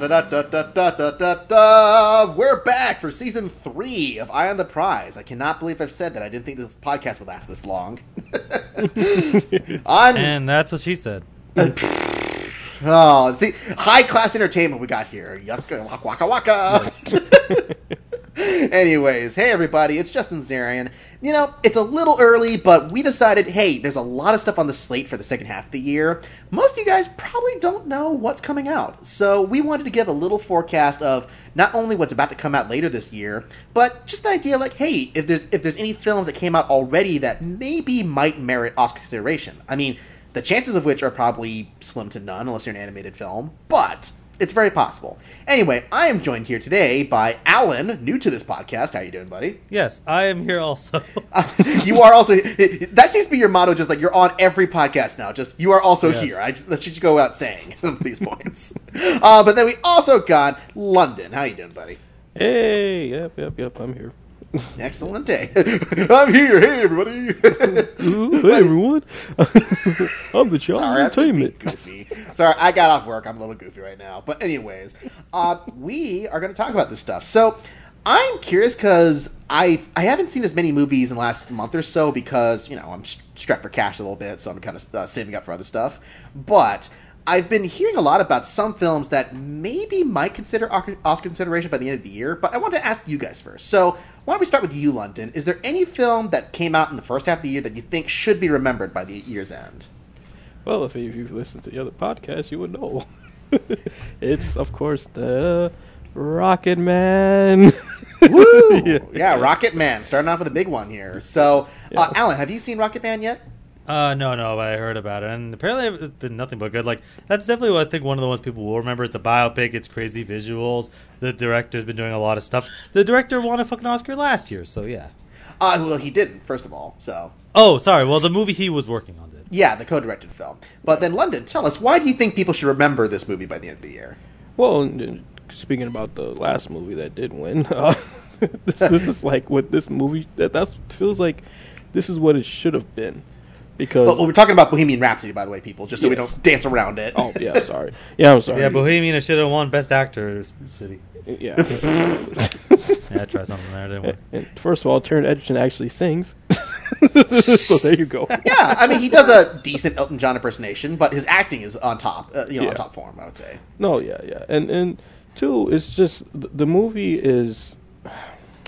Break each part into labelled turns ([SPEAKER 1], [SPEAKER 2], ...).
[SPEAKER 1] We're back for season three of Eye on the Prize. I cannot believe I've said that. I didn't think this podcast would last this long.
[SPEAKER 2] And that's what she said.
[SPEAKER 1] oh, see, high class entertainment we got here. Yucca, waka waka waka. Nice. Anyways, hey everybody, it's Justin Zarian. You know, it's a little early, but we decided, hey, there's a lot of stuff on the slate for the second half of the year. Most of you guys probably don't know what's coming out, so we wanted to give a little forecast of not only what's about to come out later this year, but just an idea like, hey, if there's if there's any films that came out already that maybe might merit Oscar consideration. I mean, the chances of which are probably slim to none unless you're an animated film, but it's very possible. Anyway, I am joined here today by Alan, new to this podcast. How you doing, buddy?
[SPEAKER 2] Yes, I am here also.
[SPEAKER 1] you are also that seems to be your motto. Just like you're on every podcast now. Just you are also
[SPEAKER 2] Yes.
[SPEAKER 1] here. I just that should go out saying these points. Uh, but then we also got London. How you doing, buddy?
[SPEAKER 3] Hey, yep, yep, yep, I'm here.
[SPEAKER 1] Excellent day. I'm here. Hey, everybody.
[SPEAKER 3] Ooh, hey, everyone. I'm the child
[SPEAKER 1] Sorry, I'm
[SPEAKER 3] entertainment.
[SPEAKER 1] goofy. Sorry, I got off work. I'm a little goofy right now. But anyways, uh, we are going to talk about this stuff. So I'm curious because I I haven't seen as many movies in the last month or so because you know I'm strapped for cash a little bit, so I'm kind of uh, saving up for other stuff. But I've been hearing a lot about some films that maybe might consider Oscar consideration by the end of the year. But I wanted to ask you guys first. So why don't we start with you, London? Is there any film that came out in the first half of the year that you think should be remembered by the year's end?
[SPEAKER 3] Well, if, you've listened to the other podcast, you would know. it's, of course, the Rocket Man.
[SPEAKER 1] Woo!
[SPEAKER 3] Yeah.
[SPEAKER 1] yeah. Rocket Man, starting off with a big one here. So, uh,
[SPEAKER 3] Yeah.
[SPEAKER 1] Alan, have you seen Rocket Man yet?
[SPEAKER 2] Uh, no, no, but I heard about it, and apparently it's been nothing but good. Like that's definitely what I think one of the ones people will remember. It's a biopic. It's crazy visuals. The director's been doing a lot of stuff. The director won a fucking Oscar last year, so yeah.
[SPEAKER 1] Uh, well, he didn't, first of all. So,
[SPEAKER 2] Oh, sorry. Well, the movie he was working on did.
[SPEAKER 1] yeah, the co-directed film. But then, London, tell us why do you think people should remember this movie by the end of the year?
[SPEAKER 3] well, and, and speaking about the last movie that did win, uh, this, this is like what this movie, that that's, feels like this is what it should have been. Because.
[SPEAKER 1] But we're talking about Bohemian Rhapsody, by the way, people, just so we don't dance around it.
[SPEAKER 3] oh, yeah, sorry. Yeah, I'm sorry.
[SPEAKER 2] Yeah, Bohemian should have won Best Actor City.
[SPEAKER 3] Yeah.
[SPEAKER 2] Yeah, I tried something there. Didn't work.
[SPEAKER 3] And first of all, Taron Egerton actually sings. so there you go.
[SPEAKER 1] yeah, I mean, he does a decent Elton John impersonation, but his acting is on top, uh, you know, on top form, I would say.
[SPEAKER 3] No, yeah, yeah, and and two, it's just th- the movie is.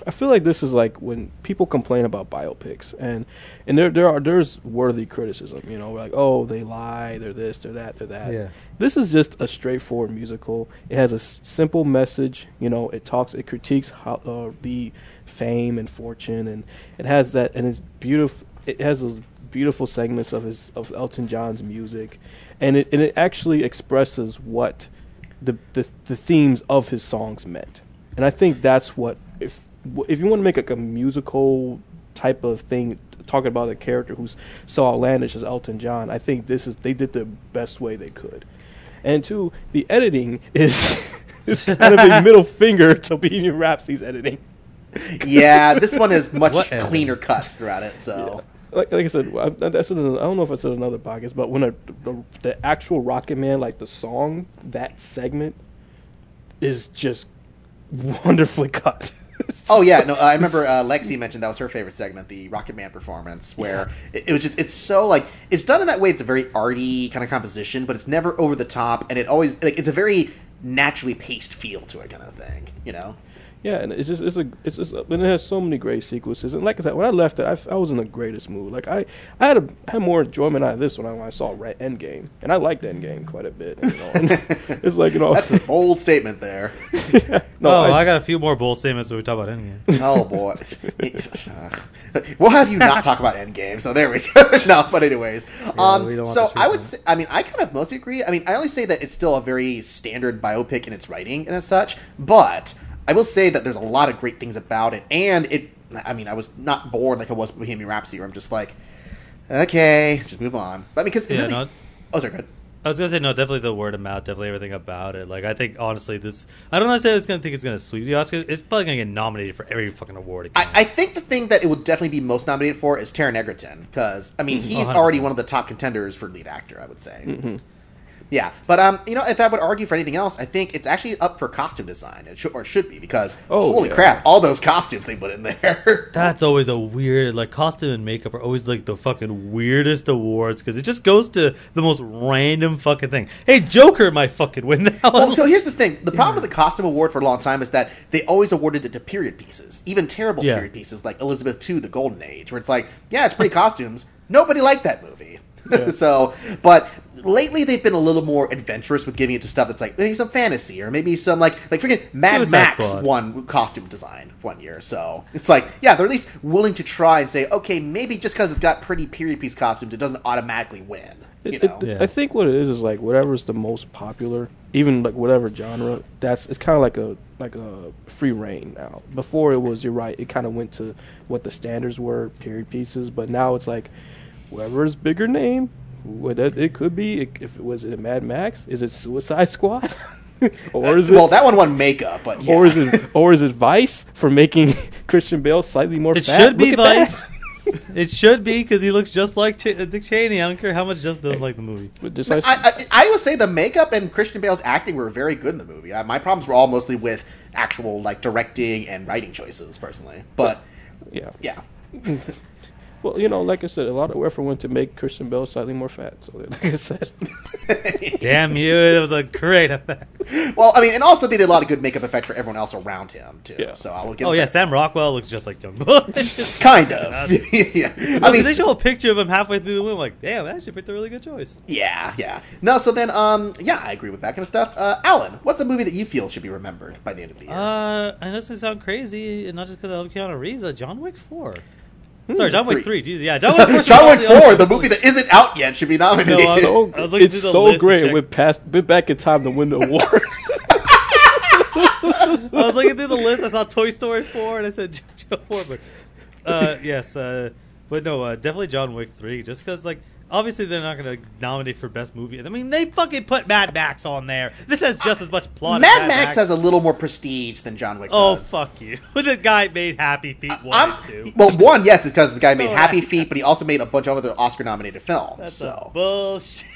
[SPEAKER 3] I feel like this is like when people complain about biopics, and and there there are there's worthy criticism. You know, like oh they lie, they're this, they're that, they're that.
[SPEAKER 2] Yeah.
[SPEAKER 3] This is just a straightforward musical. It has a s- simple message. You know, it talks, it critiques how uh, the fame and fortune, and it has that, and it's beautiful. It has those beautiful segments of his of Elton John's music, and it and it actually expresses what the the, the themes of his songs meant. And I think that's what if if you want to make like a musical type of thing talking about a character who's so outlandish as Elton John, I think this is they did the best way they could. And two, the editing is is kind of a middle finger to Bohemian Rhapsody's editing.
[SPEAKER 1] Yeah, this one is much
[SPEAKER 2] What editing?
[SPEAKER 1] cleaner cuts throughout it, so.
[SPEAKER 3] Like, like I said, I, I, said in- I don't know if I said in another podcast, but when a, the, the actual Rocket Man, like the song, that segment is just wonderfully cut.
[SPEAKER 1] Oh yeah, no, I remember uh, Lexi mentioned that was her favorite segment, the Rocket Man performance, where it, it was just it's so like it's done in that way. It's a very arty kind of composition, but it's never over the top, and it always like it's a very naturally paced feel to it, kind of thing. You know?
[SPEAKER 3] Yeah, and it's just it's a it's just and it has so many great sequences. And like I said, when I left it, I, f- I was in the greatest mood. Like I I had a had more enjoyment out of this when I, when I saw Red Endgame, and I liked Endgame quite a bit. You know, it's like you know
[SPEAKER 1] That's a bold statement there.
[SPEAKER 3] no,
[SPEAKER 2] oh,
[SPEAKER 3] I-
[SPEAKER 2] I, got a few more bold statements when we talk about Endgame.
[SPEAKER 1] Oh boy. we'll have you not talk about Endgame. So there we go. no, but anyways, um,
[SPEAKER 2] we don't want
[SPEAKER 1] so I would say, I mean, I kind of mostly agree. I mean, I only say that it's still a very standard biopic in its writing and as such, but I will say that there's a lot of great things about it, and it. I mean, I was not bored like I was with Bohemian Rhapsody, where I'm just like, okay, just move on. But because
[SPEAKER 2] Yeah,
[SPEAKER 1] really,
[SPEAKER 2] no-
[SPEAKER 1] oh, sorry, good.
[SPEAKER 2] I was gonna say no, definitely the word of mouth, definitely everything about it. Like I think honestly, this I don't necessarily gonna think it's gonna sweep the Oscars. It's probably gonna get nominated for every fucking award. It
[SPEAKER 1] I. I think the thing that it will definitely be most nominated for is Taron Egerton because I mean he's
[SPEAKER 2] 100%.
[SPEAKER 1] already one of the top contenders for lead actor. I would say.
[SPEAKER 2] Mm-hmm.
[SPEAKER 1] Yeah, but um, you know, if I would argue for anything else, I think it's actually up for costume design. It should or should be because
[SPEAKER 3] Oh,
[SPEAKER 1] holy
[SPEAKER 3] yeah.
[SPEAKER 1] crap, all those costumes they put in there.
[SPEAKER 2] That's always a weird like costume and makeup are always like the fucking weirdest awards because it just goes to the most random fucking thing. Hey, Joker might fucking win that
[SPEAKER 1] well, so here's the thing: the problem with the costume award for a long time is that they always awarded it to period pieces, even terrible
[SPEAKER 2] Yeah.
[SPEAKER 1] period pieces like Elizabeth II: The Golden Age, where it's like, yeah, it's pretty costumes. Nobody liked that movie. so, but lately they've been a little more adventurous with giving it to stuff that's like maybe some fantasy or maybe some like like freaking Mad
[SPEAKER 2] Suicide
[SPEAKER 1] Max
[SPEAKER 2] Squad.
[SPEAKER 1] won costume design one year. So it's like, yeah, they're at least willing to try and say, okay, maybe just because it's got pretty period piece costumes, it doesn't automatically win. You
[SPEAKER 3] It-
[SPEAKER 1] know?
[SPEAKER 3] it-
[SPEAKER 2] Yeah.
[SPEAKER 3] I think what it is is like whatever's the most popular, even like whatever genre. That's it's kind of like a like a free reign now. Before it was, you're right. It kind of went to what the standards were, period pieces. But now it's like whoever's bigger name. What it it could be if it was it Mad Max, is it Suicide Squad, or is it
[SPEAKER 1] well, that one won makeup, but yeah.
[SPEAKER 3] or is it or is it Vice for making Christian Bale slightly more fat?
[SPEAKER 2] it
[SPEAKER 3] fat?
[SPEAKER 2] should be
[SPEAKER 3] Look.
[SPEAKER 2] Vice. it should be because he looks just like Ch- uh, Dick Cheney. I don't care how much just doesn't like the movie.
[SPEAKER 3] But just like,
[SPEAKER 1] I, I, I would say the makeup and Christian Bale's acting were very good in the movie. I, my problems were all mostly with actual like directing and writing choices, personally. But
[SPEAKER 3] yeah.
[SPEAKER 1] yeah,
[SPEAKER 3] Well, you know, like I said, a lot of effort went to make Christian Bale slightly more fat. So, like I said,
[SPEAKER 2] Damn you! It was a great effect.
[SPEAKER 1] well, I mean, and also they did a lot of good makeup effect for everyone else around him too.
[SPEAKER 3] Yeah.
[SPEAKER 1] So I will give.
[SPEAKER 2] Oh yeah,
[SPEAKER 1] that.
[SPEAKER 2] Sam Rockwell looks just like young Bush.
[SPEAKER 1] kind of.
[SPEAKER 2] That's-
[SPEAKER 1] yeah, I
[SPEAKER 2] I
[SPEAKER 1] mean,
[SPEAKER 2] they show a picture of him halfway through the movie. I'm like, damn, that actually picked a really good choice.
[SPEAKER 1] yeah, yeah. No, so then, um, yeah, I agree with that kind of stuff. Uh, Alan, what's a movie that you feel should be remembered by the end of the year?
[SPEAKER 2] Uh, I know this may sound crazy, and not just because I love Keanu Reeves. Uh, John Wick Four. Sorry, John Wick
[SPEAKER 1] Three.
[SPEAKER 2] Three. Jesus, yeah, John Wick Four.
[SPEAKER 1] John Wick Four, the movie that isn't out yet, should be nominated.
[SPEAKER 2] No,
[SPEAKER 3] so,
[SPEAKER 2] I was looking
[SPEAKER 3] it's so great.
[SPEAKER 2] check.
[SPEAKER 3] We passed, went back in time to win the award.
[SPEAKER 2] I was looking through the list. I saw Toy Story Four, and I said John Four. But uh, yes, uh, but no, uh, definitely John Wick Three. Just because, like, obviously they're not going to nominate for best movie. I mean, they fucking put Mad Max on there. This has just as much plot.
[SPEAKER 1] Mad
[SPEAKER 2] as
[SPEAKER 1] Max has a little more prestige than John Wick
[SPEAKER 2] Oh
[SPEAKER 1] does.
[SPEAKER 2] fuck you! the guy made Happy Feet one
[SPEAKER 1] I'm,
[SPEAKER 2] and two.
[SPEAKER 1] well, one, yes, is because the guy made
[SPEAKER 2] Oh,
[SPEAKER 1] Happy. Feet, but he also made a bunch of other Oscar-nominated films.
[SPEAKER 2] That's
[SPEAKER 1] so,
[SPEAKER 2] bullshit.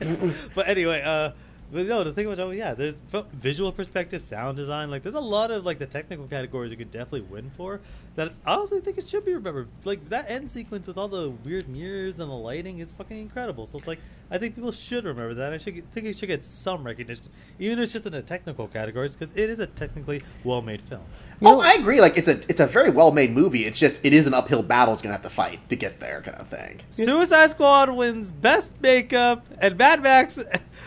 [SPEAKER 2] but anyway, uh, but no, the thing about John yeah, there's f- visual perspective, sound design. Like, there's a lot of like the technical categories you could definitely win for. That I honestly think it should be remembered. Like that end sequence with all the weird mirrors and the lighting is fucking incredible. So it's like I think people should remember that. I should get, think it should get some recognition, even if it's just in the technical categories, because it is a technically well-made film.
[SPEAKER 1] oh, I agree. Like, it's a it's a very well-made movie. It's just it is an uphill battle. It's gonna have to fight to get there, kind of thing.
[SPEAKER 2] Suicide Squad wins Best Makeup, and Mad Max,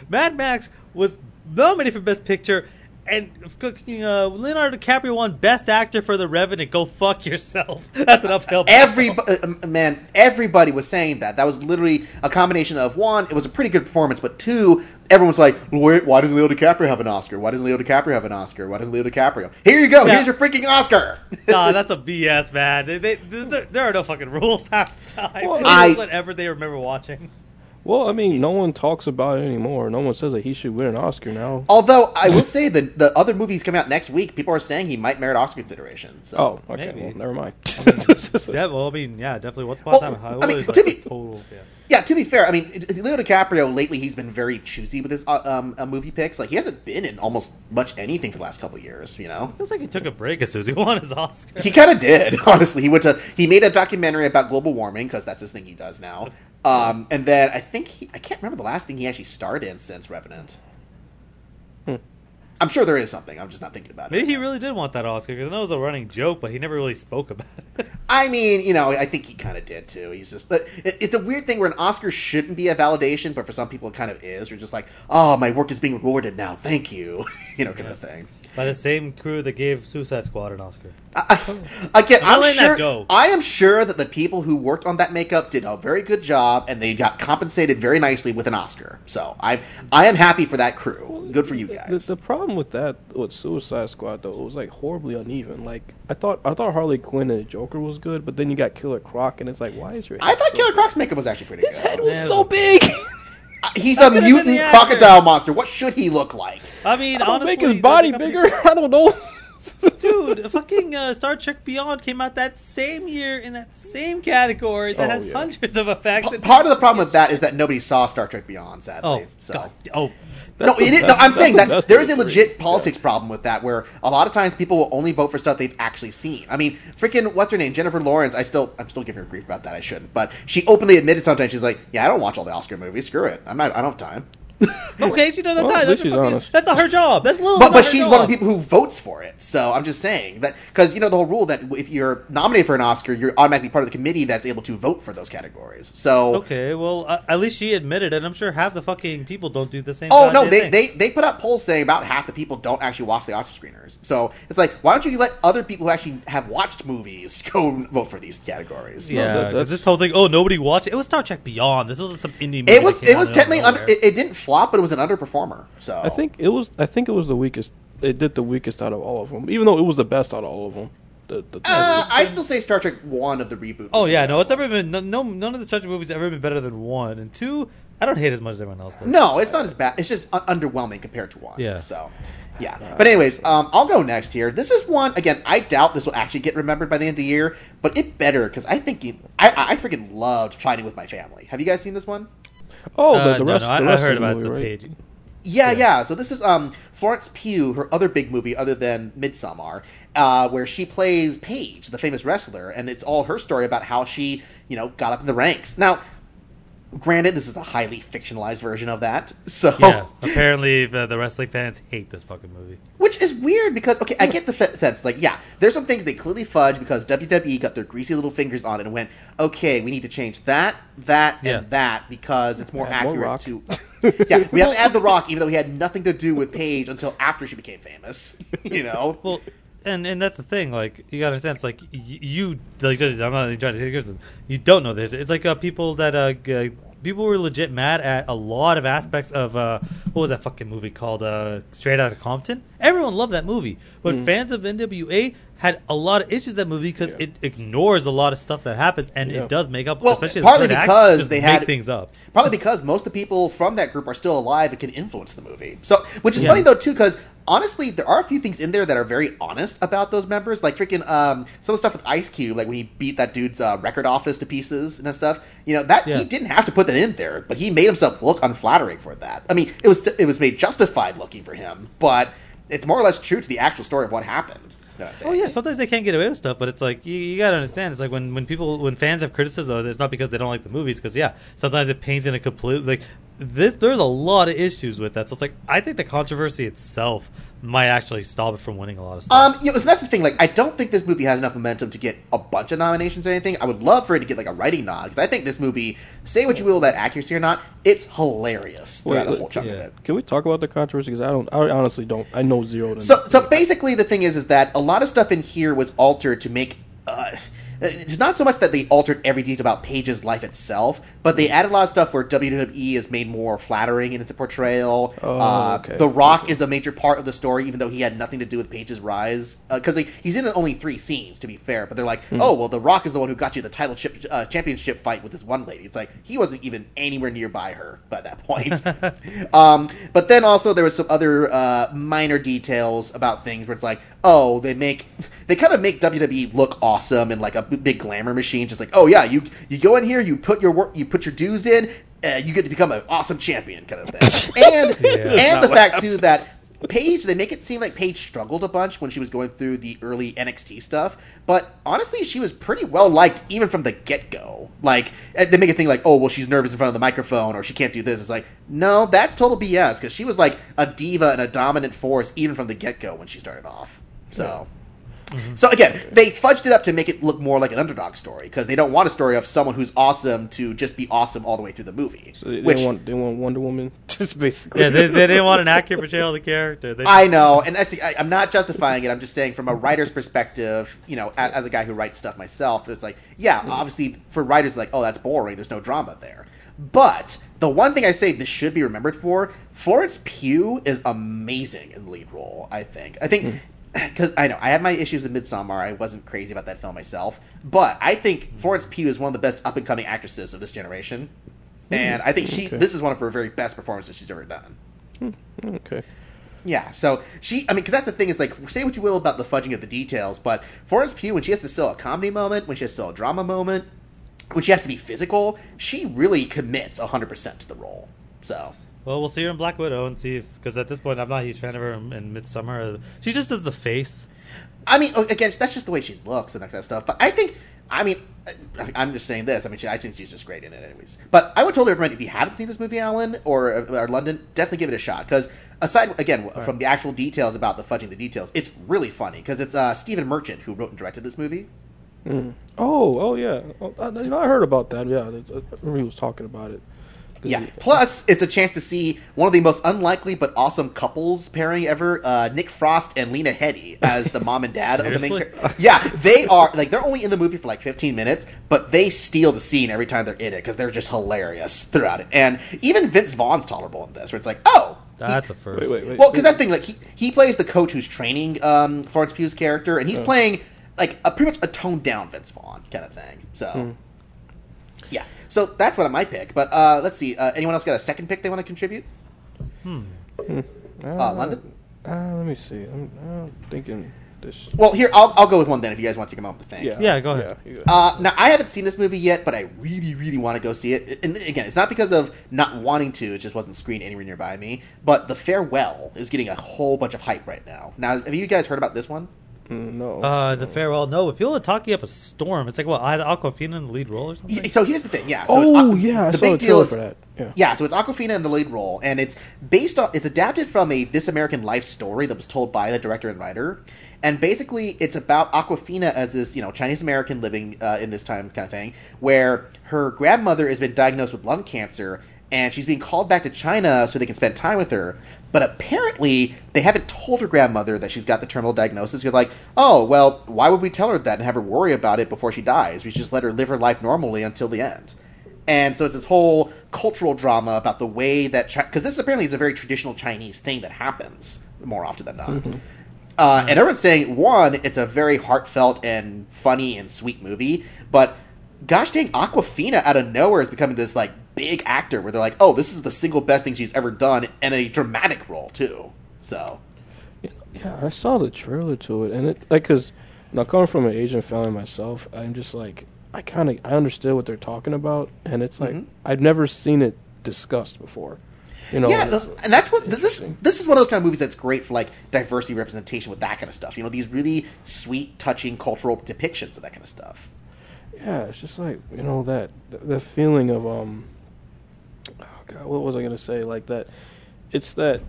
[SPEAKER 2] Mad Max was nominated for Best Picture, and uh, Leonardo DiCaprio won Best Actor for The Revenant. Go fuck yourself. That's an uphill. battle.
[SPEAKER 1] Every uh, man, everybody was saying that. That was literally a combination of one, it was a pretty good performance, but two, everyone's like, "Wait, why doesn't Leo DiCaprio have an Oscar? Why doesn't Leo DiCaprio have an Oscar? Why doesn't Leo DiCaprio? Here you go.
[SPEAKER 2] Yeah.
[SPEAKER 1] Here's your freaking Oscar."
[SPEAKER 2] nah, that's a BS, man. They, they, there there are no fucking rules half the time.
[SPEAKER 3] Well,
[SPEAKER 1] I-
[SPEAKER 2] whatever they remember watching.
[SPEAKER 3] Well, I mean, no one talks about it anymore. No one says that he should win an Oscar now.
[SPEAKER 1] Although I will say that the other movies coming out next week, people are saying he might merit Oscar consideration. So.
[SPEAKER 3] Oh, okay.
[SPEAKER 2] Maybe.
[SPEAKER 3] Well, never mind.
[SPEAKER 2] Yeah, well, I mean, yeah, definitely. What's
[SPEAKER 1] Well,
[SPEAKER 2] upon a time?
[SPEAKER 1] I mean,
[SPEAKER 2] was,
[SPEAKER 1] to be-
[SPEAKER 2] total. Yeah.
[SPEAKER 1] Yeah, to be fair, I mean, Leo DiCaprio lately he's been very choosy with his uh, um, uh, movie picks. Like he hasn't been in almost much anything for the last couple of years. You know,
[SPEAKER 2] Feels like he took a break as soon as he won his Oscar.
[SPEAKER 1] he kind of did. Honestly, he went to he made a documentary about global warming because that's his thing he does now. Um, and then I think he, I can't remember the last thing he actually starred in since Revenant. I'm sure there is something. I'm just not thinking about it.
[SPEAKER 2] Maybe he really did want that Oscar because I know it was a running joke, but he never really spoke about it.
[SPEAKER 1] I mean, you know, I think he kind of did too. He's just it- it's a weird thing where an Oscar shouldn't be a validation, but for some people it kind of is. We're just like, oh, my work is being rewarded now. Thank you, you know, kind of thing.
[SPEAKER 2] By the same crew that gave Suicide Squad an Oscar.
[SPEAKER 1] I, oh. again,
[SPEAKER 2] I'm
[SPEAKER 1] I'm
[SPEAKER 2] letting
[SPEAKER 1] sure.
[SPEAKER 2] that go.
[SPEAKER 1] I am sure that the people who worked on that makeup did a very good job, and they got compensated very nicely with an Oscar. So I, I am happy for that crew. Good for you guys.
[SPEAKER 3] the problem with that with Suicide Squad though, it was like horribly uneven. Like I thought, I thought Harley Quinn and the Joker was good, but then you got Killer Croc, and it's like, why is your
[SPEAKER 1] I thought
[SPEAKER 3] so
[SPEAKER 1] Killer? Croc's makeup was actually pretty
[SPEAKER 3] His
[SPEAKER 1] good.
[SPEAKER 3] head was
[SPEAKER 2] Yeah,
[SPEAKER 3] so big.
[SPEAKER 1] He's a mutant crocodile monster. What should he look like?
[SPEAKER 2] I mean,
[SPEAKER 3] I'll
[SPEAKER 2] honestly,
[SPEAKER 3] make his body
[SPEAKER 2] the-
[SPEAKER 3] bigger. I don't know.
[SPEAKER 2] Dude, fucking uh, Star Trek Beyond came out that same year in that same category that
[SPEAKER 3] Oh,
[SPEAKER 2] has
[SPEAKER 3] yeah.
[SPEAKER 2] hundreds of effects.
[SPEAKER 1] P- Part of the problem with that is that nobody saw Star Trek Beyond, sadly.
[SPEAKER 2] Oh,
[SPEAKER 1] so.
[SPEAKER 2] God. Oh,
[SPEAKER 1] No,
[SPEAKER 3] That's the
[SPEAKER 1] it is, no, I'm saying
[SPEAKER 3] the
[SPEAKER 1] that there is a legit politics problem with that, where a lot of times people will only vote for stuff they've actually seen. I mean, freaking what's her name, Jennifer Lawrence. I still, I'm still giving her grief about that. I shouldn't, but she openly admitted sometimes she's like, "Yeah, I don't watch all the Oscar movies. Screw it. I'm not. I don't have time."
[SPEAKER 2] Okay, she does that
[SPEAKER 3] Well,
[SPEAKER 2] time.
[SPEAKER 3] at
[SPEAKER 2] That's,
[SPEAKER 3] least
[SPEAKER 2] her
[SPEAKER 3] she's
[SPEAKER 2] fucking-
[SPEAKER 3] honest.
[SPEAKER 2] that's not her job. That's literally
[SPEAKER 1] But but she's
[SPEAKER 2] job.
[SPEAKER 1] one of the people who votes for it. So I'm just saying that because you know the whole rule that if you're nominated for an Oscar, you're automatically part of the committee that's able to vote for those categories. So
[SPEAKER 2] Okay, well, uh, at least she admitted it. I'm sure half the fucking people don't do the same.
[SPEAKER 1] Oh no, they,
[SPEAKER 2] thing.
[SPEAKER 1] they they put out polls saying about half the people don't actually watch the Oscar screeners. So it's like, why don't you let other people who actually have watched movies go vote for these categories?
[SPEAKER 2] Yeah,
[SPEAKER 3] that-
[SPEAKER 2] 'cause
[SPEAKER 3] that's-
[SPEAKER 2] this whole thing. Oh, nobody watched it. It was Star Trek Beyond. This wasn't some indie movie.
[SPEAKER 1] It was it was technically under, it, it didn't flop, but it was an underperformer. So
[SPEAKER 3] I think it was. I think it was the weakest. It did the weakest out of all of them, even though it was the best out of all of them. The, the,
[SPEAKER 1] uh, I still say Star Trek one of the reboot.
[SPEAKER 2] Oh yeah, no, it's ever been no, no none of the Star Trek movies ever been better than one and two. I don't hate as much as everyone else does.
[SPEAKER 1] No, it's not as bad. It's just un- underwhelming compared to one.
[SPEAKER 2] Yeah.
[SPEAKER 1] So, yeah. But anyways, um, I'll go next here. This is one again. I doubt this will actually get remembered by the end of the year, but it better because I think you, I, I I freaking loved fighting with my family. Have you guys seen this one?
[SPEAKER 3] Oh,
[SPEAKER 2] Uh,
[SPEAKER 3] the, the
[SPEAKER 2] no,
[SPEAKER 3] rest.
[SPEAKER 2] no, I,
[SPEAKER 3] the
[SPEAKER 2] I
[SPEAKER 3] rest
[SPEAKER 2] heard
[SPEAKER 3] of the
[SPEAKER 2] about
[SPEAKER 3] movie,
[SPEAKER 2] the
[SPEAKER 3] right?
[SPEAKER 2] page.
[SPEAKER 1] Yeah,
[SPEAKER 2] Yeah.
[SPEAKER 1] yeah. So this is um Florence Pugh, her other big movie other than Midsommar, uh, where she plays Paige, the famous wrestler, and it's all her story about how she, you know, got up in the ranks. Now, granted, this is a highly fictionalized version of that, so
[SPEAKER 2] Yeah, apparently the, the wrestling fans hate this fucking movie.
[SPEAKER 1] which is weird because okay, I get the fe- sense like yeah, there's some things they clearly fudge because WWE got their greasy little fingers on it and went, okay, we need to change that, that,
[SPEAKER 2] Yeah.
[SPEAKER 1] and that because it's more
[SPEAKER 3] Add more
[SPEAKER 1] accurate
[SPEAKER 3] Rock.
[SPEAKER 1] to. yeah, we have to add the Rock, even though he had nothing to do with Paige until after she became famous. you know.
[SPEAKER 2] Well, and and that's the thing. Like you gotta understand, it's like y- you like. Just, I'm not even trying to take criticism. You don't know this. It's like uh, people that uh, g- people were legit mad at a lot of aspects of uh, what was that fucking movie called? Uh, Straight Outta Compton. Everyone loved that movie, but fans of NWA had a lot of issues with that movie because
[SPEAKER 3] Yeah.
[SPEAKER 2] it ignores a lot of stuff that happens, and
[SPEAKER 3] Yeah.
[SPEAKER 2] it does make up.
[SPEAKER 1] Well,
[SPEAKER 2] especially
[SPEAKER 1] partly
[SPEAKER 2] act,
[SPEAKER 1] because
[SPEAKER 2] just
[SPEAKER 1] they had-
[SPEAKER 2] things up.
[SPEAKER 1] Probably because most of the people from that group are still alive and can influence the movie. So, which is
[SPEAKER 2] Yeah.
[SPEAKER 1] funny though too, because honestly, there are a few things in there that are very honest about those members. Like freaking um, some of the stuff with Ice Cube, like when he beat that dude's uh, record office to pieces and that stuff. You know that
[SPEAKER 2] Yeah.
[SPEAKER 1] he didn't have to put that in there, but he made himself look unflattering for that. I mean, it was it was made justified looking for him, but it's more or less true to the actual story of what happened.
[SPEAKER 2] Oh yeah, sometimes they can't get away with stuff, but it's like you, you gotta understand. It's like when, when people when fans have criticism, it's not because they don't like the movies, because yeah, sometimes it paints in a complete like this. There's a lot of issues with that, so it's like I think the controversy itself might actually stop it from winning a lot of stuff.
[SPEAKER 1] Um, you know, so that's the thing. Like, I don't think this movie has enough momentum to get a bunch of nominations or anything. I would love for it to get like a writing nod because I think this movie, say what you will about accuracy or not, it's hilarious throughout
[SPEAKER 3] Wait,
[SPEAKER 1] a whole chunk of it.
[SPEAKER 3] Can we talk about the controversy? Because I don't. I honestly don't. I know zero. To
[SPEAKER 1] So, so basically, the thing is, is that a lot of stuff in here was altered to make. Uh, it's not so much that they altered every detail about Paige's life itself, but they added a lot of stuff where WWE is made more flattering in its portrayal.
[SPEAKER 3] Oh,
[SPEAKER 1] uh,
[SPEAKER 3] okay.
[SPEAKER 1] The Rock is a major part of the story, even though he had nothing to do with Paige's rise. Because he's in only three scenes, to be fair. But they're like,
[SPEAKER 3] Hmm.
[SPEAKER 1] oh, well, The Rock is the one who got you the title chip, uh, championship fight with this one lady. It's like he wasn't even anywhere nearby her by that point. um, but then also there was some other uh, minor details about things where it's like, oh, they make they kind of make WWE look awesome and like a big glamour machine. Just like, oh yeah, you you go in here, you put your work, you put your dues in, uh, you get to become an awesome champion, kind of thing. and and the fact too that Paige, they make it seem like Paige struggled a bunch when she was going through the early NXT stuff, but honestly, she was pretty well liked even from the get go. Like, eh, they make it think like, oh, well, she's nervous in front of the microphone or she can't do this. It's like, no, that's total BS because she was like a diva and a dominant force even from the get go when she started off. So. Mm-hmm. So again, they fudged it up to make it look more like an underdog story because they don't want a story of someone who's awesome to just be awesome all the way through the movie.
[SPEAKER 3] So they,
[SPEAKER 1] which
[SPEAKER 3] they want they want Wonder Woman, just basically.
[SPEAKER 2] Yeah, they, they didn't want an accurate portrayal of the character. They,
[SPEAKER 1] I know, and that's I, I'm not justifying it. I'm just saying from a writer's perspective, you know, as, as a guy who writes stuff myself, it's like, yeah, mm-hmm. obviously for writers, like, oh, that's boring. There's no drama there. But the one thing I say this should be remembered for, Florence Pugh is amazing in the lead role. I think. I think. Mm-hmm. Because I know I have my issues with Midsommar, I wasn't crazy about that film myself, but I think Florence Pugh is one of the best up and coming actresses of this generation, hmm. and I think she
[SPEAKER 3] okay.
[SPEAKER 1] this is one of her very best performances she's ever done. Hmm.
[SPEAKER 3] okay.
[SPEAKER 1] Yeah, so she, I mean, because that's the thing is like, say what you will about the fudging of the details, but Florence Pugh, when she has to sell a comedy moment, when she has to sell a drama moment, when she has to be physical, she really commits 100% to the role. So,
[SPEAKER 2] well, we'll see her in Black Widow and see because at this point I'm not a huge fan of her in, in Midsommar. She just does the face.
[SPEAKER 1] I mean, again, that's just the way she looks and that kind of stuff, but I think, I mean, I- I'm just saying this. I mean, she, I think she's just great in it, anyways. But I would totally recommend if you haven't seen this movie, Alan or, or London, definitely give it a shot because aside again from the actual details about the fudging the details, it's really funny because it's uh, Stephen Merchant who wrote and directed this movie.
[SPEAKER 3] Oh, oh yeah. Oh, I, you know, I heard about that. Yeah, I remember he was talking about it. 'Cause
[SPEAKER 1] Yeah.
[SPEAKER 3] he-
[SPEAKER 1] Plus, it's a chance to see one of the most unlikely but awesome couples pairing ever: uh, Nick Frost and Lena Headey as the mom and dad of the main.
[SPEAKER 2] Seriously?
[SPEAKER 1] char- Yeah, they are like they're only in the movie for like 15 minutes, but they steal the scene every time they're in it because they're just hilarious throughout it. And even Vince Vaughn's tolerable in this, where it's like, oh,
[SPEAKER 2] That's a first.
[SPEAKER 3] Wait, wait, wait.
[SPEAKER 1] well, because that thing. Like he he plays the coach who's training um, Florence Pugh's character, and he's playing like a pretty much a toned down Vince Vaughn kind of thing. So. Yeah, so that's what I might pick. But uh, let's see. Uh, anyone else got a second pick they want to contribute?
[SPEAKER 3] Uh,
[SPEAKER 1] Uh, London?
[SPEAKER 3] Uh, let me see. I'm, I'm thinking this.
[SPEAKER 1] Well, here I'll, I'll go with one then. If you guys want to come a with to think.
[SPEAKER 3] Yeah.
[SPEAKER 2] Yeah, go ahead.
[SPEAKER 3] Yeah, go.
[SPEAKER 1] Uh, now I haven't seen this movie yet, but I really, really want to go see it. And again, it's not because of not wanting to; it just wasn't screened anywhere nearby me. But The Farewell is getting a whole bunch of hype right now. Now, have you guys heard about this one?
[SPEAKER 3] Mm, no.
[SPEAKER 2] Uh, the farewell. No, but people are talking up a storm. It's like what Awkwafina in the lead role or something.
[SPEAKER 1] Y- So here's the thing. Yeah. So
[SPEAKER 3] oh
[SPEAKER 1] it's,
[SPEAKER 3] yeah, I
[SPEAKER 1] the
[SPEAKER 3] saw a
[SPEAKER 1] big deal is
[SPEAKER 3] for that. Yeah.
[SPEAKER 1] Yeah, so it's Awkwafina in the lead role, and it's based on it's adapted from a This American Life story that was told by the director and writer, and basically it's about Awkwafina as this you know Chinese American living uh, in this time kind of thing, where her grandmother has been diagnosed with lung cancer, and she's being called back to China so they can spend time with her. But apparently, they haven't told her grandmother that she's got the terminal diagnosis. You're like, oh, well, why would we tell her that and have her worry about it before she dies? We should just let her live her life normally until the end. And so it's this whole cultural drama about the way that because this apparently is a very traditional Chinese thing that happens more often than not. Uh, and everyone's saying one, it's a very heartfelt and funny and sweet movie, but gosh dang, Awkwafina out of nowhere is becoming this like big actor where they're like, oh, this is the single best thing she's ever done in a dramatic role too. So
[SPEAKER 3] Yeah, I saw the trailer to it, and it like because now coming from an Asian family myself, I'm just like I kind of I understood what they're talking about, and it's like
[SPEAKER 1] Mhm.
[SPEAKER 3] I've never seen it discussed before. You know,
[SPEAKER 1] yeah,
[SPEAKER 3] and
[SPEAKER 1] that's what this this is one of those kind of movies that's great for like diversity representation with that kind of stuff. You know, these really sweet, touching cultural depictions of that kind of stuff.
[SPEAKER 3] yeah, it's just like you know that the, feeling of um, god, what was I gonna say? Like that, it's that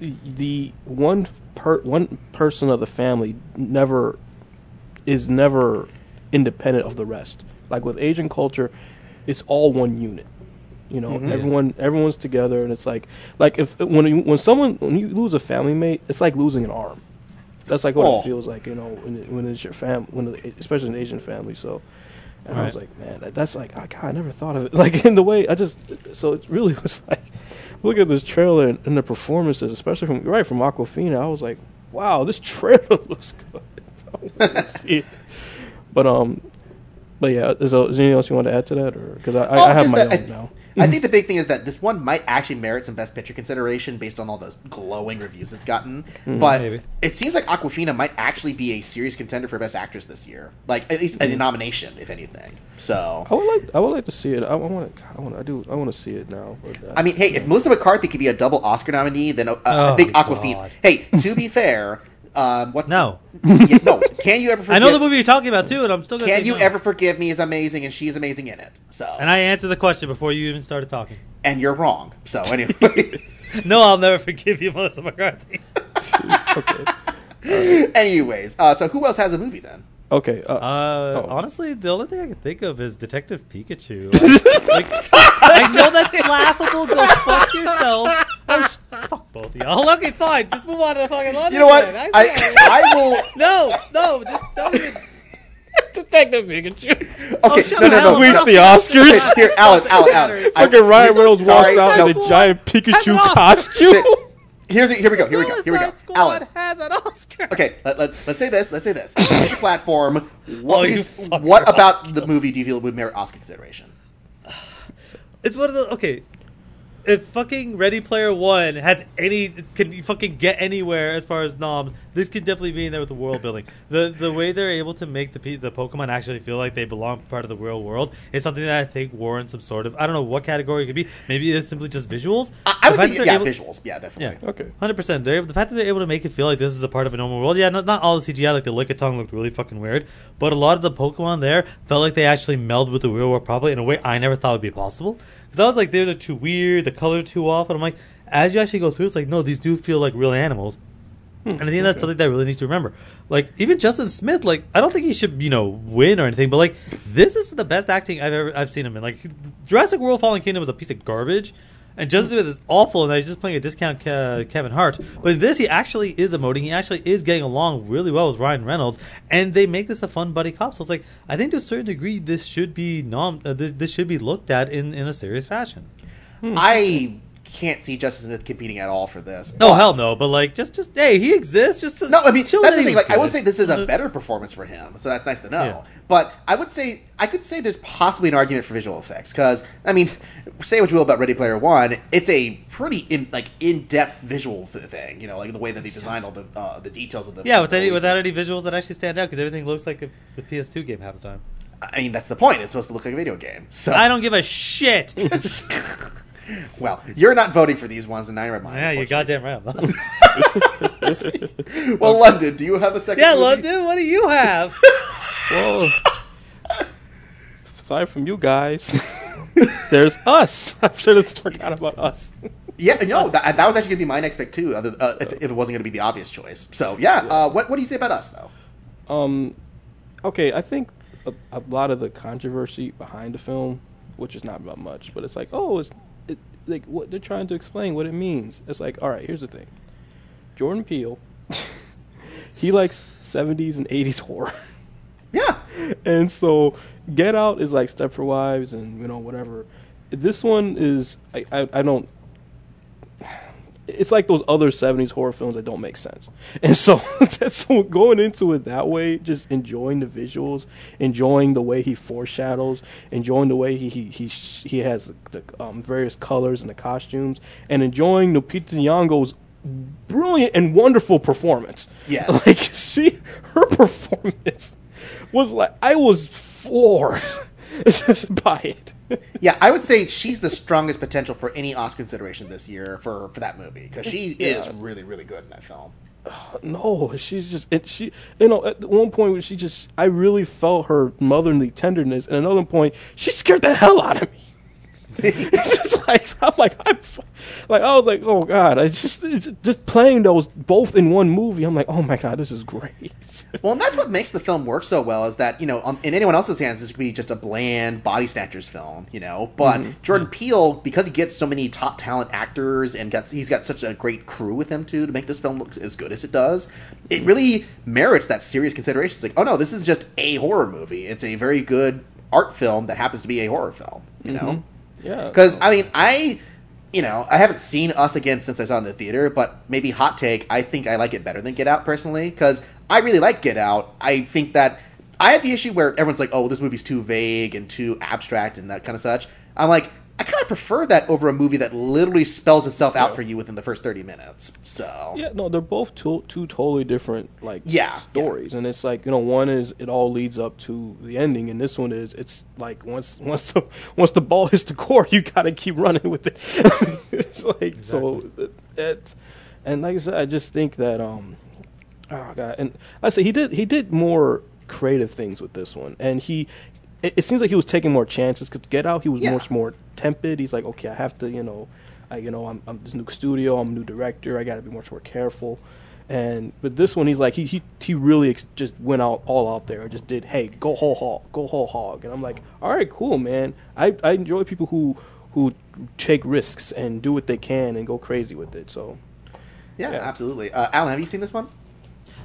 [SPEAKER 3] the, one per one person of the family never is never independent of the rest. Like with Asian culture, it's all one unit. You know,
[SPEAKER 1] Mhm.
[SPEAKER 3] everyone everyone's together, and it's like like if when you, when someone when you lose a family mate, it's like losing an arm. That's like what
[SPEAKER 1] Oh.
[SPEAKER 3] it feels like, you know, when, it, when it's your fam, when especially an Asian family. So, and I was like, man, that's like, I, God, I never thought of it like in the way I just. So it really was like, look at this trailer and, and the performances, especially from right from Awkwafina. I was like, wow, this trailer looks good. I want to see it. But um, but yeah, is, there, is there anything else you want to add to that, or because I, I,
[SPEAKER 1] Oh,
[SPEAKER 3] I have my
[SPEAKER 1] that
[SPEAKER 3] own
[SPEAKER 1] I-
[SPEAKER 3] now.
[SPEAKER 1] I think the big thing is that this one might actually merit some Best Picture consideration based on all the glowing reviews it's gotten. but
[SPEAKER 2] maybe.
[SPEAKER 1] it seems like Awkwafina might actually be a serious contender for Best Actress this year, like at least a nomination, if anything. So.
[SPEAKER 3] I would like I would like to see it. I, want to I want I do I want to see it now. But, uh,
[SPEAKER 1] I mean, hey, if Melissa McCarthy could be a double Oscar nominee, then uh, I
[SPEAKER 2] Oh, God.
[SPEAKER 1] Awkwafina. Hey, to be fair, um, what?
[SPEAKER 2] No.
[SPEAKER 1] Yeah, no. Can you ever? Forgive,
[SPEAKER 2] I know the movie you're talking about too, and I'm still. Gonna
[SPEAKER 1] Can
[SPEAKER 2] say
[SPEAKER 1] you
[SPEAKER 2] no.
[SPEAKER 1] ever forgive me? Is amazing, and she's amazing in it. So,
[SPEAKER 2] And I answered the question before you even started talking.
[SPEAKER 1] and you're wrong. So anyway,
[SPEAKER 2] No, I'll never forgive you, Melissa McCarthy.
[SPEAKER 3] okay.
[SPEAKER 1] anyways, uh, so who else has a movie then?
[SPEAKER 3] Okay. Uh,
[SPEAKER 2] Uh,
[SPEAKER 3] Oh.
[SPEAKER 2] honestly, the only thing I can think of is Detective Pikachu. like, I know that's laughable. Go fuck yourself. Oh, sh- fuck both of y'all. Okay, fine. Just move on to the fucking London.
[SPEAKER 1] You know what?
[SPEAKER 2] then.
[SPEAKER 1] I I will.
[SPEAKER 2] no, no, just don't even. Detective Pikachu.
[SPEAKER 1] Okay,
[SPEAKER 2] shut
[SPEAKER 1] no,
[SPEAKER 2] the
[SPEAKER 1] no, no.
[SPEAKER 3] Sweep
[SPEAKER 1] no.
[SPEAKER 3] the Oscars.
[SPEAKER 1] Okay, here, Alan, Alan, Alan.
[SPEAKER 3] Fucking Ryan Reynolds walks out in a giant Pikachu costume.
[SPEAKER 1] Here's here we go. Here we go. Here we go.
[SPEAKER 2] Squad
[SPEAKER 1] Alan.
[SPEAKER 2] has an Oscar.
[SPEAKER 1] Okay, let, let, let's say this. Let's say this. Pick a platform.
[SPEAKER 2] Oh,
[SPEAKER 1] What,
[SPEAKER 2] you
[SPEAKER 1] is- what about the movie do you feel would merit Oscar consideration?
[SPEAKER 2] It's one of the okay. If fucking Ready Player One has any can you fucking get anywhere as far as noms, this could definitely be in there with the world building. The the way they're able to make the the Pokemon actually feel like they belong part of the real world is something that I think warrants some sort of I don't know what category it could be. Maybe it's simply just visuals.
[SPEAKER 1] I, I would say yeah,
[SPEAKER 2] they're able-
[SPEAKER 1] visuals. Yeah, definitely.
[SPEAKER 2] Yeah.
[SPEAKER 3] Okay.
[SPEAKER 2] Hundred percent. They're the fact that they're able to make it feel like this is a part of a normal world. Yeah, not, not all the CGI. Like the Lickitung looked really fucking weird, but a lot of the Pokemon there felt like they actually meld with the real world properly in a way I never thought would be possible. Because I was like, they're too weird. The color too off, and I'm like, as you actually go through, it's like, no, these do feel like real animals. Hmm, and I think that's something that really needs to remember. Like even Justice Smith, like I don't think he should, you know, win or anything, but like this is the best acting I've ever I've seen him in. Like Jurassic World: Fallen Kingdom was a piece of garbage, and Justice Smith is awful, and he's just playing a discount Ke- Kevin Hart. But this, he actually is emoting. He actually is getting along really well with Ryan Reynolds, and they make this a fun buddy cop. So it's like I think to a certain degree, this should be nom- uh, this, this should be looked at in in a serious fashion.
[SPEAKER 1] I can't see Justice Smith competing at all for this.
[SPEAKER 2] No
[SPEAKER 1] But-
[SPEAKER 2] hell no, but like just just hey, he exists. Just to
[SPEAKER 1] No, I mean that's
[SPEAKER 2] that
[SPEAKER 1] the thing. Like I would say this is a
[SPEAKER 2] Uh,
[SPEAKER 1] better performance for him, so that's nice to know.
[SPEAKER 2] Yeah.
[SPEAKER 1] But I would say I could say there's possibly an argument for visual effects because I mean, say what you will about Ready Player One, it's a pretty in, like in depth visual thing. You know, like the way that they designed all the uh, the details of the
[SPEAKER 2] Yeah, with any, without any visuals that actually stand out, because everything looks like a, a PS2 game half the time.
[SPEAKER 1] I mean, that's the point. It's supposed to look like a video game. So
[SPEAKER 2] I don't give a shit.
[SPEAKER 1] well, you're not voting for these ones, and neither am I.
[SPEAKER 2] yeah, you're goddamn right. I'm.
[SPEAKER 1] Well, London, do you have a second?
[SPEAKER 2] yeah,
[SPEAKER 1] movie?
[SPEAKER 2] London, what do you have?
[SPEAKER 3] Well, aside from you guys, there's us. I should have forgot about us.
[SPEAKER 1] Yeah, no, that, that was actually going to be my next pick too. Other, uh, if, if it wasn't going to be the obvious choice. So yeah, Uh, what what do you say about us though?
[SPEAKER 3] Um, okay, I think a, a lot of the controversy behind the film, which is not about much, but it's like, oh, it's it, like what they're trying to explain what it means. It's like, all right, here's the thing. Jordan Peele, he likes 70s and 80s horror.
[SPEAKER 1] Yeah,
[SPEAKER 3] and so Get Out is like Stepford Wives and you know whatever. This one is I, I I don't. It's like those other '70s horror films that don't make sense, and so so going into it that way, just enjoying the visuals, enjoying the way he foreshadows, enjoying the way he he he, he has the um, various colors and the costumes, and enjoying Lupita Nyong'o's brilliant and wonderful performance.
[SPEAKER 1] Yeah.
[SPEAKER 3] like see her performance was like I was floored by it.
[SPEAKER 1] yeah. I would say she's the strongest potential for any Oscar consideration this year for for that movie because she is really really good in that film.
[SPEAKER 3] No, she's just and she you know at one point she just I really felt her motherly tenderness, and another point she scared the hell out of me. it's just like I'm like I'm like I was like oh god I just it's just playing those both in one movie I'm like oh my god this is great.
[SPEAKER 1] Well, and that's what makes the film work so well is that you know um, in anyone else's hands this could be just a bland body snatchers film, you know. But Jordan Peele, because he gets so many top talent actors and got he's got such a great crew with him too to make this film look as good as it does, it really merits that serious consideration. It's like, oh no, this is just a horror movie. It's a very good art film that happens to be a horror film, you know.
[SPEAKER 3] Yeah,
[SPEAKER 1] Because I mean, I, you know, I haven't seen Us again since I saw it in the theater, but maybe hot take, I think I like it better than Get Out personally. Because I really like Get Out. I think that I have the issue where everyone's like, "Oh, this movie's too vague and too abstract and that kind of such." I'm like, I kind of prefer that over a movie that literally spells itself out
[SPEAKER 3] Yeah.
[SPEAKER 1] for you within the first thirty minutes. So
[SPEAKER 3] Yeah, no, they're both two two totally different like
[SPEAKER 1] Yeah,
[SPEAKER 3] stories, and it's like you know one is it all leads up to the ending, and this one is it's like once once the once the ball hits the court, you gotta keep running with it. it's like so it, it, and like I said, I just think that um, oh god, and I say he did he did more creative things with this one, and he. It, it seems like he was taking more chances. Cause to Get Out, he was
[SPEAKER 1] Yeah.
[SPEAKER 3] much more tempered. He's like, okay, I have to, you know, I, you know, I'm, I'm this new studio, I'm a new director, I got to be much more careful. And but this one, he's like, he he, he really ex- just went out all out there and just did, hey, go whole hog, go whole hog. And I'm like, all right, cool, man. I, I enjoy people who who take risks and do what they can and go crazy with it. So
[SPEAKER 1] yeah,
[SPEAKER 3] Yeah.
[SPEAKER 1] absolutely. Uh, Alan, have you seen this one?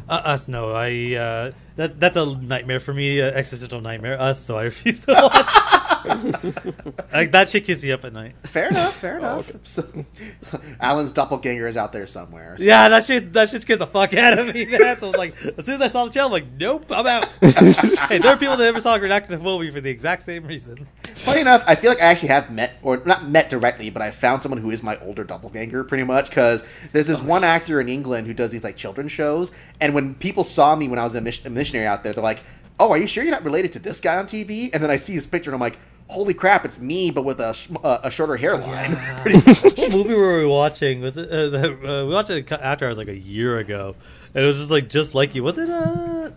[SPEAKER 2] Uh, us, no. I uh, that that's a nightmare for me, uh, existential nightmare. Us, so I refuse to watch. like that shit keeps me up at night.
[SPEAKER 1] Fair enough. Fair oh, enough.
[SPEAKER 3] okay.
[SPEAKER 1] So, Alan's doppelganger is out there somewhere.
[SPEAKER 2] Yeah, that shit that shit scares the fuck out of me, man. So I was like, as soon as I saw the channel, I'm like, nope, I'm out. hey, there are people that never saw a Green Active movie for the exact same reason.
[SPEAKER 1] Funny enough, I feel like I actually have met, or not met directly, but I found someone who is my older doppelganger, pretty much. Because there's this oh, one actor in England who does these like children's shows, and when people saw me when I was a, mis- a missionary out there, they're like, "Oh, are you sure you're not related to this guy on TV?" And then I see his picture, and I'm like, "Holy crap, it's me, but with a sh- uh, a shorter hairline." Pretty much.
[SPEAKER 2] what movie were we watching? Was it uh, the, uh, we watched it after I was like a year ago, and it was just like just like you. Was it uh,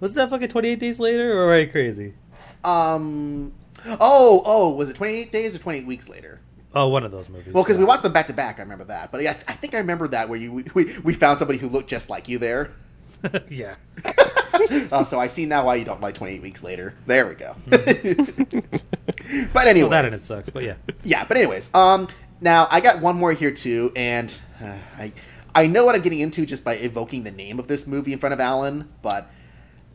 [SPEAKER 2] was that fucking Twenty Eight Days Later or am I crazy?
[SPEAKER 1] Um. Oh, oh, was it 28 days or 28 weeks later?
[SPEAKER 2] Oh, one of those movies.
[SPEAKER 1] Well, because we watched them back to back, I remember that. But yeah, I think I remember that where you we, we found somebody who looked just like you there.
[SPEAKER 2] yeah.
[SPEAKER 1] Uh, so I see now why you don't like 28 weeks later. There we go. but anyway,
[SPEAKER 2] Well, that and it sucks, but yeah.
[SPEAKER 1] yeah. But anyways, um, now I got one more here too, and uh, I I know what I'm getting into just by evoking the name of this movie in front of Alan, but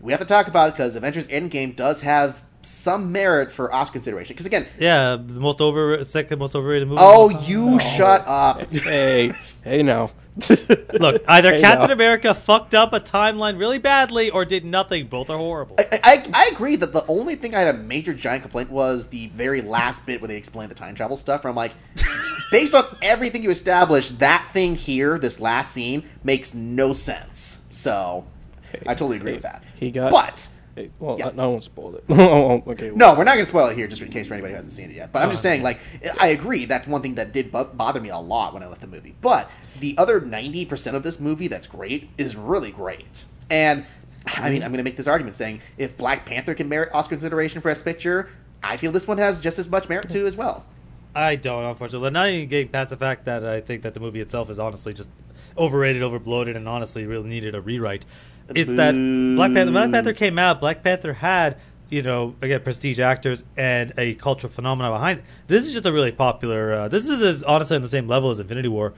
[SPEAKER 1] we have to talk about it because Avengers Endgame does have some merit for Oscar consideration. Because again,
[SPEAKER 2] Yeah, the most over second most overrated movie.
[SPEAKER 1] oh,
[SPEAKER 2] of all time.
[SPEAKER 1] you shut up.
[SPEAKER 3] hey, hey now.
[SPEAKER 2] Look, either
[SPEAKER 3] Hey,
[SPEAKER 2] Captain
[SPEAKER 3] now.
[SPEAKER 2] America fucked up a timeline really badly or did nothing. Both are horrible.
[SPEAKER 1] I, I, I agree that the only thing I had a major giant complaint was the very last bit where they explained the time travel stuff. Where I'm like, based on everything you established, that thing here, this last scene, makes no sense. So, I totally agree
[SPEAKER 3] Hey,
[SPEAKER 1] with that.
[SPEAKER 3] he got-
[SPEAKER 1] but
[SPEAKER 3] Hey, well,
[SPEAKER 1] Yeah.
[SPEAKER 3] I, I don't spoil it. oh, okay.
[SPEAKER 1] no, we're not going to spoil it here, just in case for anybody who hasn't seen it yet. But I'm just uh-huh. saying, like, I agree. That's one thing that did bo- bother me a lot when I left the movie. But the other 90% of this movie that's great is really great. And I mean, I'm going to make this argument saying if Black Panther can merit Oscar consideration for Best Picture, I feel this one has just as much merit too as well.
[SPEAKER 2] I don't, unfortunately. Not even getting past the fact that I think that the movie itself is honestly just overrated, overbloated, and honestly really needed a rewrite. Is that Black Panther? Black Panther came out. Black Panther had you know again prestige actors and a cultural phenomenon behind it. This is just a really popular. Uh, this is as, honestly on the same level as Infinity War.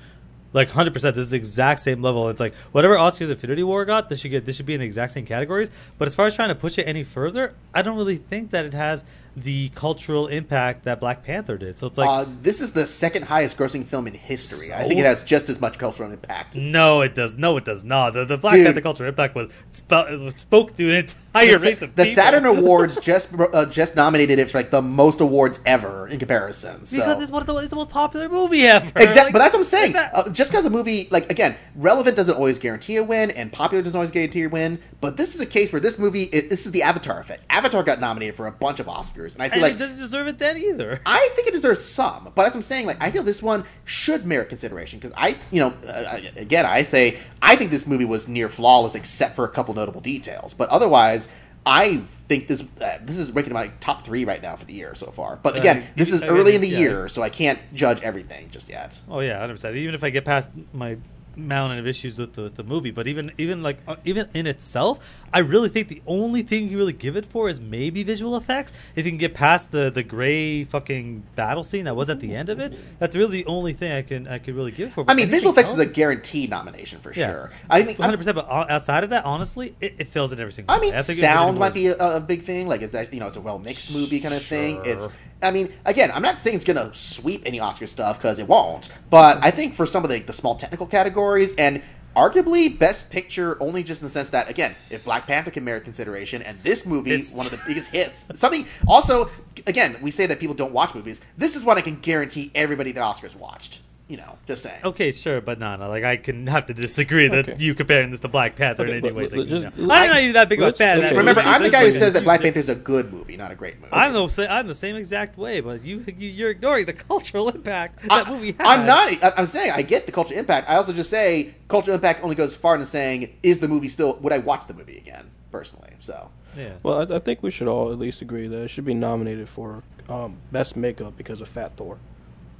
[SPEAKER 2] Like hundred percent, this is the exact same level. It's like whatever Oscars Infinity War got, this should get this should be in the exact same categories. But as far as trying to push it any further, I don't really think that it has the cultural impact that Black Panther did. So it's like,
[SPEAKER 1] uh, this is the second highest grossing film in history. I think it has just as much cultural impact.
[SPEAKER 2] no, it does. No, it does not. The, the Black
[SPEAKER 1] Dude.
[SPEAKER 2] Panther cultural impact was sp- spoke to an entire race
[SPEAKER 1] The,
[SPEAKER 2] of
[SPEAKER 1] the
[SPEAKER 2] people.
[SPEAKER 1] Saturn Awards just uh, just nominated it for like the most awards ever in comparison. So.
[SPEAKER 2] because it's one of the it's the most popular movie ever.
[SPEAKER 1] Exactly,
[SPEAKER 2] Like,
[SPEAKER 1] but that's what I'm saying.
[SPEAKER 2] that-
[SPEAKER 1] Uh, just because a movie, like again, relevant doesn't always guarantee a win, and popular doesn't always guarantee a win. But this is a case where this movie, it, this is the Avatar effect. Avatar got nominated for a bunch of Oscars, and I feel
[SPEAKER 2] and
[SPEAKER 1] like
[SPEAKER 2] it didn't deserve it then either.
[SPEAKER 1] I think it deserves some, but that's what I'm saying. Like, I feel this one should merit consideration because I, you know, uh, again, I say I think this movie was near flawless except for a couple notable details, but otherwise, I think this uh, this is ranking my top three right now for the year so far. But
[SPEAKER 2] Uh,
[SPEAKER 1] again, this is
[SPEAKER 2] I
[SPEAKER 1] early
[SPEAKER 2] mean,
[SPEAKER 1] in the
[SPEAKER 2] yeah.
[SPEAKER 1] year, so I can't judge everything just yet.
[SPEAKER 2] Oh yeah, hundred percent. Even if I get past my mountain of issues with the, with the movie, but even even like uh, even in itself, I really think the only thing you really give it for is maybe visual effects. If you can get past the the gray fucking battle scene that was at the end of it, that's really the only thing I can I could really give for.
[SPEAKER 1] I mean, visual effects is a guaranteed nomination for
[SPEAKER 2] Yeah.
[SPEAKER 1] sure. I think.
[SPEAKER 2] hundred percent. But uh, outside of that, honestly, it, it fails in every single.
[SPEAKER 1] I mean,
[SPEAKER 2] think
[SPEAKER 1] sound might be a, a big thing. Like it's a, you know, it's a well mixed movie kind of thing. It's. I mean, again, I'm not saying it's gonna sweep any Oscar stuff because it won't. But I think for some of the, the small technical categories and arguably best picture only just in the sense that again, if Black Panther can merit consideration, and this movie
[SPEAKER 2] It's-
[SPEAKER 1] one of the biggest hits, something also again we say that people don't watch movies. This is one I can guarantee everybody the Oscars watched. You know, just saying.
[SPEAKER 2] Okay, sure, but no, no. Like I can have to disagree that
[SPEAKER 3] Okay.
[SPEAKER 2] you comparing this to Black Panther
[SPEAKER 3] Okay,
[SPEAKER 2] in any
[SPEAKER 3] way.
[SPEAKER 2] ways.
[SPEAKER 3] but
[SPEAKER 2] Like, you know. I'm not even that big of a fan.
[SPEAKER 3] okay,
[SPEAKER 2] that
[SPEAKER 1] Remember. I'm the guy who says that Black
[SPEAKER 2] you-
[SPEAKER 1] Panther's a good movie, not a great movie.
[SPEAKER 2] I'm the I'm the same exact way, but you, you you're ignoring the cultural impact
[SPEAKER 1] I-
[SPEAKER 2] that movie has.
[SPEAKER 1] I'm not. I- I'm saying I get the cultural impact. I also just say cultural impact only goes far into saying is the movie still would I watch the movie again personally. So
[SPEAKER 2] Yeah.
[SPEAKER 3] Well, I, I think we should all at least agree that it should be nominated for um, best makeup because of Fat Thor.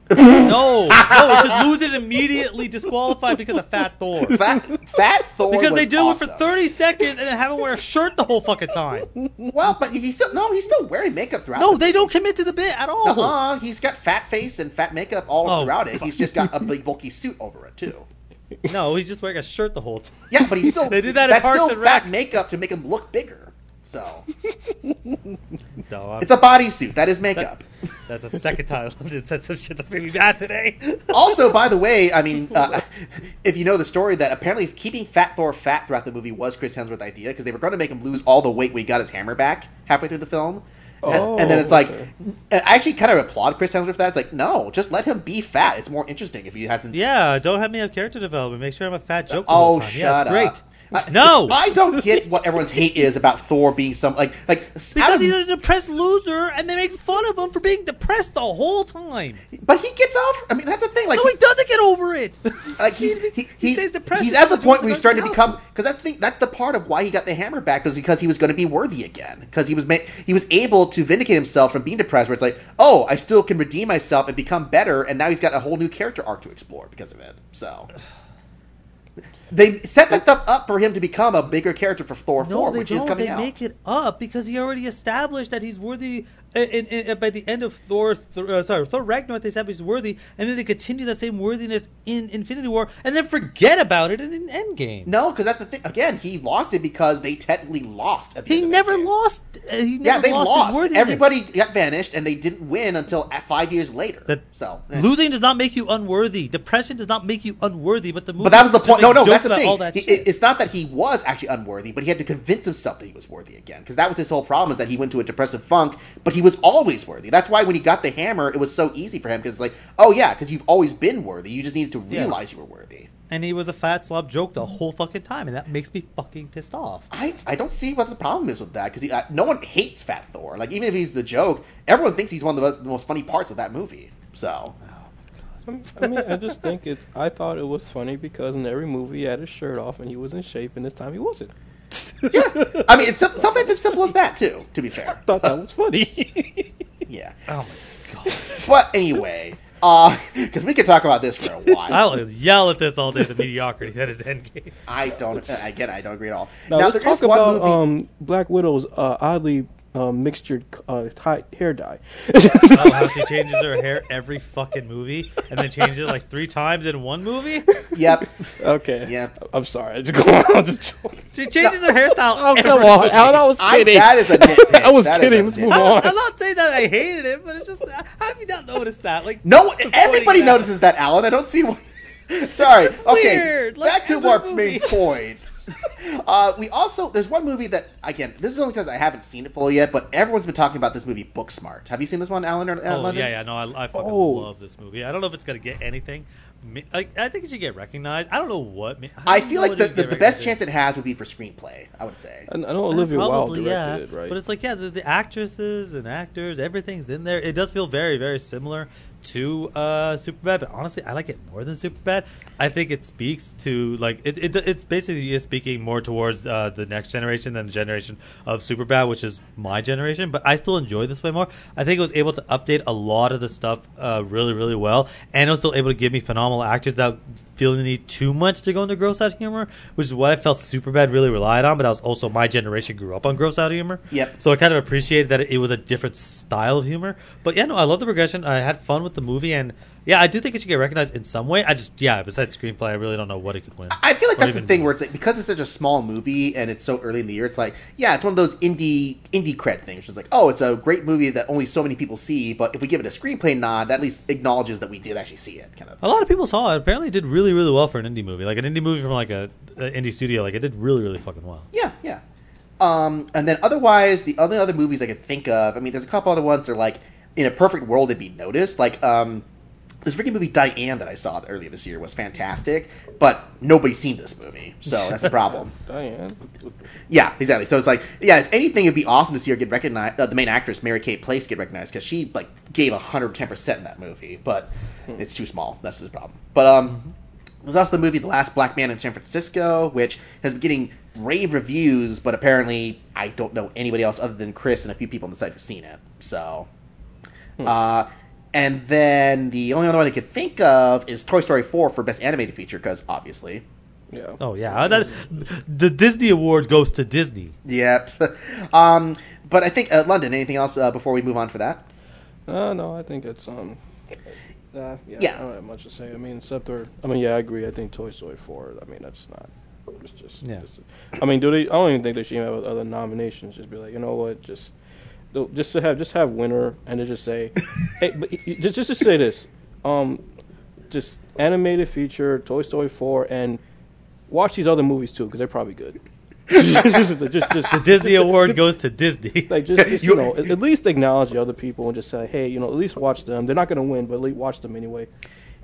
[SPEAKER 2] No, no, it should lose it immediately, disqualified because of Fat Thor.
[SPEAKER 1] Fat, Fat Thor
[SPEAKER 2] Because they do it for 30 seconds and then have him wear a shirt the whole fucking time.
[SPEAKER 1] Well, but he's still no, he's still wearing makeup throughout.
[SPEAKER 2] No,
[SPEAKER 1] the
[SPEAKER 2] they don't commit to the bit at all.
[SPEAKER 1] Uh-uh, he's got fat face and fat makeup all
[SPEAKER 2] Oh,
[SPEAKER 1] throughout it. He's just got a big bulky suit over it too.
[SPEAKER 2] No, he's just wearing a shirt the whole time.
[SPEAKER 1] Yeah, but he's still
[SPEAKER 2] They did that in
[SPEAKER 1] that's
[SPEAKER 2] Parks
[SPEAKER 1] still
[SPEAKER 2] and
[SPEAKER 1] fat makeup to make him look bigger. So
[SPEAKER 2] No, I'm-
[SPEAKER 1] it's a bodysuit. That is makeup.
[SPEAKER 2] that's the second time I've said some shit that's made me mad today.
[SPEAKER 1] also, by the way, I mean, uh, if you know the story, that apparently keeping Fat Thor fat throughout the movie was Chris Hemsworth's idea because they were going to make him lose all the weight when he got his hammer back halfway through the film. And-
[SPEAKER 3] Oh,
[SPEAKER 1] and then it's like,
[SPEAKER 3] okay.
[SPEAKER 1] I actually kind of applaud Chris Hemsworth for that. It's like, no, just let him be fat. It's more interesting if he hasn't.
[SPEAKER 2] yeah, don't have me have character development. Make sure I'm a fat joke the
[SPEAKER 1] Oh, shut
[SPEAKER 2] yeah, it's great.
[SPEAKER 1] I-
[SPEAKER 2] no,
[SPEAKER 1] I don't get what everyone's hate is about Thor being some like like
[SPEAKER 2] because
[SPEAKER 1] of-
[SPEAKER 2] he's a depressed loser, and they make fun of him for being depressed the whole time.
[SPEAKER 1] but he gets off. I mean, that's the thing. Like,
[SPEAKER 2] No, he doesn't get over it.
[SPEAKER 1] like he's he,
[SPEAKER 2] He
[SPEAKER 1] he's,
[SPEAKER 2] stays depressed
[SPEAKER 1] he's at the point where he's starting to become because that's the that's the part of why he got the hammer back was because he was going to be worthy again because he was ma- he was able to vindicate himself from being depressed where it's like oh I still can redeem myself and become better and now he's got a whole new character arc to explore because of it so they set that stuff up for him to become a bigger character for Thor
[SPEAKER 2] No,
[SPEAKER 1] 4 which
[SPEAKER 2] don't.
[SPEAKER 1] is coming
[SPEAKER 2] they
[SPEAKER 1] out
[SPEAKER 2] make it up because he already established that he's worthy. In, in- by the end of Thor, Thor uh, sorry, Thor Ragnarok, they established he's worthy, and then they continue that same worthiness in Infinity War, and then forget about it in, in Endgame.
[SPEAKER 1] no because that's the thing again he lost it because they technically lost at the
[SPEAKER 2] never lost. Uh, he never
[SPEAKER 1] yeah they
[SPEAKER 2] lost.
[SPEAKER 1] Lost everybody got vanished and they didn't win until five years later
[SPEAKER 2] That
[SPEAKER 1] so eh.
[SPEAKER 2] losing does not make you unworthy. Depression does not make you unworthy. But the movie
[SPEAKER 1] But that was the point. No, no, that's the thing. He- it's not that he was actually unworthy, but he had to convince himself that he was worthy again. Because that was his whole problem is that he went to a depressive funk, but he was always worthy. That's why when he got the hammer, it was so easy for him because it's like, oh yeah, because you've always been worthy. You just needed to
[SPEAKER 2] Yeah.
[SPEAKER 1] realize you were worthy.
[SPEAKER 2] and he was a fat slob joke the whole fucking time, and that makes me fucking pissed off.
[SPEAKER 1] I, I don't see what the problem is with that because uh, no one hates Fat Thor. Like even if he's the joke, everyone thinks he's one of the most, the most funny parts of that movie. So
[SPEAKER 3] I mean, I just think it's. I thought it was funny because in every movie he had his shirt off and he was in shape, and this time he wasn't.
[SPEAKER 1] I mean, it's sim- sometimes as simple as that too. To be fair,
[SPEAKER 3] Thought that was funny.
[SPEAKER 1] yeah.
[SPEAKER 2] Oh my god!
[SPEAKER 1] But anyway, uh, because we could talk about this for a while.
[SPEAKER 2] I'll yell at this all day. The mediocrity that is Endgame.
[SPEAKER 1] I don't. Again, I don't agree at all.
[SPEAKER 3] now, let's talk about
[SPEAKER 1] movie-
[SPEAKER 3] um, Black Widow's uh, oddly uh, mixtured uh, tie- hair dye.
[SPEAKER 2] Oh, how she changes her hair every fucking movie, and then changes it like three times in one movie.
[SPEAKER 1] Yep.
[SPEAKER 3] okay.
[SPEAKER 1] Yeah.
[SPEAKER 3] I'm sorry. I just go on. I'm just joking.
[SPEAKER 2] She changes her hairstyle.
[SPEAKER 3] Oh, come on.
[SPEAKER 2] movie.
[SPEAKER 3] Alan, I was
[SPEAKER 1] I,
[SPEAKER 3] kidding.
[SPEAKER 1] that is a nitpick.
[SPEAKER 3] I was
[SPEAKER 1] That is a
[SPEAKER 3] kidding. Let's move on.
[SPEAKER 2] I'm not saying that I hated it, but it's just how have you not noticed that? Like
[SPEAKER 1] No, everybody
[SPEAKER 2] it
[SPEAKER 1] notices that, Alan. I don't see why. Sorry.
[SPEAKER 2] just
[SPEAKER 1] okay.
[SPEAKER 2] weird. Like,
[SPEAKER 1] Back to
[SPEAKER 2] every
[SPEAKER 1] Warp's main point. Uh, we also there's one movie that again this is only because I haven't seen it fully yet, but everyone's been talking about this movie Booksmart. Have you seen this one, Alan? Or,
[SPEAKER 2] Oh
[SPEAKER 1] London?
[SPEAKER 2] yeah, yeah. No, I, I fucking
[SPEAKER 3] Oh.
[SPEAKER 2] love this movie. I don't know if it's gonna get anything. Like I think it should get recognized. I don't know what. ma-
[SPEAKER 1] I feel like the, the, the best chance it has would be for screenplay. I would say.
[SPEAKER 3] I I know Olivia Wilde
[SPEAKER 2] Probably,
[SPEAKER 3] directed
[SPEAKER 2] yeah.
[SPEAKER 3] it, right?
[SPEAKER 2] But it's like, yeah, the, the actresses and actors, everything's in there. It does feel very, very similar to uh, Superbad, but honestly, I like it more than Superbad. I think it speaks to like it. it it's basically is speaking more towards uh, the next generation than the generation of Superbad, which is my generation. But I still enjoy this way more. I think it was able to update a lot of the stuff uh, really, really well, and it was still able to give me phenomenal actors that feel the need too much to go into gross out humor, which is what I felt Superbad really relied on. But I was also my generation grew up on gross out humor.
[SPEAKER 1] Yep.
[SPEAKER 2] So I kind of appreciated that it was a different style of humor. But yeah, no, I love the progression. I had fun with the movie, and yeah, I do think it should get recognized in some way. I just yeah, besides screenplay, I really don't know what it could win.
[SPEAKER 1] I feel like that's the thing where it's like because it's such a small movie and it's so early in the year. It's like yeah, it's one of those indie indie cred things. It's like oh, it's a great movie that only so many people see, but if we give it a screenplay nod, that at least acknowledges that we did actually see it. Kind of.
[SPEAKER 2] A lot of people saw it. Apparently, it did really really, well for an indie movie. Like an indie movie from like a, a indie studio. Like it did really, really fucking well.
[SPEAKER 1] Yeah, yeah. Um, and then otherwise, the other other movies I could think of. I mean, there's a couple other ones that are like in a perfect world they'd be noticed. Like um, this freaking movie Diane that I saw earlier this year was fantastic, but nobody's seen this movie, so that's the problem.
[SPEAKER 3] Diane.
[SPEAKER 1] Yeah, exactly. So it's like, yeah, if anything, it'd be awesome to see her get recognized. Uh, the main actress, Mary Kay Place, get recognized because she like gave hundred ten percent in that movie, but it's too small. That's the problem. But um, there's also the movie The Last Black Man in San Francisco, which has been getting rave reviews, but apparently I don't know anybody else other than Chris and a few people on the site who've seen it. So, uh, and then the only other one I could think of is Toy Story 4 for Best Animated Feature, because obviously.
[SPEAKER 3] Yeah.
[SPEAKER 2] Oh yeah, that, the Disney award goes to Disney.
[SPEAKER 1] Yep. um, but I think uh, London. Anything else uh, before we move on for that?
[SPEAKER 3] Uh, no, I think it's um. Uh, yeah,
[SPEAKER 1] Yeah.
[SPEAKER 3] I don't have much to say. I mean, except for, I mean, yeah, I agree. I think Toy Story 4. I mean, that's not. It's just.
[SPEAKER 2] Yeah.
[SPEAKER 3] just- I mean, do they? I don't even think they should even have other nominations. Just be like, you know what? Just, they'll- just to have just have winner and to just say, hey, but y- y- just just to say this, um, just animated feature Toy Story 4 and watch these other movies too because they're probably good. just, just, just,
[SPEAKER 2] The Disney award goes to Disney.
[SPEAKER 3] like just, just, you know at, at least acknowledge the other people and just say hey you know at least watch them they're not going to win but at least watch them anyway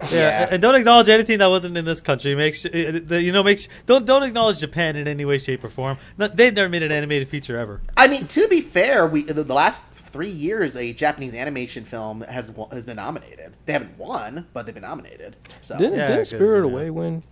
[SPEAKER 2] Yeah,
[SPEAKER 1] Yeah.
[SPEAKER 2] and don't acknowledge anything that wasn't in this country. Make sure uh, you know. Make sure, don't don't acknowledge Japan in any way, shape, or form. No, they've never made an animated feature ever.
[SPEAKER 1] I mean, to be fair, we the, the last three years a Japanese animation film has has been nominated. They haven't won, but they've been nominated. So,
[SPEAKER 3] didn't,
[SPEAKER 2] Yeah,
[SPEAKER 3] didn't
[SPEAKER 2] 'cause,
[SPEAKER 3] Spirit
[SPEAKER 2] you know.
[SPEAKER 3] Away win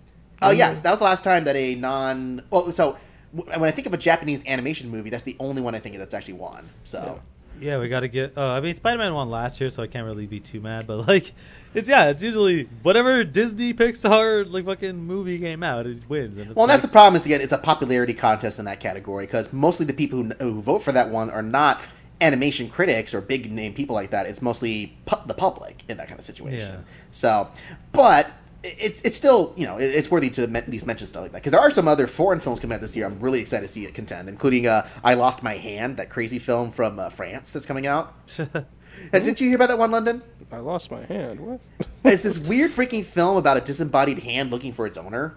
[SPEAKER 1] oh yes, that was the last time that a non. Well, so when I think of a Japanese animation movie, that's the only one I think that's actually won. So.
[SPEAKER 2] Yeah, we got to get. Uh, I mean, Spider Man won last year, so I can't really be too mad. But like, it's yeah, it's usually whatever Disney Pixar like fucking movie came out, it wins.
[SPEAKER 1] Well, that's the problem. Is again, it's a popularity contest in that category because mostly the people who, who vote for that one are not animation critics or big name people like that. It's mostly pu- the public in that kind of situation.
[SPEAKER 2] Yeah.
[SPEAKER 1] So, but it's it's still you know it's worthy to men- these mention stuff like that because there are some other foreign films coming out this year. I'm really excited to see it contend, including uh, I Lost My Hand, that crazy film from uh, France that's coming out. Uh, Did you hear about that one, London?
[SPEAKER 3] I lost my hand what
[SPEAKER 1] It's this weird freaking film about a disembodied hand looking for its owner.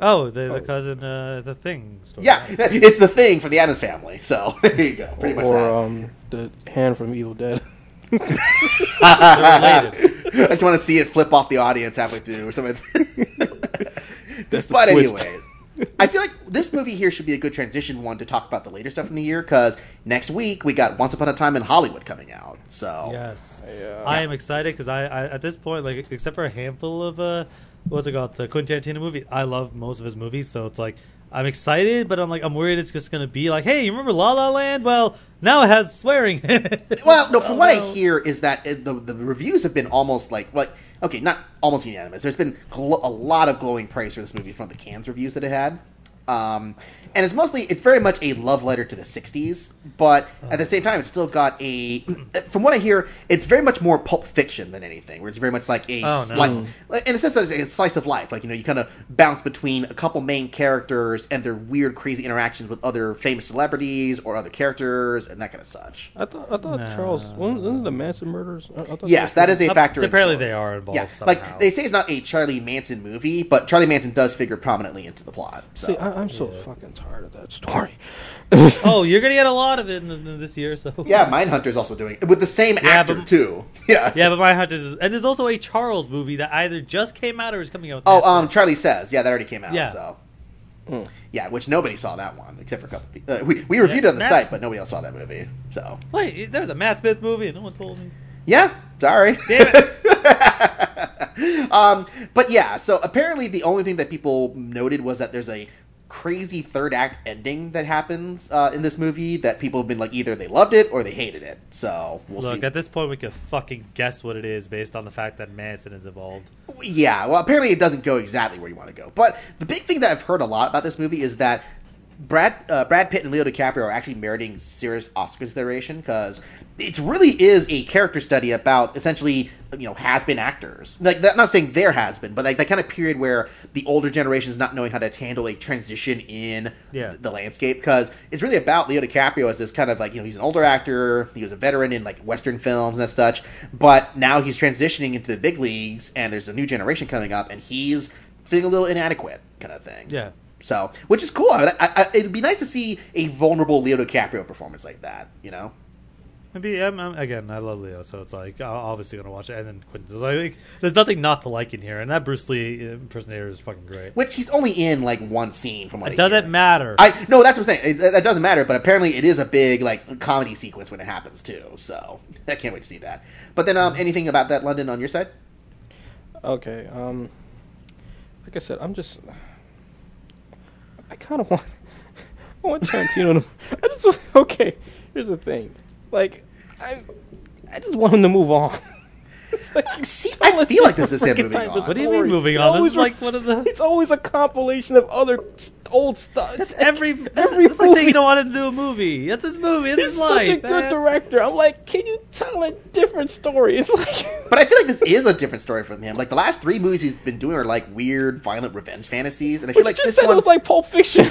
[SPEAKER 2] oh, the, the
[SPEAKER 3] Oh.
[SPEAKER 2] cousin, uh, the thing. Story.
[SPEAKER 1] Yeah, it's the thing from the Addams Family. So there you go, pretty much
[SPEAKER 3] or um the hand from Evil Dead
[SPEAKER 2] They're related.
[SPEAKER 1] I just want to see it flip off the audience halfway through or something.
[SPEAKER 3] That's the
[SPEAKER 1] but
[SPEAKER 3] twist.
[SPEAKER 1] anyway, I feel like this movie here should be a good transition one to talk about the later stuff in the year because next week we got Once Upon a Time in Hollywood coming out. So
[SPEAKER 2] Yes,
[SPEAKER 3] Yeah.
[SPEAKER 2] I am excited because I, I at this point, like except for a handful of uh, what's it called, the Quentin Tarantino movie, I love most of his movies. So it's like I'm excited, but I'm like I'm worried it's just gonna be like, hey, you remember La La Land? Well, now it has swearing.
[SPEAKER 1] Well, no. From what I
[SPEAKER 2] oh,
[SPEAKER 1] hear is that it, the the reviews have been almost like like okay, not almost unanimous. There's been gl- a lot of glowing praise for this movie from the Cannes reviews that it had. Um, and it's mostly it's very much a love letter to the '60s, but at the same time, it's still got a. From what I hear, it's very much more pulp fiction than anything. Where it's very much like a
[SPEAKER 2] Oh,
[SPEAKER 1] slice, like, in the sense that it's a slice of life. Like you know, you kind of bounce between a couple main characters and their weird, crazy interactions with other famous celebrities or other characters and that kind of such.
[SPEAKER 3] I thought I thought
[SPEAKER 2] No.
[SPEAKER 3] Charles wasn't wasn't the Manson murders I, I thought
[SPEAKER 1] Yes, that is a factor. in
[SPEAKER 2] Apparently,
[SPEAKER 1] story.
[SPEAKER 2] they are involved.
[SPEAKER 1] Yeah,
[SPEAKER 2] somehow.
[SPEAKER 1] like they say, it's not a Charlie Manson movie, but Charlie Manson does figure prominently into the plot. So.
[SPEAKER 3] See, I, I'm so fucking tired of that story.
[SPEAKER 2] oh, you're gonna get a lot of it in, in this year. So
[SPEAKER 1] yeah, Mindhunter's also doing it with the same
[SPEAKER 2] Yeah,
[SPEAKER 1] actor
[SPEAKER 2] but-
[SPEAKER 1] too. Yeah.
[SPEAKER 2] yeah, but Mindhunter's is, and there's also a Charles movie that either just came out or is coming out.
[SPEAKER 1] Oh, um, Charlie says, yeah, that already came out.
[SPEAKER 2] Yeah.
[SPEAKER 1] So.
[SPEAKER 3] Mm.
[SPEAKER 1] Yeah, which nobody saw that one except for a couple. People. Uh, we we reviewed it on the
[SPEAKER 2] Matt's-
[SPEAKER 1] site, but nobody else saw that movie. So
[SPEAKER 2] wait, there was a Matt Smith movie and no one told me.
[SPEAKER 1] yeah, sorry.
[SPEAKER 2] Damn it!
[SPEAKER 1] um, but yeah, so apparently the only thing that people noted was that there's a crazy third act ending that happens uh, in this movie that people have been like either they loved it or they hated it. So we'll
[SPEAKER 2] Look,
[SPEAKER 1] see.
[SPEAKER 2] at this point, we could fucking guess what it is based on the fact that Manson is involved.
[SPEAKER 1] Yeah, well, apparently it doesn't go exactly where you want to go. But the big thing that I've heard a lot about this movie is that Brad uh, Brad Pitt and Leo DiCaprio are actually meriting serious Oscar consideration because it really is a character study about essentially you know has been actors. Like that, not saying there has been, but like that kind of period where the older generation is not knowing how to handle a transition in
[SPEAKER 2] Yeah.
[SPEAKER 1] the landscape because it's really about Leo DiCaprio as this kind of like you know he's an older actor, he was a veteran in like Western films and such, but now he's transitioning into the big leagues and there's a new generation coming up and he's feeling a little inadequate, kind of thing.
[SPEAKER 2] Yeah.
[SPEAKER 1] So, which is cool. I, I, I, it'd be nice to see a vulnerable Leo DiCaprio performance like that. You know.
[SPEAKER 2] Maybe I'm, I'm- again. I love Leo, so it's like I'm obviously gonna watch it. And then Quentin's like, there's nothing not to like in here, and that Bruce Lee impersonator is fucking great.
[SPEAKER 1] Which he's only in like one scene from what
[SPEAKER 2] It doesn't
[SPEAKER 1] hear.
[SPEAKER 2] matter.
[SPEAKER 1] I no, that's what I'm saying. It, that doesn't matter, but apparently it is a big like comedy sequence when it happens too. So I can't wait to see that. But then, um, anything about that London on your side?
[SPEAKER 3] Okay. Um, like I said, I'm just. I kind of want. I want Tarantino to. I just want- okay. Here's the thing, like I, I just want him to move on. It's like,
[SPEAKER 1] See, I feel like this
[SPEAKER 3] different
[SPEAKER 1] is him moving on.
[SPEAKER 2] What do you mean moving on? This
[SPEAKER 3] always
[SPEAKER 2] is like
[SPEAKER 3] ref-
[SPEAKER 2] one of the-
[SPEAKER 3] It's always a compilation of other s- old stuff.
[SPEAKER 2] That's
[SPEAKER 3] like
[SPEAKER 2] every. That's,
[SPEAKER 3] every
[SPEAKER 2] that's like saying you
[SPEAKER 3] movie.
[SPEAKER 2] don't want to do a movie. That's his movie. That's
[SPEAKER 3] He's
[SPEAKER 2] his life.
[SPEAKER 3] such a good
[SPEAKER 2] man.
[SPEAKER 3] director. I'm like, can you tell a different story? It's like,
[SPEAKER 1] But I feel like this is a different story from him. Like the last three movies he's been doing are like weird, violent revenge fantasies, and I
[SPEAKER 3] but
[SPEAKER 1] feel
[SPEAKER 3] you
[SPEAKER 1] like
[SPEAKER 3] just
[SPEAKER 1] this
[SPEAKER 3] said
[SPEAKER 1] one.
[SPEAKER 3] it was like Pulp Fiction.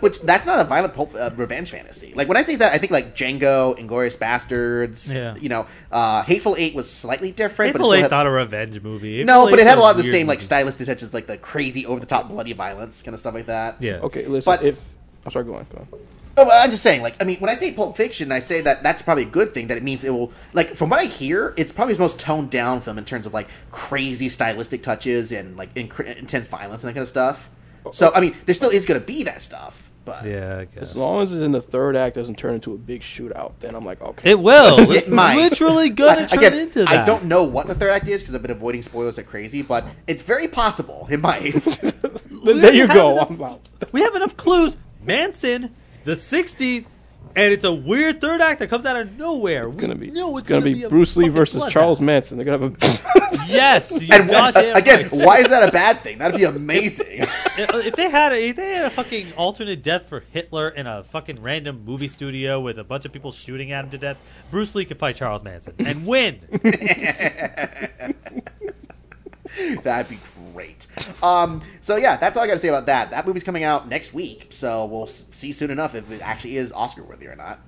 [SPEAKER 1] Which that's not a violent pulp, uh, revenge fantasy. Like when I say that, I think like Django, Inglourious Basterds.
[SPEAKER 2] Yeah.
[SPEAKER 1] You know, uh, Hateful Eight was slightly different.
[SPEAKER 2] Hateful
[SPEAKER 1] but it
[SPEAKER 2] Eight's
[SPEAKER 1] still had,
[SPEAKER 2] not a revenge movie.
[SPEAKER 1] no,
[SPEAKER 2] Hateful
[SPEAKER 1] but it had a lot of the
[SPEAKER 2] weird
[SPEAKER 1] same like stylistic touches, like the crazy, over the top, bloody violence kind of stuff like that.
[SPEAKER 2] Yeah.
[SPEAKER 3] okay, listen.
[SPEAKER 1] But-
[SPEAKER 3] if I'm sorry, go on. Go on.
[SPEAKER 1] Oh, I'm just saying, like, I mean, when I say Pulp Fiction, I say that that's probably a good thing. That it means it will, like, from what I hear, it's probably his most toned down film in terms of like crazy stylistic touches and like inc- intense violence and that kind of stuff. So, I mean, there still is going to be that stuff, but
[SPEAKER 2] Yeah, I guess.
[SPEAKER 3] As long as it's in the third act doesn't turn into a big shootout, then I'm like, okay.
[SPEAKER 2] It will.
[SPEAKER 1] It
[SPEAKER 2] It's
[SPEAKER 1] might.
[SPEAKER 2] literally gonna turn
[SPEAKER 1] Again,
[SPEAKER 2] into that.
[SPEAKER 1] I don't know what the third act is because I've been avoiding spoilers like crazy, but it's very possible it might.
[SPEAKER 3] Then there you
[SPEAKER 2] have
[SPEAKER 3] go.
[SPEAKER 2] enough-
[SPEAKER 3] I'm out.
[SPEAKER 2] We have enough clues. Manson, the '60s, and it's a weird third act that comes out of nowhere.
[SPEAKER 3] It's gonna be.
[SPEAKER 2] No,
[SPEAKER 3] it's gonna, be,
[SPEAKER 2] a
[SPEAKER 3] Bruce Lee
[SPEAKER 2] fucking
[SPEAKER 3] versus
[SPEAKER 2] bloodbath.
[SPEAKER 3] Charles Manson. They're gonna have a.
[SPEAKER 2] Yes, you
[SPEAKER 1] and
[SPEAKER 2] goddamn
[SPEAKER 1] again,
[SPEAKER 2] right.
[SPEAKER 1] why is that a bad thing? That'd be amazing.
[SPEAKER 2] If they had a, if they had a fucking alternate death for Hitler in a fucking random movie studio with a bunch of people shooting at him to death, Bruce Lee could fight Charles Manson and win.
[SPEAKER 1] That'd be great. Um, so yeah, that's all I got to say about that. That movie's coming out next week, so we'll see soon enough if it actually is Oscar worthy or not.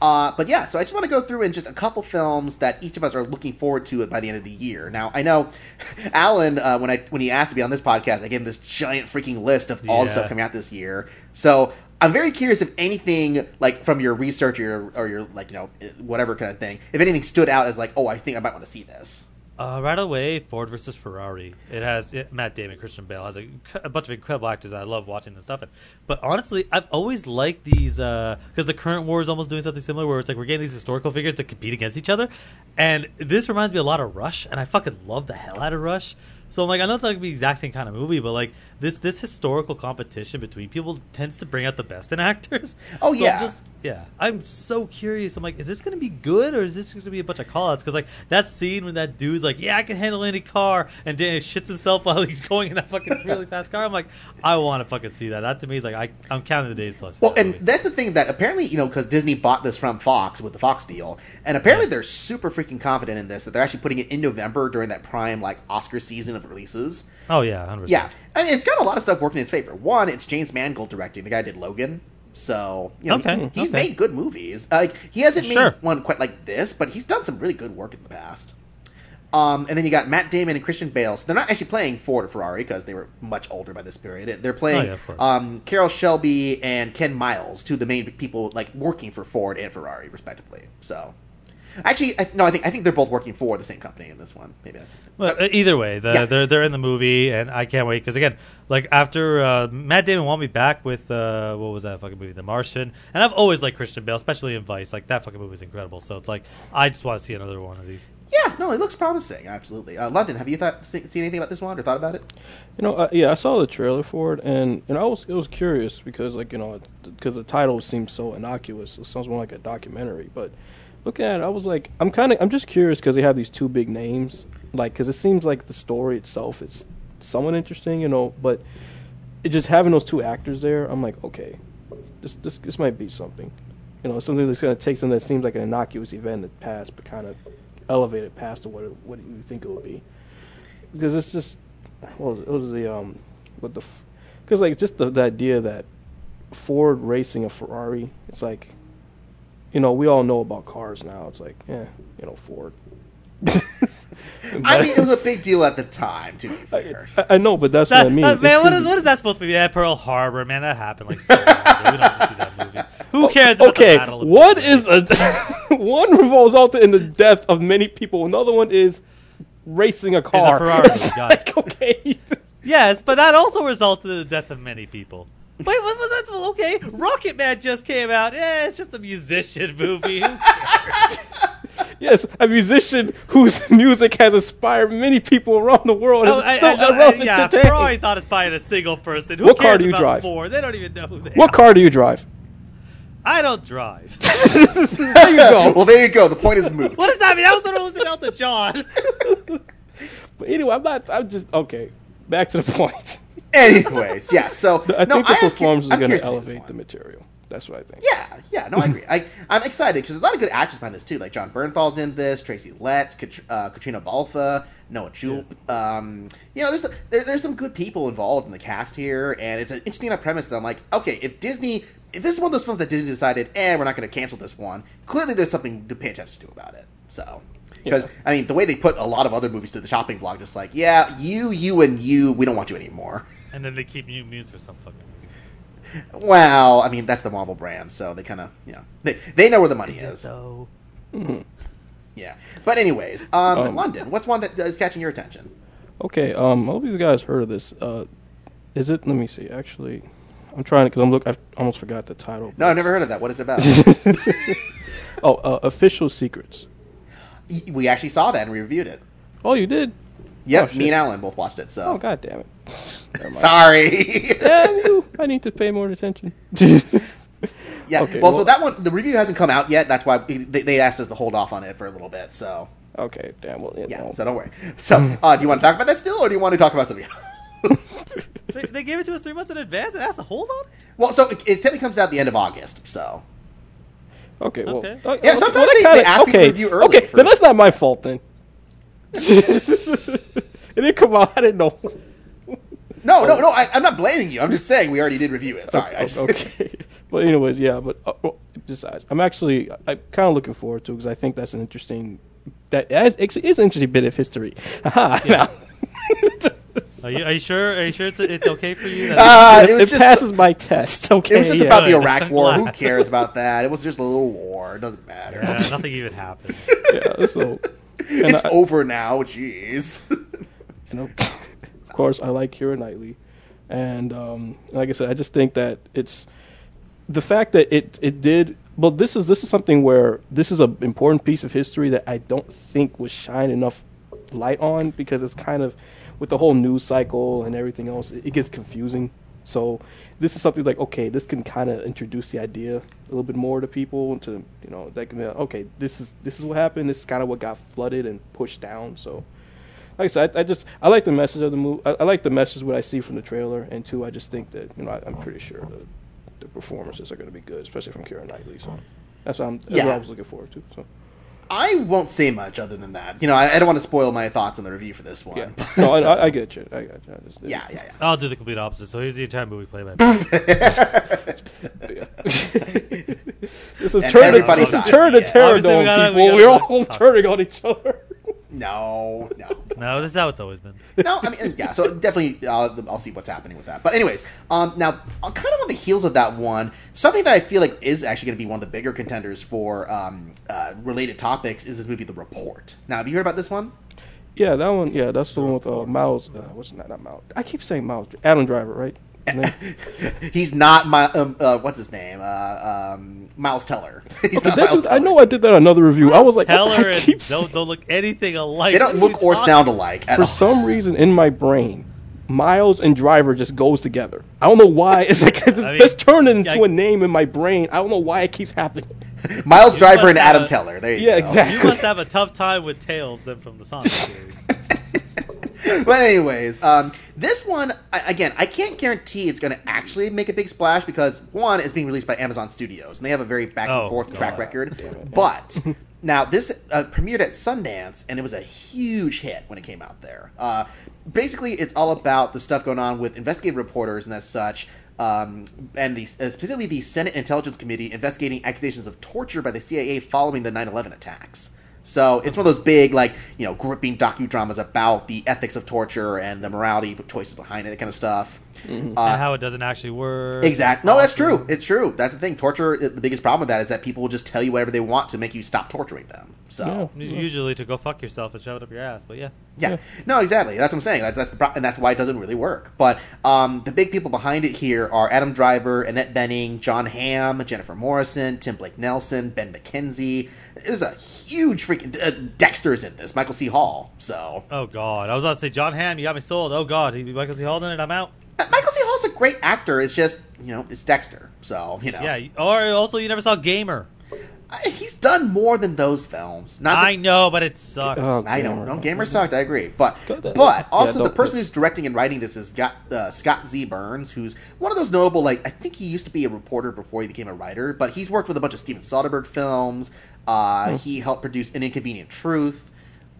[SPEAKER 1] Uh, but yeah, so I just want to go through in just a couple films that each of us are looking forward to by the end of the year. Now I know Alan uh, when I when he asked to be on this podcast, I gave him this giant freaking list of all the stuff coming out this year. So I'm very curious if anything like from your research or your, or your like you know whatever kind of thing, if anything stood out as like, oh, I think I might want to see this.
[SPEAKER 2] Uh, right away, Ford versus Ferrari. It has it, Matt Damon, Christian Bale has a, a bunch of incredible actors. I love watching this stuff. But honestly, I've always liked these because the current war is almost doing something similar, where it's like we're getting these historical figures to compete against each other, and this reminds me a lot of Rush, and I fucking love the hell out of Rush. So I'm like, I know it's not be the exact same kind of movie, but like this this historical competition between people tends to bring out the best in actors.
[SPEAKER 1] Oh,
[SPEAKER 2] So I'm
[SPEAKER 1] yeah.
[SPEAKER 2] just- yeah, I'm so curious. I'm like, is this going to be good or is this going to be a bunch of callouts? Because like that scene when that dude's like, "Yeah, I can handle any car," and Danny shits himself while he's going in that fucking really fast car. I'm like, I want to fucking see that. That to me is like, I, I'm counting the days till I see
[SPEAKER 1] Well,
[SPEAKER 2] that
[SPEAKER 1] and
[SPEAKER 2] movie.
[SPEAKER 1] that's the thing that apparently, you know, because Disney bought this from Fox with the Fox deal, and apparently they're super freaking confident in this that they're actually putting it in November during that prime like Oscar season of releases.
[SPEAKER 2] Oh yeah, 100%.
[SPEAKER 1] Yeah, and it's got a lot of stuff working in its favor. One, it's James Mangold directing. The guy did Logan, so you know,
[SPEAKER 2] Okay,
[SPEAKER 1] he's
[SPEAKER 2] okay.
[SPEAKER 1] made good movies. Like he hasn't
[SPEAKER 2] Sure.
[SPEAKER 1] made one quite like this, but he's done some really good work in the past. Um, and then you got Matt Damon and Christian Bale. So they're not actually playing Ford or Ferrari because they were much older by this period. They're playing
[SPEAKER 2] Oh, yeah,
[SPEAKER 1] um, Carroll Shelby and Ken Miles, two of the main people like working for Ford and Ferrari, respectively. So, actually, I, no, I think I think they're both working for the same company in this one. Maybe that's
[SPEAKER 2] Well, uh, either way, the,
[SPEAKER 1] Yeah.
[SPEAKER 2] they're they're in the movie, and I can't wait because again, like after uh, Matt Damon want me back with uh, what was that fucking movie, The Martian, and I've always liked Christian Bale, especially in Vice. Like that fucking movie is incredible. So it's like I just want to see another one of these.
[SPEAKER 1] yeah. No, it looks promising. Absolutely. Uh, London, have you thought see, seen anything about this one or thought about it?
[SPEAKER 3] You know, uh, yeah, I saw the trailer for it, and and I was it was curious because like you know because the title seems so innocuous. It sounds more like a documentary, but looking at it, I was like, I'm kind of I'm just curious because they have these two big names, like because it seems like the story itself is somewhat interesting, you know, but it just having those two actors there, I'm like, okay, this this this might be something, you know, something that's gonna take something that seems like an innocuous event that passed, but kind of elevate it past to what it, what you think it would be, because it's just well, it, it was the um what the because like just the, the idea that Ford racing a Ferrari, it's like you know we all know about cars now. It's like yeah, you know Ford.
[SPEAKER 1] I mean, it was a big deal at the time. To be fair,
[SPEAKER 3] I, I know, but that's
[SPEAKER 2] That,
[SPEAKER 3] what I mean.
[SPEAKER 2] that- man,
[SPEAKER 3] It's
[SPEAKER 2] what
[SPEAKER 3] gonna
[SPEAKER 2] is
[SPEAKER 3] be-
[SPEAKER 2] what is that supposed to be? Yeah, Pearl Harbor, man, that happened like so long ago. We don't have to see that movie. Who oh, cares? About
[SPEAKER 3] okay,
[SPEAKER 2] the Battle of
[SPEAKER 3] what a one resulted in the death of many people. Another one is racing a car.
[SPEAKER 2] Ferrari,
[SPEAKER 3] It's
[SPEAKER 2] got
[SPEAKER 3] like, okay,
[SPEAKER 2] Yes, but that also resulted in the death of many people. Wait, what was that? Okay, Rocket Man just came out. Yeah, it's just a musician movie.
[SPEAKER 3] Yes, a musician whose music has inspired many people around the world.
[SPEAKER 2] Oh,
[SPEAKER 3] and
[SPEAKER 2] I,
[SPEAKER 3] it's still
[SPEAKER 2] I know,
[SPEAKER 3] irrelevant
[SPEAKER 2] yeah,
[SPEAKER 3] today.
[SPEAKER 2] Ferrari's not inspiring a single person. Who
[SPEAKER 3] What
[SPEAKER 2] cares
[SPEAKER 3] car do you
[SPEAKER 2] about
[SPEAKER 3] drive?
[SPEAKER 2] Ford? They don't even know who they
[SPEAKER 3] What
[SPEAKER 2] are.
[SPEAKER 3] car do you drive?
[SPEAKER 2] I don't drive.
[SPEAKER 3] There you go.
[SPEAKER 1] well, there you go. The point is moot.
[SPEAKER 2] what does that mean? I was supposed to out to John.
[SPEAKER 3] But anyway, I'm not. I'm just okay. Back to the point.
[SPEAKER 1] Anyways, yeah. So
[SPEAKER 3] I
[SPEAKER 1] no,
[SPEAKER 3] think the
[SPEAKER 1] cu-
[SPEAKER 3] performance is going to
[SPEAKER 1] curious see this
[SPEAKER 3] elevate the material. That's what I think.
[SPEAKER 1] Yeah, yeah, no, I agree. I, I'm excited because there's a lot of good actors behind this too. Like Jon Bernthal's in this, Tracy Letts, Kat- uh, Caitriona Balfe, Noah Jupe. Um, you know, there's there, there's some good people involved in the cast here, and it's an interesting enough premise that I'm like, okay, if Disney, if this is one of those films that Disney decided, eh, we're not going to cancel this one, clearly there's something to pay attention to about it. So. Because
[SPEAKER 3] Yeah.
[SPEAKER 1] I mean, the way they put a lot of other movies to the shopping block, just like, yeah, you, you, and you, we don't want you anymore.
[SPEAKER 2] And then they keep new mutants for some fucking reason.
[SPEAKER 1] Well, I mean, that's the Marvel brand, so they kind of, you know, they, they know where the money
[SPEAKER 2] Is
[SPEAKER 1] is.
[SPEAKER 2] it though?
[SPEAKER 1] Yeah. But anyways, um,
[SPEAKER 3] Um,
[SPEAKER 1] London. What's one that is catching your attention?
[SPEAKER 3] Okay. Um, I hope you guys heard of this. Uh, is it? Let me see. Actually, I'm trying to because I'm look. I almost forgot the title.
[SPEAKER 1] No, I've never heard of that. What is it about?
[SPEAKER 3] Oh, uh, official secrets.
[SPEAKER 1] We actually saw that and we reviewed it.
[SPEAKER 3] Oh, you did.
[SPEAKER 1] Yep,
[SPEAKER 3] Oh,
[SPEAKER 1] me and Alan both watched it. So
[SPEAKER 3] Oh, god damn it.
[SPEAKER 1] Sorry.
[SPEAKER 3] Damn you! I need to pay more attention.
[SPEAKER 1] yeah.
[SPEAKER 3] Okay,
[SPEAKER 1] well, so that one, the review hasn't come out yet. That's why they, they asked us to hold off on it for a little bit. So
[SPEAKER 3] okay, damn. Well,
[SPEAKER 1] yeah.
[SPEAKER 3] no.
[SPEAKER 1] So don't worry. So uh, do you want to talk about that still, or do you want to talk about something else?
[SPEAKER 2] They, they gave it to us three months in advance and asked to hold on.
[SPEAKER 1] well, so it, it technically comes out at the end of August. So
[SPEAKER 3] Okay, well,
[SPEAKER 2] Okay.
[SPEAKER 3] uh,
[SPEAKER 1] Yeah, sometimes
[SPEAKER 3] well,
[SPEAKER 1] they- they
[SPEAKER 3] kinda-
[SPEAKER 1] ask people to
[SPEAKER 3] okay,
[SPEAKER 1] review early
[SPEAKER 3] Okay,
[SPEAKER 1] for-
[SPEAKER 3] then that's not my fault then. It didn't come out. I didn't know.
[SPEAKER 1] no, no, no. I, I'm not blaming you. I'm just saying we already did review it. Sorry. I just,
[SPEAKER 3] okay. but anyways, yeah. But uh, well, besides, I'm actually I'm kind of looking forward to it because I think that's an interesting. That is, actually is an interesting bit of history. Haha. Now,
[SPEAKER 2] Are you, are you sure? Are you sure it's, it's okay for you? That
[SPEAKER 1] Uh,
[SPEAKER 3] it,
[SPEAKER 1] it was just
[SPEAKER 3] passes my test. Okay.
[SPEAKER 1] It was just
[SPEAKER 3] yeah.
[SPEAKER 1] about the Iraq War. Who cares about that? It was just a little war. It doesn't matter.
[SPEAKER 2] Yeah, nothing even happened.
[SPEAKER 3] yeah. So.
[SPEAKER 1] it's
[SPEAKER 3] I-
[SPEAKER 1] over now. Jeez.
[SPEAKER 3] You know, of course, I like Keira Knightley, and um, like I said, I just think that it's the fact that it it did. Well, this is this is something where this is an important piece of history that I don't think was shine enough light on because it's kind of with the whole news cycle and everything else, it, it gets confusing. So this is something like okay, this can kind of introduce the idea a little bit more to people and to you know that can be like, okay, this is this is what happened. This is kind of what got flooded and pushed down. So like I said, I, I just I like the message of the movie. I, I like the message what I see from the trailer, and two, I just think that you know I, I'm pretty sure the, the performances are going to be good, especially from Keira Knightley. So that's what, I'm, that's what
[SPEAKER 1] Yeah.
[SPEAKER 3] I was looking forward to. So
[SPEAKER 1] I won't say much other than that. You know, I, I don't want to spoil my thoughts on the review for this one.
[SPEAKER 3] yeah, no, I, I, I get you. I got you. I just,
[SPEAKER 1] yeah, yeah, yeah.
[SPEAKER 2] I'll do the complete opposite. So here's the entire movie play by
[SPEAKER 3] this is
[SPEAKER 1] And
[SPEAKER 3] turn. This is
[SPEAKER 1] turning
[SPEAKER 3] turn to
[SPEAKER 1] Yeah.
[SPEAKER 3] terror
[SPEAKER 2] Obviously,
[SPEAKER 3] dome, people. We're all turning on each other.
[SPEAKER 1] No, no,
[SPEAKER 2] No, this is how it's always been.
[SPEAKER 1] no. I mean, yeah. So definitely, uh, I'll see what's happening with that. But anyways, um, now uh, kind of on the heels of that one, something that I feel like is actually going to be one of the bigger contenders for um, uh, related topics is this movie, The Report. Now, have you heard about this one?
[SPEAKER 3] Yeah, that one. Yeah, that's the one with uh, Miles. Uh, what's not not Miles? I keep saying Miles. Adam Driver, right? And then-
[SPEAKER 1] He's not my um, uh, what's his name? Uh, um, Miles Teller. He's
[SPEAKER 3] Okay,
[SPEAKER 1] not
[SPEAKER 3] that
[SPEAKER 1] Miles
[SPEAKER 3] was- I know I did that in another review. I was like,
[SPEAKER 2] Teller
[SPEAKER 3] what the heck
[SPEAKER 2] and
[SPEAKER 3] keeps
[SPEAKER 2] don't, don't look anything alike.
[SPEAKER 1] They don't
[SPEAKER 2] What
[SPEAKER 1] look or
[SPEAKER 2] talking-
[SPEAKER 1] sound alike at
[SPEAKER 3] for
[SPEAKER 1] all.
[SPEAKER 3] some reason in my brain, Miles and Driver just goes together. I don't know why. It's like it's,
[SPEAKER 2] I mean,
[SPEAKER 3] it's turned into
[SPEAKER 2] I-
[SPEAKER 3] a name in my brain. I don't know why it keeps happening.
[SPEAKER 1] Miles
[SPEAKER 2] You
[SPEAKER 1] Driver and Adam
[SPEAKER 2] a-
[SPEAKER 1] Teller. There you
[SPEAKER 3] Yeah,
[SPEAKER 1] go.
[SPEAKER 3] exactly.
[SPEAKER 2] You must have a tough time with Tails than from the Sonic series.
[SPEAKER 1] but anyways, um, this one I, again, I can't guarantee it's going to actually make a big splash because one, is being released by Amazon Studios and they have a very back and
[SPEAKER 2] Oh,
[SPEAKER 1] forth
[SPEAKER 2] God.
[SPEAKER 1] track record. But now this uh, premiered at Sundance and it was a huge hit when it came out there. Uh, basically, it's all about the stuff going on with investigative reporters and as such. Um, and the, uh, specifically the Senate Intelligence Committee investigating accusations of torture by the CIA following the 9/11 attacks. So it's one of those big, like you know, gripping docudramas about the ethics of torture and the morality choices behind it, that kind of stuff. Uh,
[SPEAKER 2] and how it doesn't actually work.
[SPEAKER 1] Exactly. No, that's true. It's true. That's the thing. Torture. The biggest problem with that is that people will just tell you whatever they want to make you stop torturing them. So
[SPEAKER 2] Usually to go fuck yourself and shove it up your ass, but yeah.
[SPEAKER 1] yeah. No, exactly. That's what I'm saying. That's that's the pro- and that's why it doesn't really work. But um, the big people behind it here are Adam Driver, Annette Bening, Jon Hamm, Jennifer Morrison, Tim Blake Nelson, Ben McKenzie. There's a huge freaking uh, Dexter's in this. Michael C. Hall. So
[SPEAKER 2] Oh god, I was about to say Jon Hamm. You got me sold. Oh god, he Michael C. Hall's in it. I'm out.
[SPEAKER 1] Uh, Michael C. Hall's a great actor. It's just you know it's Dexter. So you know
[SPEAKER 2] Yeah. Or also, you never saw Gamer.
[SPEAKER 1] Uh, he's done more than those films. Not that-
[SPEAKER 2] I know, but it sucked.
[SPEAKER 3] Oh,
[SPEAKER 1] I know.
[SPEAKER 3] Gamer.
[SPEAKER 1] No, Gamer sucked. I agree. But but also
[SPEAKER 3] Yeah,
[SPEAKER 1] the
[SPEAKER 3] don't-
[SPEAKER 1] person who's directing and writing this is got uh, Scott Z. Burns, who's one of those notable. Like I think he used to be a reporter before he became a writer, but he's worked with a bunch of Steven Soderbergh films. Uh, He helped produce An Inconvenient Truth.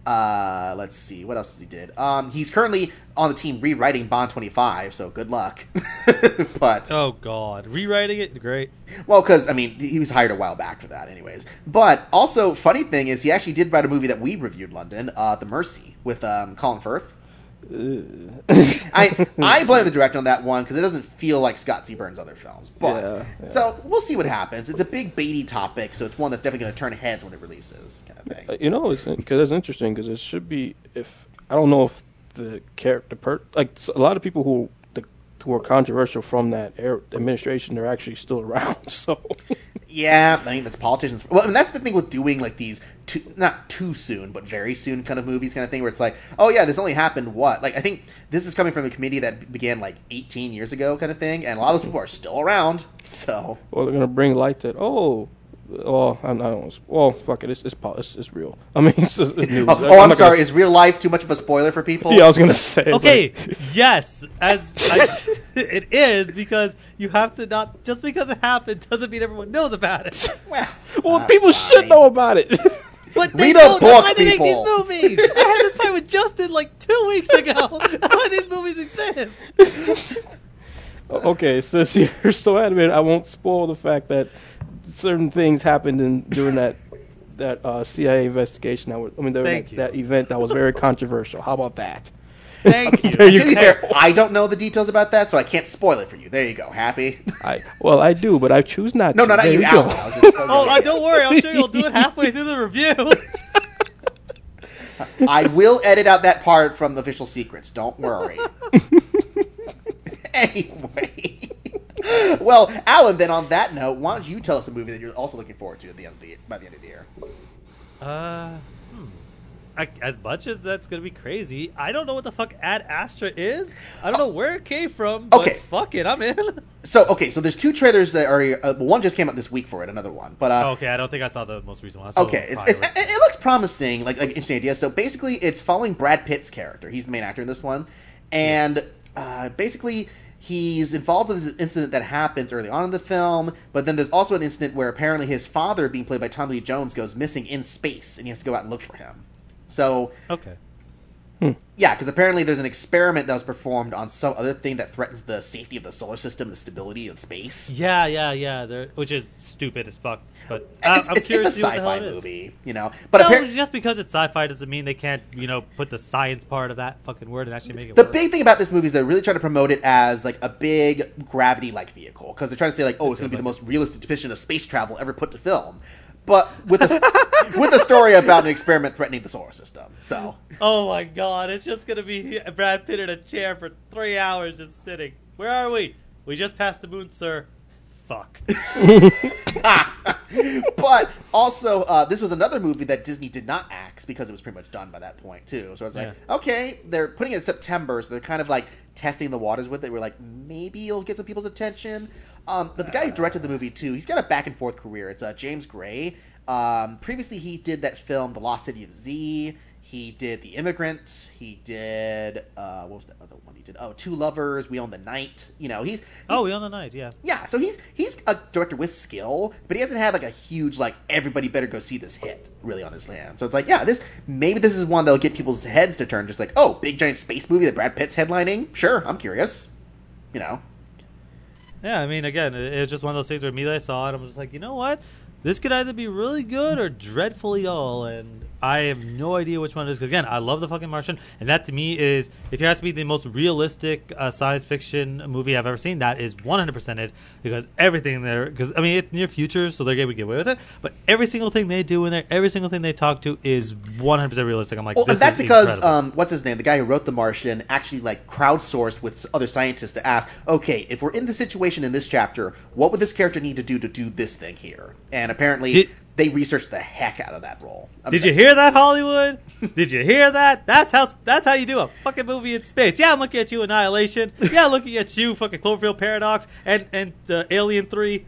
[SPEAKER 1] Uh, let's see what else he did. Um, he's currently on the team rewriting Bond twenty five. So good luck. but
[SPEAKER 2] oh god, rewriting it, great.
[SPEAKER 1] well, because I mean, he was hired a while back for that, anyways. But also, funny thing is, he actually did write a movie that we reviewed, London, uh, The Mercy, with um, Colin Firth. I I blame the director on that one because it doesn't feel like Scott Z. Burns' other films. But
[SPEAKER 3] Yeah, yeah.
[SPEAKER 1] so we'll see what happens. It's a big baity topic, so it's one that's definitely going to turn heads when it releases, kind of thing.
[SPEAKER 3] Uh, You know, it's because it's interesting because it should be if I don't know if the character per like a lot of people who the, who are controversial from that era, administration they're actually still around. So
[SPEAKER 1] Yeah, I mean that's politicians. Well, and that's the thing with doing like these too, not too soon, but very soon kind of movies, kind of thing, where it's like, oh yeah, this only happened what? Like I think this is coming from a committee that began like 18 years ago, kind of thing, and a lot of those people are still around. So
[SPEAKER 3] well they're gonna bring light that oh. Oh, I, I don't. Well, fuck it. It's it's, pol- it's, it's real. I mean, it's, it's news.
[SPEAKER 1] oh, oh, I'm
[SPEAKER 3] not
[SPEAKER 1] sorry.
[SPEAKER 3] Gonna,
[SPEAKER 1] Is real life too much of a spoiler for people?
[SPEAKER 3] yeah, I was gonna say.
[SPEAKER 2] Okay,
[SPEAKER 3] like-
[SPEAKER 2] yes, as I, it is because you have to not just because it happened doesn't mean everyone knows about it.
[SPEAKER 1] Well,
[SPEAKER 3] well, people
[SPEAKER 1] fine.
[SPEAKER 3] should know about it.
[SPEAKER 2] But they
[SPEAKER 1] Read a
[SPEAKER 2] don't. That's
[SPEAKER 1] book,
[SPEAKER 2] why they make these
[SPEAKER 1] people.
[SPEAKER 2] movies. I had this fight with Justin like two weeks ago. That's why these movies exist.
[SPEAKER 3] okay, since you're so adamant, I won't spoil the fact that certain things happened in during that that uh, CIA investigation. That was, I mean, that, that event that was very controversial. How about that?
[SPEAKER 2] Thank you.
[SPEAKER 3] There you
[SPEAKER 1] To be
[SPEAKER 3] go.
[SPEAKER 1] fair, I don't know the details about that, so I can't spoil it for you. There you go. Happy?
[SPEAKER 3] I well, I do, but I choose not
[SPEAKER 1] No,
[SPEAKER 3] to.
[SPEAKER 1] no, not
[SPEAKER 3] There
[SPEAKER 1] you,
[SPEAKER 3] you go.
[SPEAKER 1] I was just-
[SPEAKER 2] Oh, uh, don't worry. I'm sure you'll do it halfway through the review.
[SPEAKER 1] I will edit out that part from the official secrets. Don't worry. anyway. Well, Alan, then on that note, why don't you tell us a movie that you're also looking forward to at the end of the by the end of the year?
[SPEAKER 2] Uh. I, as much as that's gonna be crazy, I don't know what the fuck Ad Astra is. I don't know where it came from. But
[SPEAKER 1] Okay.
[SPEAKER 2] fuck it, I'm in.
[SPEAKER 1] So, okay, so there's two trailers that are uh, one just came out this week for it, another one, but uh,
[SPEAKER 2] okay, I don't think I saw the most recent one.
[SPEAKER 1] Okay, it's, it's, it, it looks promising, like like interesting idea. So basically, it's following Brad Pitt's character. He's the main actor in this one, and uh, basically he's involved with this incident that happens early on in the film. But then there's also an incident where apparently his father, being played by Tommy Lee Jones, goes missing in space, and he has to go out and look for him. So
[SPEAKER 2] okay.
[SPEAKER 1] yeah, because apparently there's an experiment that was performed on some other thing that threatens the safety of the solar system, the stability of space.
[SPEAKER 2] Yeah, yeah, yeah. They're, which is stupid as fuck. But uh,
[SPEAKER 1] It's,
[SPEAKER 2] I'm
[SPEAKER 1] it's,
[SPEAKER 2] curious
[SPEAKER 1] it's a
[SPEAKER 2] to see what the hell
[SPEAKER 1] sci-fi
[SPEAKER 2] it is.
[SPEAKER 1] movie, you know. But
[SPEAKER 2] no,
[SPEAKER 1] apparently.
[SPEAKER 2] just because it's sci-fi doesn't mean they can't, you know, put the science part of that fucking word and actually make it
[SPEAKER 1] The
[SPEAKER 2] work.
[SPEAKER 1] big thing about this movie is they're really trying to promote it as like a big gravity-like vehicle because they're trying to say like, oh, it's going to be the most realistic depiction of space travel ever put to film, but with a with a story about an experiment threatening the solar system. So
[SPEAKER 2] Oh my god, it's just gonna be Brad Pitt in a chair for three hours just sitting. Where are we? We just passed the moon, sir. Fuck.
[SPEAKER 1] but also, uh, this was another movie that Disney did not axe because it was pretty much done by that point too. So it's like, okay, they're putting it in September, so they're kind of like testing the waters with it. We're like, maybe you'll get some people's attention. Um, but the guy who directed the movie too, he's got a back and forth career. It's uh, James Gray. Um, previously, he did that film, The Lost City of Z. He did The Immigrant. He did uh, what was the other one he did? Oh, Two Lovers. We Own the Night. You know, he's
[SPEAKER 2] Oh, we on the night, yeah.
[SPEAKER 1] yeah, so he's he's a director with skill, but he hasn't had like a huge like everybody better go see this hit really on his hand. So it's like, yeah, this maybe this is one that'll get people's heads to turn. Just like, oh, big giant space movie that Brad Pitt's headlining. Sure, I'm curious. You know,
[SPEAKER 2] Yeah, I mean, again, it, it was just one of those things where immediately I saw it, and I'm just like, you know what? this could either be really good or dreadfully dull, and I have no idea which one it is. Because again, I love the fucking Martian, and that to me is if it has to be the most realistic uh, science fiction movie I've ever seen, that is 100% it. Because everything there, because I mean it's near future, so they're to get away with it. But every single thing they do in there, every single thing they talk to is 100% realistic. I'm like,
[SPEAKER 1] Well, that's because um, what's his name? The guy who wrote The Martian actually like crowdsourced with other scientists to ask, okay, if we're in the situation in this chapter, what would this character need to do to do this thing here? And apparently,
[SPEAKER 2] Did-
[SPEAKER 1] they researched the heck out of that role. I
[SPEAKER 2] Did you hear that, Hollywood? Did you hear that? That's how that's how you do a fucking movie in space. Yeah, I'm looking at you, Annihilation. Yeah, looking at you, fucking Cloverfield Paradox, and and uh, Alien Three.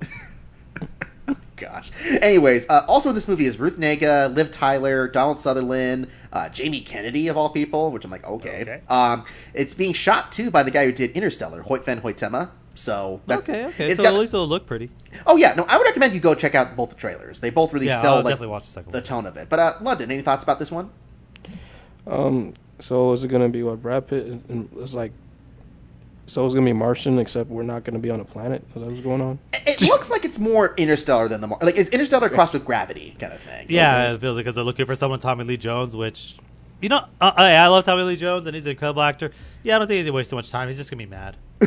[SPEAKER 1] Gosh. Anyways, uh, also in this movie is Ruth Negga, Liv Tyler, Donald Sutherland, uh, Jamie Kennedy of all people, which I'm like, okay.
[SPEAKER 2] Okay.
[SPEAKER 1] Um, it's being shot too by the guy who did Interstellar, Hoyte van Hoytema. So that's,
[SPEAKER 2] Okay, okay.
[SPEAKER 1] it's
[SPEAKER 2] So
[SPEAKER 1] got-
[SPEAKER 2] at least it'll look pretty.
[SPEAKER 1] oh yeah, no, I would recommend you go check out both the trailers. They both really
[SPEAKER 2] Yeah,
[SPEAKER 1] sell
[SPEAKER 2] I'll
[SPEAKER 1] like
[SPEAKER 2] definitely watch the second
[SPEAKER 1] the tone of it. But uh, London, any thoughts about this one?
[SPEAKER 3] Um, so is it gonna be what Brad Pitt? And, and it's like, so it's gonna be Martian, except we're not gonna be on a planet. Is that what's going on?
[SPEAKER 1] It looks like it's more Interstellar than the Mar- like it's Interstellar crossed with Gravity kind of thing.
[SPEAKER 2] Yeah, it feels like because they're looking for someone Tommy Lee Jones, which you know, uh, I, I love Tommy Lee Jones and he's an incredible actor. Yeah, I don't think he waste too much time. He's just gonna be mad. Why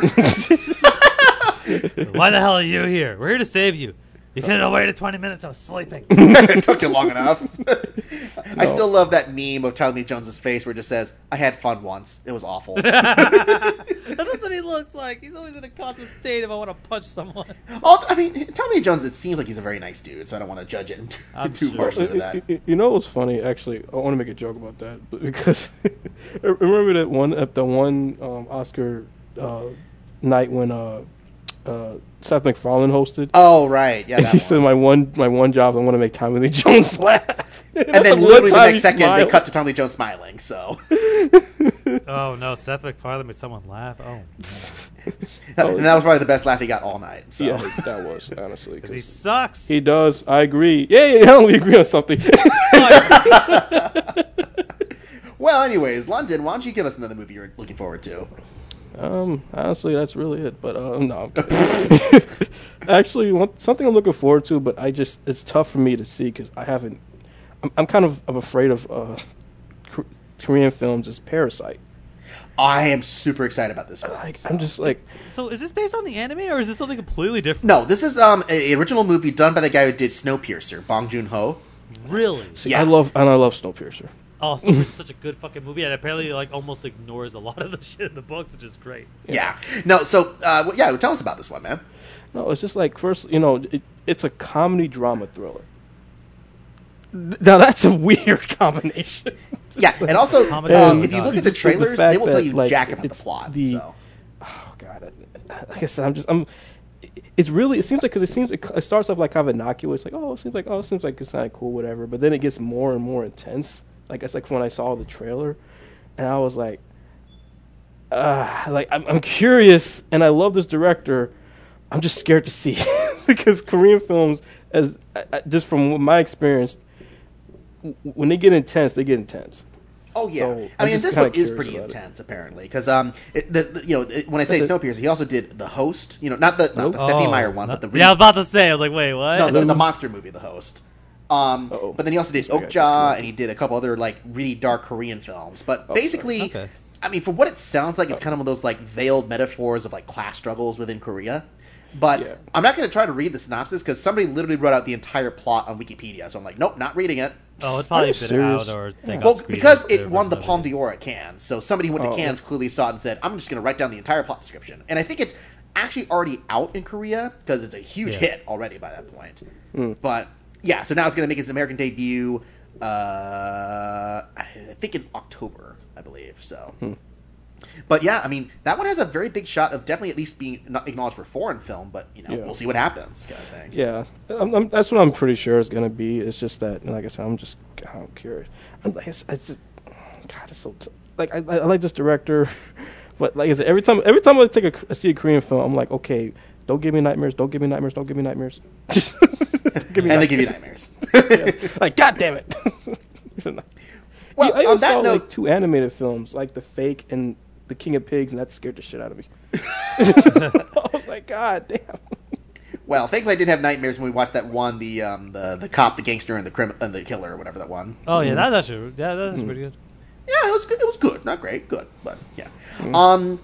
[SPEAKER 2] the hell are you here? We're here to save you. You could have waited 20 minutes. I was sleeping.
[SPEAKER 1] it took you long enough. I still love that meme of Tommy Lee Jones's face where it just says, "I had fun once. It was awful."
[SPEAKER 2] That's what he looks like. He's always in a constant state if I want to punch someone.
[SPEAKER 1] All, I mean, Tommy Jones. It seems like he's a very nice dude, so I don't want to judge it
[SPEAKER 2] I'm
[SPEAKER 1] too
[SPEAKER 2] sure.
[SPEAKER 1] harshly with that.
[SPEAKER 3] You- You know what's funny? Actually, I want to make a joke about that but because remember that one at the one um, Oscar uh, night when uh, uh, Seth MacFarlane hosted.
[SPEAKER 1] Oh right, yeah. That
[SPEAKER 3] he said my one my one job is I want to make Tommy Lee Jones laugh.
[SPEAKER 1] And then literally the next second, they cut to Tommy Lee Jones smiling. So
[SPEAKER 2] Oh no, Seth MacFarlane made someone laugh. Oh,
[SPEAKER 1] and that was probably the best laugh he got all night. So
[SPEAKER 3] Yeah, that was honestly.
[SPEAKER 2] because he
[SPEAKER 3] 'cause
[SPEAKER 2] sucks.
[SPEAKER 3] He does. I agree. Yeah, yeah, yeah. We agree on something.
[SPEAKER 1] well, anyways, London, why don't you give us another movie you're looking forward to?
[SPEAKER 3] Um, honestly, that's really it. But uh, no, actually, one, something I'm looking forward to, but I just it's tough for me to see because I haven't. I'm, I'm kind of, of afraid of uh, K- Korean films. Is Parasite.
[SPEAKER 1] I am super excited about this one.
[SPEAKER 3] Like,
[SPEAKER 1] so.
[SPEAKER 3] I'm just like,
[SPEAKER 2] So is this based on the anime or is this something completely different?
[SPEAKER 1] no. This is um an original movie done by the guy who did Snowpiercer, Bong Joon Ho.
[SPEAKER 2] Really?
[SPEAKER 3] see,
[SPEAKER 1] Yeah.
[SPEAKER 3] I love and I love Snowpiercer.
[SPEAKER 2] Oh, so it's such a good fucking movie, and apparently like almost ignores a lot of the shit in the books, which is great.
[SPEAKER 1] Yeah. No. So uh, well, yeah, tell us about this one, man.
[SPEAKER 3] No, it's just like first, you know, it, it's a comedy drama thriller. Now that's a weird combination.
[SPEAKER 1] Yeah, and also
[SPEAKER 2] Comedy
[SPEAKER 1] um, if you look at the
[SPEAKER 3] Just the
[SPEAKER 1] trailers, they will tell
[SPEAKER 3] that,
[SPEAKER 1] you
[SPEAKER 3] like,
[SPEAKER 1] jack about the
[SPEAKER 3] it's
[SPEAKER 1] plot.
[SPEAKER 3] the-
[SPEAKER 1] so.
[SPEAKER 3] oh god, like I said, I'm just I'm. It's really it seems like because it seems it, it starts off like kind of innocuous, like oh it seems like oh it seems like it's not cool whatever, but then it gets more and more intense. Like guess like when I saw the trailer, and I was like, uh, like I'm, I'm curious, and I love this director. I'm just scared to see because Korean films, as I, I- just from my experience, w- when they get intense, they get intense.
[SPEAKER 1] Oh yeah,
[SPEAKER 3] So,
[SPEAKER 1] I mean this one is pretty
[SPEAKER 3] about it.
[SPEAKER 1] intense apparently because um it, the, the- you know it, when I say
[SPEAKER 3] But the-
[SPEAKER 1] Snowpiercer, he also did the host. You know, not the not
[SPEAKER 3] Nope.
[SPEAKER 1] the Stephenie
[SPEAKER 2] Oh,
[SPEAKER 1] Meyer one,
[SPEAKER 2] not-
[SPEAKER 1] but the really,
[SPEAKER 2] yeah, I was about to say. I was like, wait, what?
[SPEAKER 1] no the, the monster movie, the host. Um, but then he also did
[SPEAKER 3] Sorry,
[SPEAKER 1] Okja
[SPEAKER 3] corrected.
[SPEAKER 1] and he did a couple other like really dark Korean films. But
[SPEAKER 3] Oh,
[SPEAKER 1] basically.
[SPEAKER 2] Okay.
[SPEAKER 1] I mean, for what it sounds like, it's kind of one of those like veiled metaphors of like class struggles within Korea. But
[SPEAKER 3] Yeah.
[SPEAKER 1] I'm not going to try to read the synopsis because somebody literally wrote out the entire plot on Wikipedia. So I'm like, nope, not reading it.
[SPEAKER 2] oh, it's probably been
[SPEAKER 3] serious?
[SPEAKER 2] out or they got
[SPEAKER 1] Well, because it won the
[SPEAKER 2] first
[SPEAKER 1] Palme d'Or at Cannes, so somebody who went to
[SPEAKER 3] Oh.
[SPEAKER 1] Cannes clearly saw it and said, "I'm just going to write down the entire plot description." And I think it's actually already out in Korea because it's a huge
[SPEAKER 2] Yeah.
[SPEAKER 1] hit already by that point.
[SPEAKER 3] Hmm.
[SPEAKER 1] But yeah, so now it's going to make its American debut. Uh, I think in October, I believe. So.
[SPEAKER 3] Hmm.
[SPEAKER 1] But yeah, I mean that one has a very big shot of definitely at least being acknowledged for foreign film, but you know
[SPEAKER 3] Yeah.
[SPEAKER 1] we'll see what happens, kind of thing.
[SPEAKER 3] Yeah, I'm, I'm, that's what I'm pretty sure it's gonna be. It's just that, like I said, I'm just I'm curious. I'm like, it's, it's just, God, it's so t- like I, I I like this director, but like I said, every time every time I take a I see a Korean film, I'm like, okay, don't give me nightmares, don't give me nightmares, don't give me nightmares. give me
[SPEAKER 1] and they give you nightmares.
[SPEAKER 3] like, God damn it.
[SPEAKER 1] Well,
[SPEAKER 3] I
[SPEAKER 1] on that
[SPEAKER 3] saw
[SPEAKER 1] note-
[SPEAKER 3] like two animated films, like The Fake and The King of Pigs, and that scared the shit out of me. I was like, God damn.
[SPEAKER 1] Well, thankfully I didn't have nightmares when we watched that one, the um, the the cop, the gangster, and the crim- and the killer, or whatever that one.
[SPEAKER 2] Oh yeah, that's actually yeah, that's pretty good.
[SPEAKER 1] Yeah, it was good. It was good, not great, good, but yeah. Um,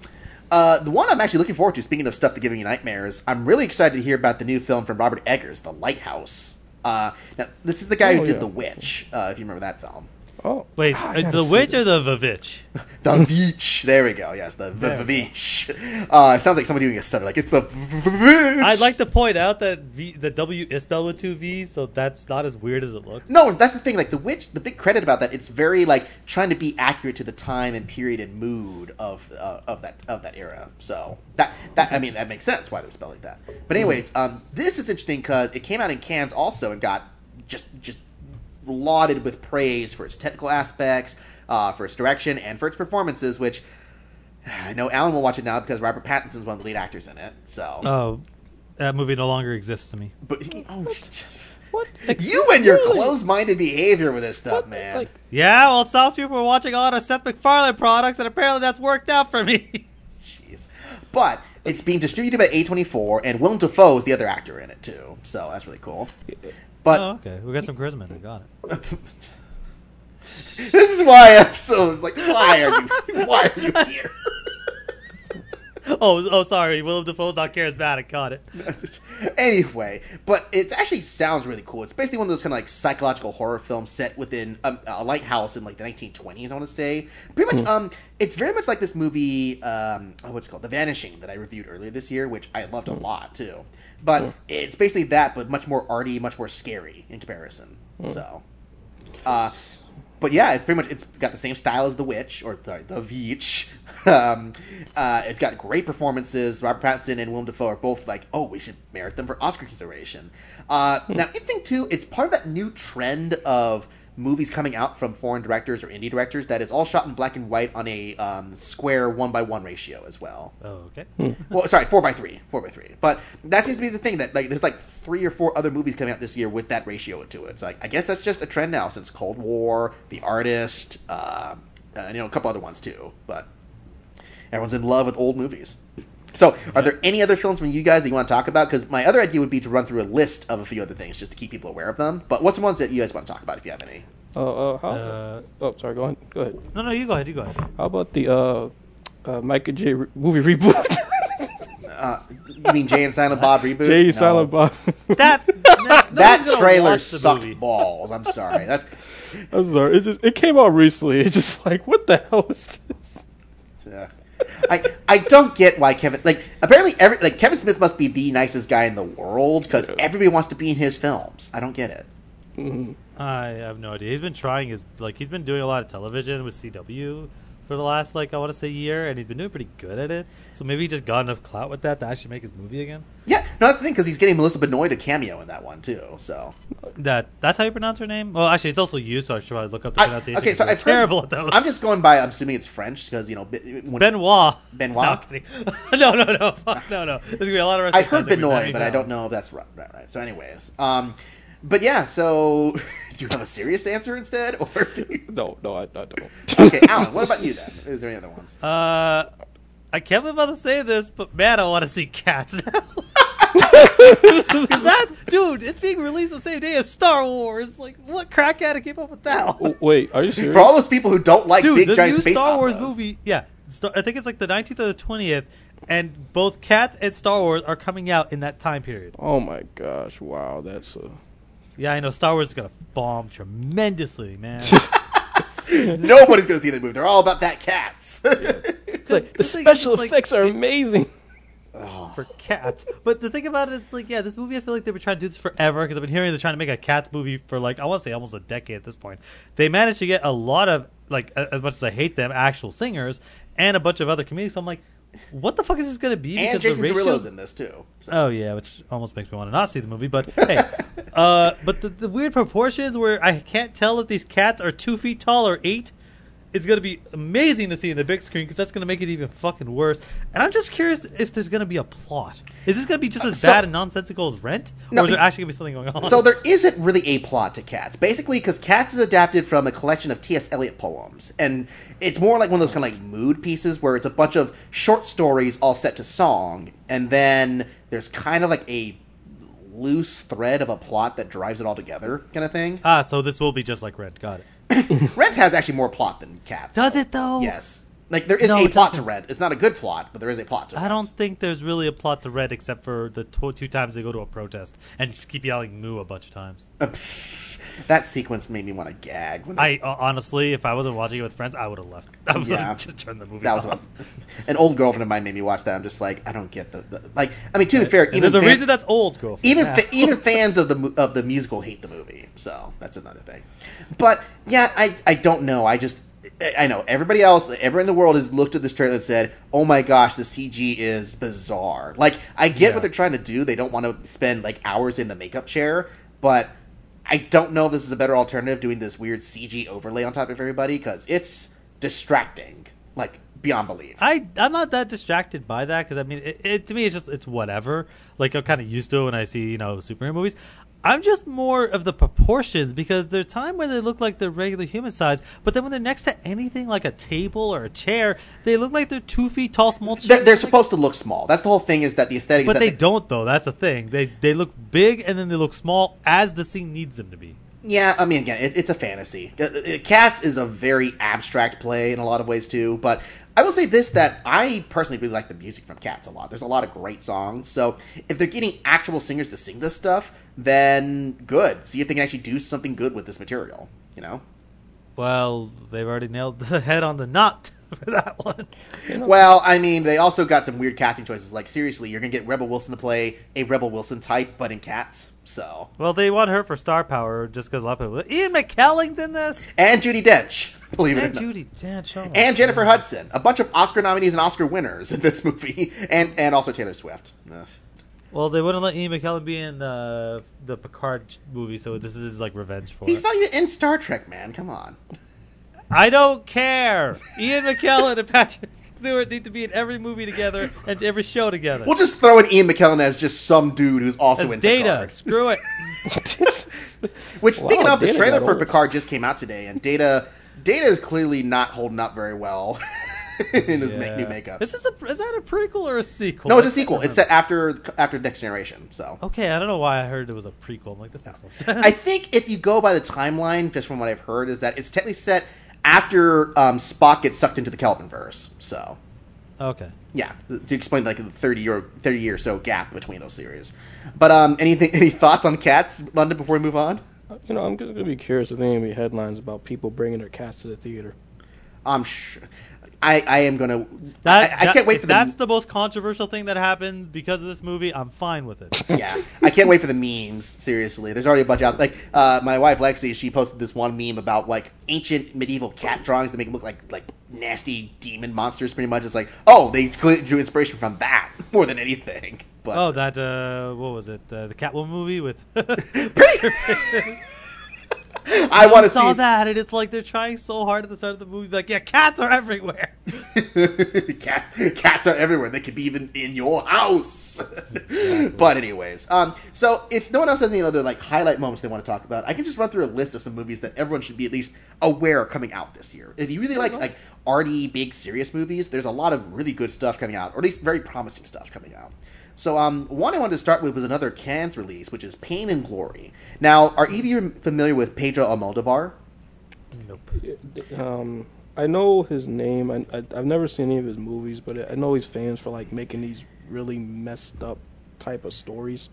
[SPEAKER 1] uh, the one I'm actually looking forward to. Speaking of stuff that giving you nightmares, I'm really excited to hear about the new film from Robert Eggers, The Lighthouse. Uh, now this is the guy who
[SPEAKER 3] Oh,
[SPEAKER 1] did
[SPEAKER 3] yeah.
[SPEAKER 1] The Witch, uh, if you remember that film.
[SPEAKER 3] Oh,
[SPEAKER 2] Wait,
[SPEAKER 3] I
[SPEAKER 2] uh, the witch or the Vavitch?
[SPEAKER 1] The Veach. There we go. Yes, the the
[SPEAKER 2] There we
[SPEAKER 1] Veach. Uh, it sounds like somebody doing a stutter. Like it's the Veach.
[SPEAKER 2] I'd like to point out that v, the W is spelled with two V's, so that's not as weird as it looks.
[SPEAKER 1] No, that's the thing. Like the witch, the big credit about that, it's very like trying to be accurate to the time and period and mood of uh, of that of that era. So that that I mean that makes sense why they're spelled like that. But anyways, um, this is interesting because it came out in Cannes also and got just just lauded with praise for its technical aspects, uh, for its direction, and for its performances. Which I know Alan will watch it now because Robert Pattinson's one of the lead actors in it. So,
[SPEAKER 2] Oh, that movie no longer exists to me.
[SPEAKER 1] but oh,
[SPEAKER 3] what? Like,
[SPEAKER 1] you and your
[SPEAKER 3] really?
[SPEAKER 1] closed-minded behavior with this stuff,
[SPEAKER 3] What?
[SPEAKER 1] man.
[SPEAKER 3] Like,
[SPEAKER 2] Yeah, well, it stops people from watching a lot of Seth MacFarlane products, and apparently that's worked out for me.
[SPEAKER 1] Jeez. But it's being distributed by A24, and Willem Dafoe is the other actor in it, too. So that's really cool. But
[SPEAKER 2] oh, okay, we got some charisma. there. Got it.
[SPEAKER 1] this is why I'm so like, why are you, why are you here?
[SPEAKER 2] Oh, oh, sorry, Willem Dafoe's not charismatic. Got it.
[SPEAKER 1] anyway, but it actually sounds really cool. It's basically one of those kind of like psychological horror films set within um, a lighthouse in like the 1920s. I want to say pretty much. Um, it's very much like this movie. Um, oh, what's it called? The Vanishing that I reviewed earlier this year, which I loved a lot too. But it's basically that, but much more arty, much more scary in comparison. So, uh, but yeah, it's pretty much it's got the same style as The Witch or sorry, The Veach. Um, uh, it's got great performances. Robert Pattinson and Willem Dafoe are both like, oh, we should merit them for Oscar consideration. Uh, Now, interesting too, it's part of that new trend of movies coming out from foreign directors or indie directors that is all shot in black and white on a um, square one by one ratio as well
[SPEAKER 2] Oh, okay.
[SPEAKER 1] well, sorry, four by three, four by three. But that seems to be the thing that like there's like three or four other movies coming out this year with that ratio to it. So like, I guess that's just a trend now since Cold War, The Artist, uh, and you know a couple other ones too. But everyone's in love with old movies. So, are there any other films from you guys that you want to talk about? Because my other idea would be to run through a list of a few other things just to keep people aware of them. But what's the ones that you guys want to talk about if you have any?
[SPEAKER 3] uh, uh, how?
[SPEAKER 2] Uh,
[SPEAKER 3] oh, sorry. Go ahead. Go ahead.
[SPEAKER 2] no, no, you go ahead. You go ahead.
[SPEAKER 3] How about the uh, uh, Michael J. Re- movie reboot?
[SPEAKER 1] Uh, you mean Jay and Silent Bob reboot?
[SPEAKER 3] Jay
[SPEAKER 1] No.
[SPEAKER 3] Silent Bob.
[SPEAKER 2] That's
[SPEAKER 1] That trailer sucked balls. I'm sorry. That's
[SPEAKER 3] I'm sorry. It just it came out recently. It's just like what the hell is this?
[SPEAKER 1] Yeah. I I don't get why Kevin like apparently every like Kevin Smith must be the nicest guy in the world because
[SPEAKER 3] Yeah.
[SPEAKER 1] everybody wants to be in his films. I don't get it. Mm-hmm.
[SPEAKER 2] I have no idea. He's been trying his like he's been doing a lot of television with CW for the last like I want to say year, and he's been doing pretty good at it. So maybe he just got enough clout with that to actually make his movie again.
[SPEAKER 1] Yeah, no, that's the thing because he's getting Melissa Benoist a cameo in that one too. So
[SPEAKER 2] That that's how you pronounce her name. Well, actually, it's also you, so I should probably look up the
[SPEAKER 1] I,
[SPEAKER 2] pronunciation.
[SPEAKER 1] okay, so
[SPEAKER 2] 'cause
[SPEAKER 1] I've
[SPEAKER 2] we're
[SPEAKER 1] heard-
[SPEAKER 2] terrible at those.
[SPEAKER 1] I'm just going by. I'm assuming it's French because you know when-
[SPEAKER 2] Benoit.
[SPEAKER 1] Benoit?
[SPEAKER 2] No, I'm no, no, no, fuck, no, no. There's gonna be a lot of.
[SPEAKER 1] I've heard
[SPEAKER 2] wrestling fans that
[SPEAKER 1] Benoit, but I don't know if that's right. Right, right. So, anyways, um, but yeah. So, do you have a serious answer instead, or do you...
[SPEAKER 3] No, no, I, I don't.
[SPEAKER 1] okay, Alan? What about you then? Is there any other ones?
[SPEAKER 2] Uh, I can't believe I'm about to say this, but man, I want to see Cats now. Because that, dude, it's being released the same day as Star Wars. Like, what crack addict came up with that?
[SPEAKER 3] Wait, are you serious?
[SPEAKER 1] For all those people who don't like
[SPEAKER 2] dude,
[SPEAKER 1] big
[SPEAKER 2] the
[SPEAKER 1] giant
[SPEAKER 2] new
[SPEAKER 1] space
[SPEAKER 2] Star Wars
[SPEAKER 1] operas.
[SPEAKER 2] movie, yeah, I think it's like the 19th or the 20th, and both Cats and Star Wars are coming out in that time period.
[SPEAKER 3] Oh my gosh! Wow, that's uh,
[SPEAKER 2] Yeah, I know Star Wars is gonna bomb tremendously, man.
[SPEAKER 1] Nobody's going to see the movie. They're all about that cats.
[SPEAKER 3] it's like the
[SPEAKER 2] the
[SPEAKER 3] special
[SPEAKER 2] is, like-
[SPEAKER 3] effects are amazing. Oh.
[SPEAKER 2] for cats. But the thing about it, it's like, yeah, this movie, I feel like they've been trying to do this forever because I've been hearing they're trying to make a cats movie for like, I want to say almost a decade at this point. They managed to get a lot of, like, a- as much as I hate them, actual singers and a bunch of other comedians. So I'm like, what the fuck is this going to be?
[SPEAKER 1] and
[SPEAKER 2] Because
[SPEAKER 1] Jason
[SPEAKER 2] the
[SPEAKER 1] Derulo's in this too. So-
[SPEAKER 2] Oh yeah, which almost makes me want to not see the movie. But hey, uh, but the, the weird proportions where I can't tell if these cats are two feet tall or eight. It's gonna be amazing to see in the big screen because that's gonna make it even fucking worse. And I'm just curious if there's gonna be a plot. Is this gonna be just as
[SPEAKER 1] so-
[SPEAKER 2] bad and nonsensical as Rent,
[SPEAKER 1] No,
[SPEAKER 2] or is there actually gonna be something going on?
[SPEAKER 1] So there isn't really a plot to Cats. Basically, because Cats is adapted from a collection of T.S. Eliot poems, and it's more like one of those kind of like mood pieces where it's a bunch of short stories all set to song, and then there's kind of like a loose thread of a plot that drives it all together, kind of thing.
[SPEAKER 2] Ah, so this will be just like Rent. Got it.
[SPEAKER 1] Rent has actually more plot than Cats.
[SPEAKER 2] Does it though?
[SPEAKER 1] Yes. Like there is
[SPEAKER 2] No,
[SPEAKER 1] a
[SPEAKER 2] it
[SPEAKER 1] plot to
[SPEAKER 2] doesn't.
[SPEAKER 1] Rent. It's not a good plot, but there is a plot to
[SPEAKER 2] I
[SPEAKER 1] Rent.
[SPEAKER 2] don't think there's really a plot to Red except for the tw- two times they go to a protest and just keep yelling "moo" a bunch of times.
[SPEAKER 1] Uh, That sequence made me want to gag. When
[SPEAKER 2] I uh, honestly, if I wasn't watching it with friends, I would have left. I would
[SPEAKER 1] Yeah.
[SPEAKER 2] just turned the movie
[SPEAKER 1] that was
[SPEAKER 2] off.
[SPEAKER 1] a, an old girlfriend of mine made me watch that. I'm just like, I don't get the, the like. I mean, to be fair,
[SPEAKER 2] And
[SPEAKER 1] even
[SPEAKER 2] there's a
[SPEAKER 1] fan-
[SPEAKER 2] reason that's old, girlfriend.
[SPEAKER 1] even
[SPEAKER 2] Yeah.
[SPEAKER 1] fa- even fans of the of the musical hate the movie, so that's another thing. But yeah, I I don't know. I just I know everybody else, everyone in the world has looked at this trailer and said, "Oh my gosh, the CG is bizarre." Like I get
[SPEAKER 2] Yeah.
[SPEAKER 1] what they're trying to do. They don't want to spend like hours in the makeup chair, but I don't know if this is a better alternative doing this weird CG overlay on top of everybody because it's distracting, like beyond belief.
[SPEAKER 2] I I'm not that distracted by that because I mean, it, it to me it's just it's whatever. Like I'm kind of used to it when I see you know superhero movies. I'm just more of the proportions because there's time where they look like they're regular human size, but then when they're next to anything like a table or a chair, they look like they're two feet tall, small.
[SPEAKER 1] they're, they're supposed to look small. That's the whole thing. Is that the aesthetic?
[SPEAKER 2] but
[SPEAKER 1] that
[SPEAKER 2] they don't though. That's a thing. They they look big and then they look small as the scene needs them to be.
[SPEAKER 1] Yeah, I mean, again, it, it's a fantasy. Uh, uh, Cats is a very abstract play in a lot of ways too. But I will say this: that I personally really like the music from Cats a lot. There's a lot of great songs. So if they're getting actual singers to sing this stuff, then good. See if they can actually do something good with this material. You know.
[SPEAKER 2] Well, they've already nailed the head on the knot for that one.
[SPEAKER 3] You know,
[SPEAKER 1] Well, I mean, they also got some weird casting choices. Like seriously, you're gonna get Rebel Wilson to play a Rebel Wilson type, but in Cats. So
[SPEAKER 2] Well, they want her for star power just because a lot of people. Ian McKellen's in this.
[SPEAKER 1] and Judi Dench, believe it or
[SPEAKER 2] And
[SPEAKER 1] not.
[SPEAKER 2] Judi Dench. Oh
[SPEAKER 1] and Jennifer Hudson, a bunch of Oscar nominees and Oscar winners in this movie, and and also Taylor Swift. Ugh.
[SPEAKER 2] Well, they wouldn't let Ian McKellen be in the the Picard movie, so this is like revenge for
[SPEAKER 1] He's
[SPEAKER 2] it.
[SPEAKER 1] not even in Star Trek, man. Come on.
[SPEAKER 2] I don't care. Ian McKellen and Patrick Stewart need to be in every movie together and every show together.
[SPEAKER 1] We'll just throw in Ian McKellen as just some dude who's also
[SPEAKER 2] As
[SPEAKER 1] in
[SPEAKER 2] Data,
[SPEAKER 1] Picard.
[SPEAKER 2] screw it.
[SPEAKER 1] Which, speaking
[SPEAKER 3] Wow,
[SPEAKER 1] of, the trailer for. Picard just came out today, and Data Data is clearly not holding up very well in his ma-
[SPEAKER 2] Yeah.
[SPEAKER 1] new makeup.
[SPEAKER 2] This is a is that a prequel or a sequel?
[SPEAKER 1] no, it's a sequel. It's set after after Next Generation. So.
[SPEAKER 2] Okay, I don't know why I heard it was a prequel. I'm like, this makes no sense.
[SPEAKER 1] I think if you go by the timeline, just from what I've heard, is that it's technically set after um, Spock gets sucked into the Kelvin verse. So
[SPEAKER 2] okay.
[SPEAKER 1] yeah, to explain like the thirty year thirty year or so gap between those series. But um, anything any thoughts on Cats, London, before we move on?
[SPEAKER 3] you know, I'm just gonna be curious if there any headlines about people bringing their cats to the theater.
[SPEAKER 1] I'm sure. I, I am gonna.
[SPEAKER 2] That,
[SPEAKER 1] I, I
[SPEAKER 2] that-
[SPEAKER 1] can't wait
[SPEAKER 2] if
[SPEAKER 1] for
[SPEAKER 2] that's
[SPEAKER 1] the.
[SPEAKER 2] the most controversial thing that happened because of this movie. I'm fine with it.
[SPEAKER 1] yeah, I can't wait for the memes. Seriously, there's already a bunch out. Like uh, my wife Lexi, she posted this one meme about like ancient medieval cat drawings that make them look like like nasty demon monsters. Pretty much, it's like oh, they drew inspiration from that more than anything. But
[SPEAKER 2] Oh, that uh, what was it? Uh, the Catwoman movie with.
[SPEAKER 1] I want to
[SPEAKER 2] saw
[SPEAKER 1] see
[SPEAKER 2] that, and it's like they're trying so hard at the start of the movie. Like, yeah, cats are everywhere.
[SPEAKER 1] cats, cats are everywhere. They could be even in your house. but anyways, um, so if no one else has any other like highlight moments they want to talk about, I can just run through a list of some movies that everyone should be at least aware are coming out this year. If you really like like arty, big, serious movies, there's a lot of really good stuff coming out, or at least very promising stuff coming out. So, um, one I wanted to start with was another Cannes release, which is Pain and Glory. Now, are either of you familiar with Pedro Almodovar?
[SPEAKER 2] Nope.
[SPEAKER 3] Um, I know his name. I, I I've never seen any of his movies, but I know he's famous for like making these really messed up type of stories.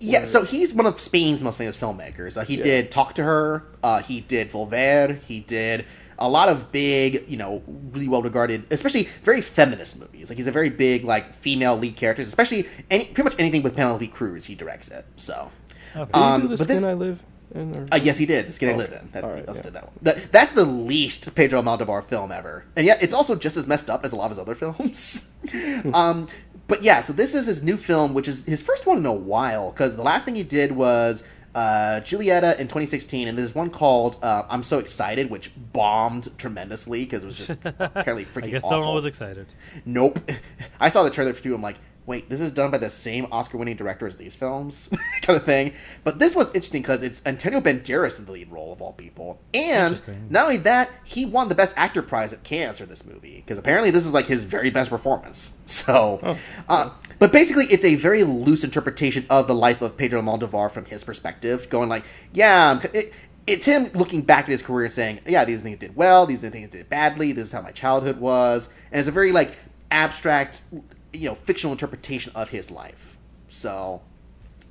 [SPEAKER 1] Yeah, so he's one of Spain's most famous filmmakers. Uh, he
[SPEAKER 3] Yeah.
[SPEAKER 1] did Talk to Her. Uh, he did Volver. He did a lot of big, you know, really well regarded, especially very feminist movies. Like he's a very big like female lead characters, especially any pretty much anything with Penelope Cruz. He directs it. So,
[SPEAKER 2] Okay.
[SPEAKER 3] Did
[SPEAKER 1] Um,
[SPEAKER 3] he do the
[SPEAKER 1] but
[SPEAKER 3] skin
[SPEAKER 1] this-
[SPEAKER 3] I live in? Or
[SPEAKER 1] uh, yes, he did. The Skin I. Live In. That's,
[SPEAKER 3] right,
[SPEAKER 1] also
[SPEAKER 3] yeah.
[SPEAKER 1] did that one. That, that's the least Pedro Almodovar film ever, and yet it's also just as messed up as a lot of his other films. um, but yeah, so this is his new film, which is his first one in a while, because the last thing he did was uh, Julieta in 2016, and there's one called uh, "I'm So Excited," which bombed tremendously because it was just apparently freaking
[SPEAKER 2] I guess
[SPEAKER 1] awful.
[SPEAKER 2] no one was excited.
[SPEAKER 1] Nope. I saw the trailer for two. I'm like, wait, this is done by the same Oscar-winning director as these films, kind of thing. But this one's interesting because it's Antonio Banderas in the lead role of all people, and not only that, he won the Best Actor prize at Cannes for this movie because apparently this is like his very best performance. So, uh, but basically, it's a very loose interpretation of the life of Pedro Almodovar from his perspective, going like, yeah, it, it's him looking back at his career and saying, yeah, these things did well, these things did badly, this is how my childhood was, and it's a very like abstract, you know, fictional interpretation of his life. So,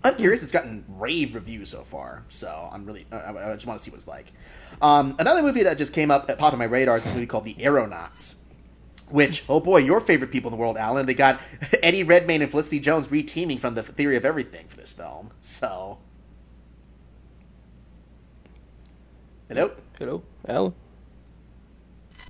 [SPEAKER 1] I'm curious. It's gotten rave reviews so far, so I'm really. I, I just want to see what it's like. Um, another movie that just came up, that popped on my radar, is a movie called The Aeronauts. Which, oh boy, your favorite people in the world, Alan. They got Eddie Redmayne and Felicity Jones reteaming from the Theory of Everything for this film. So, hello.
[SPEAKER 3] Hello, Alan.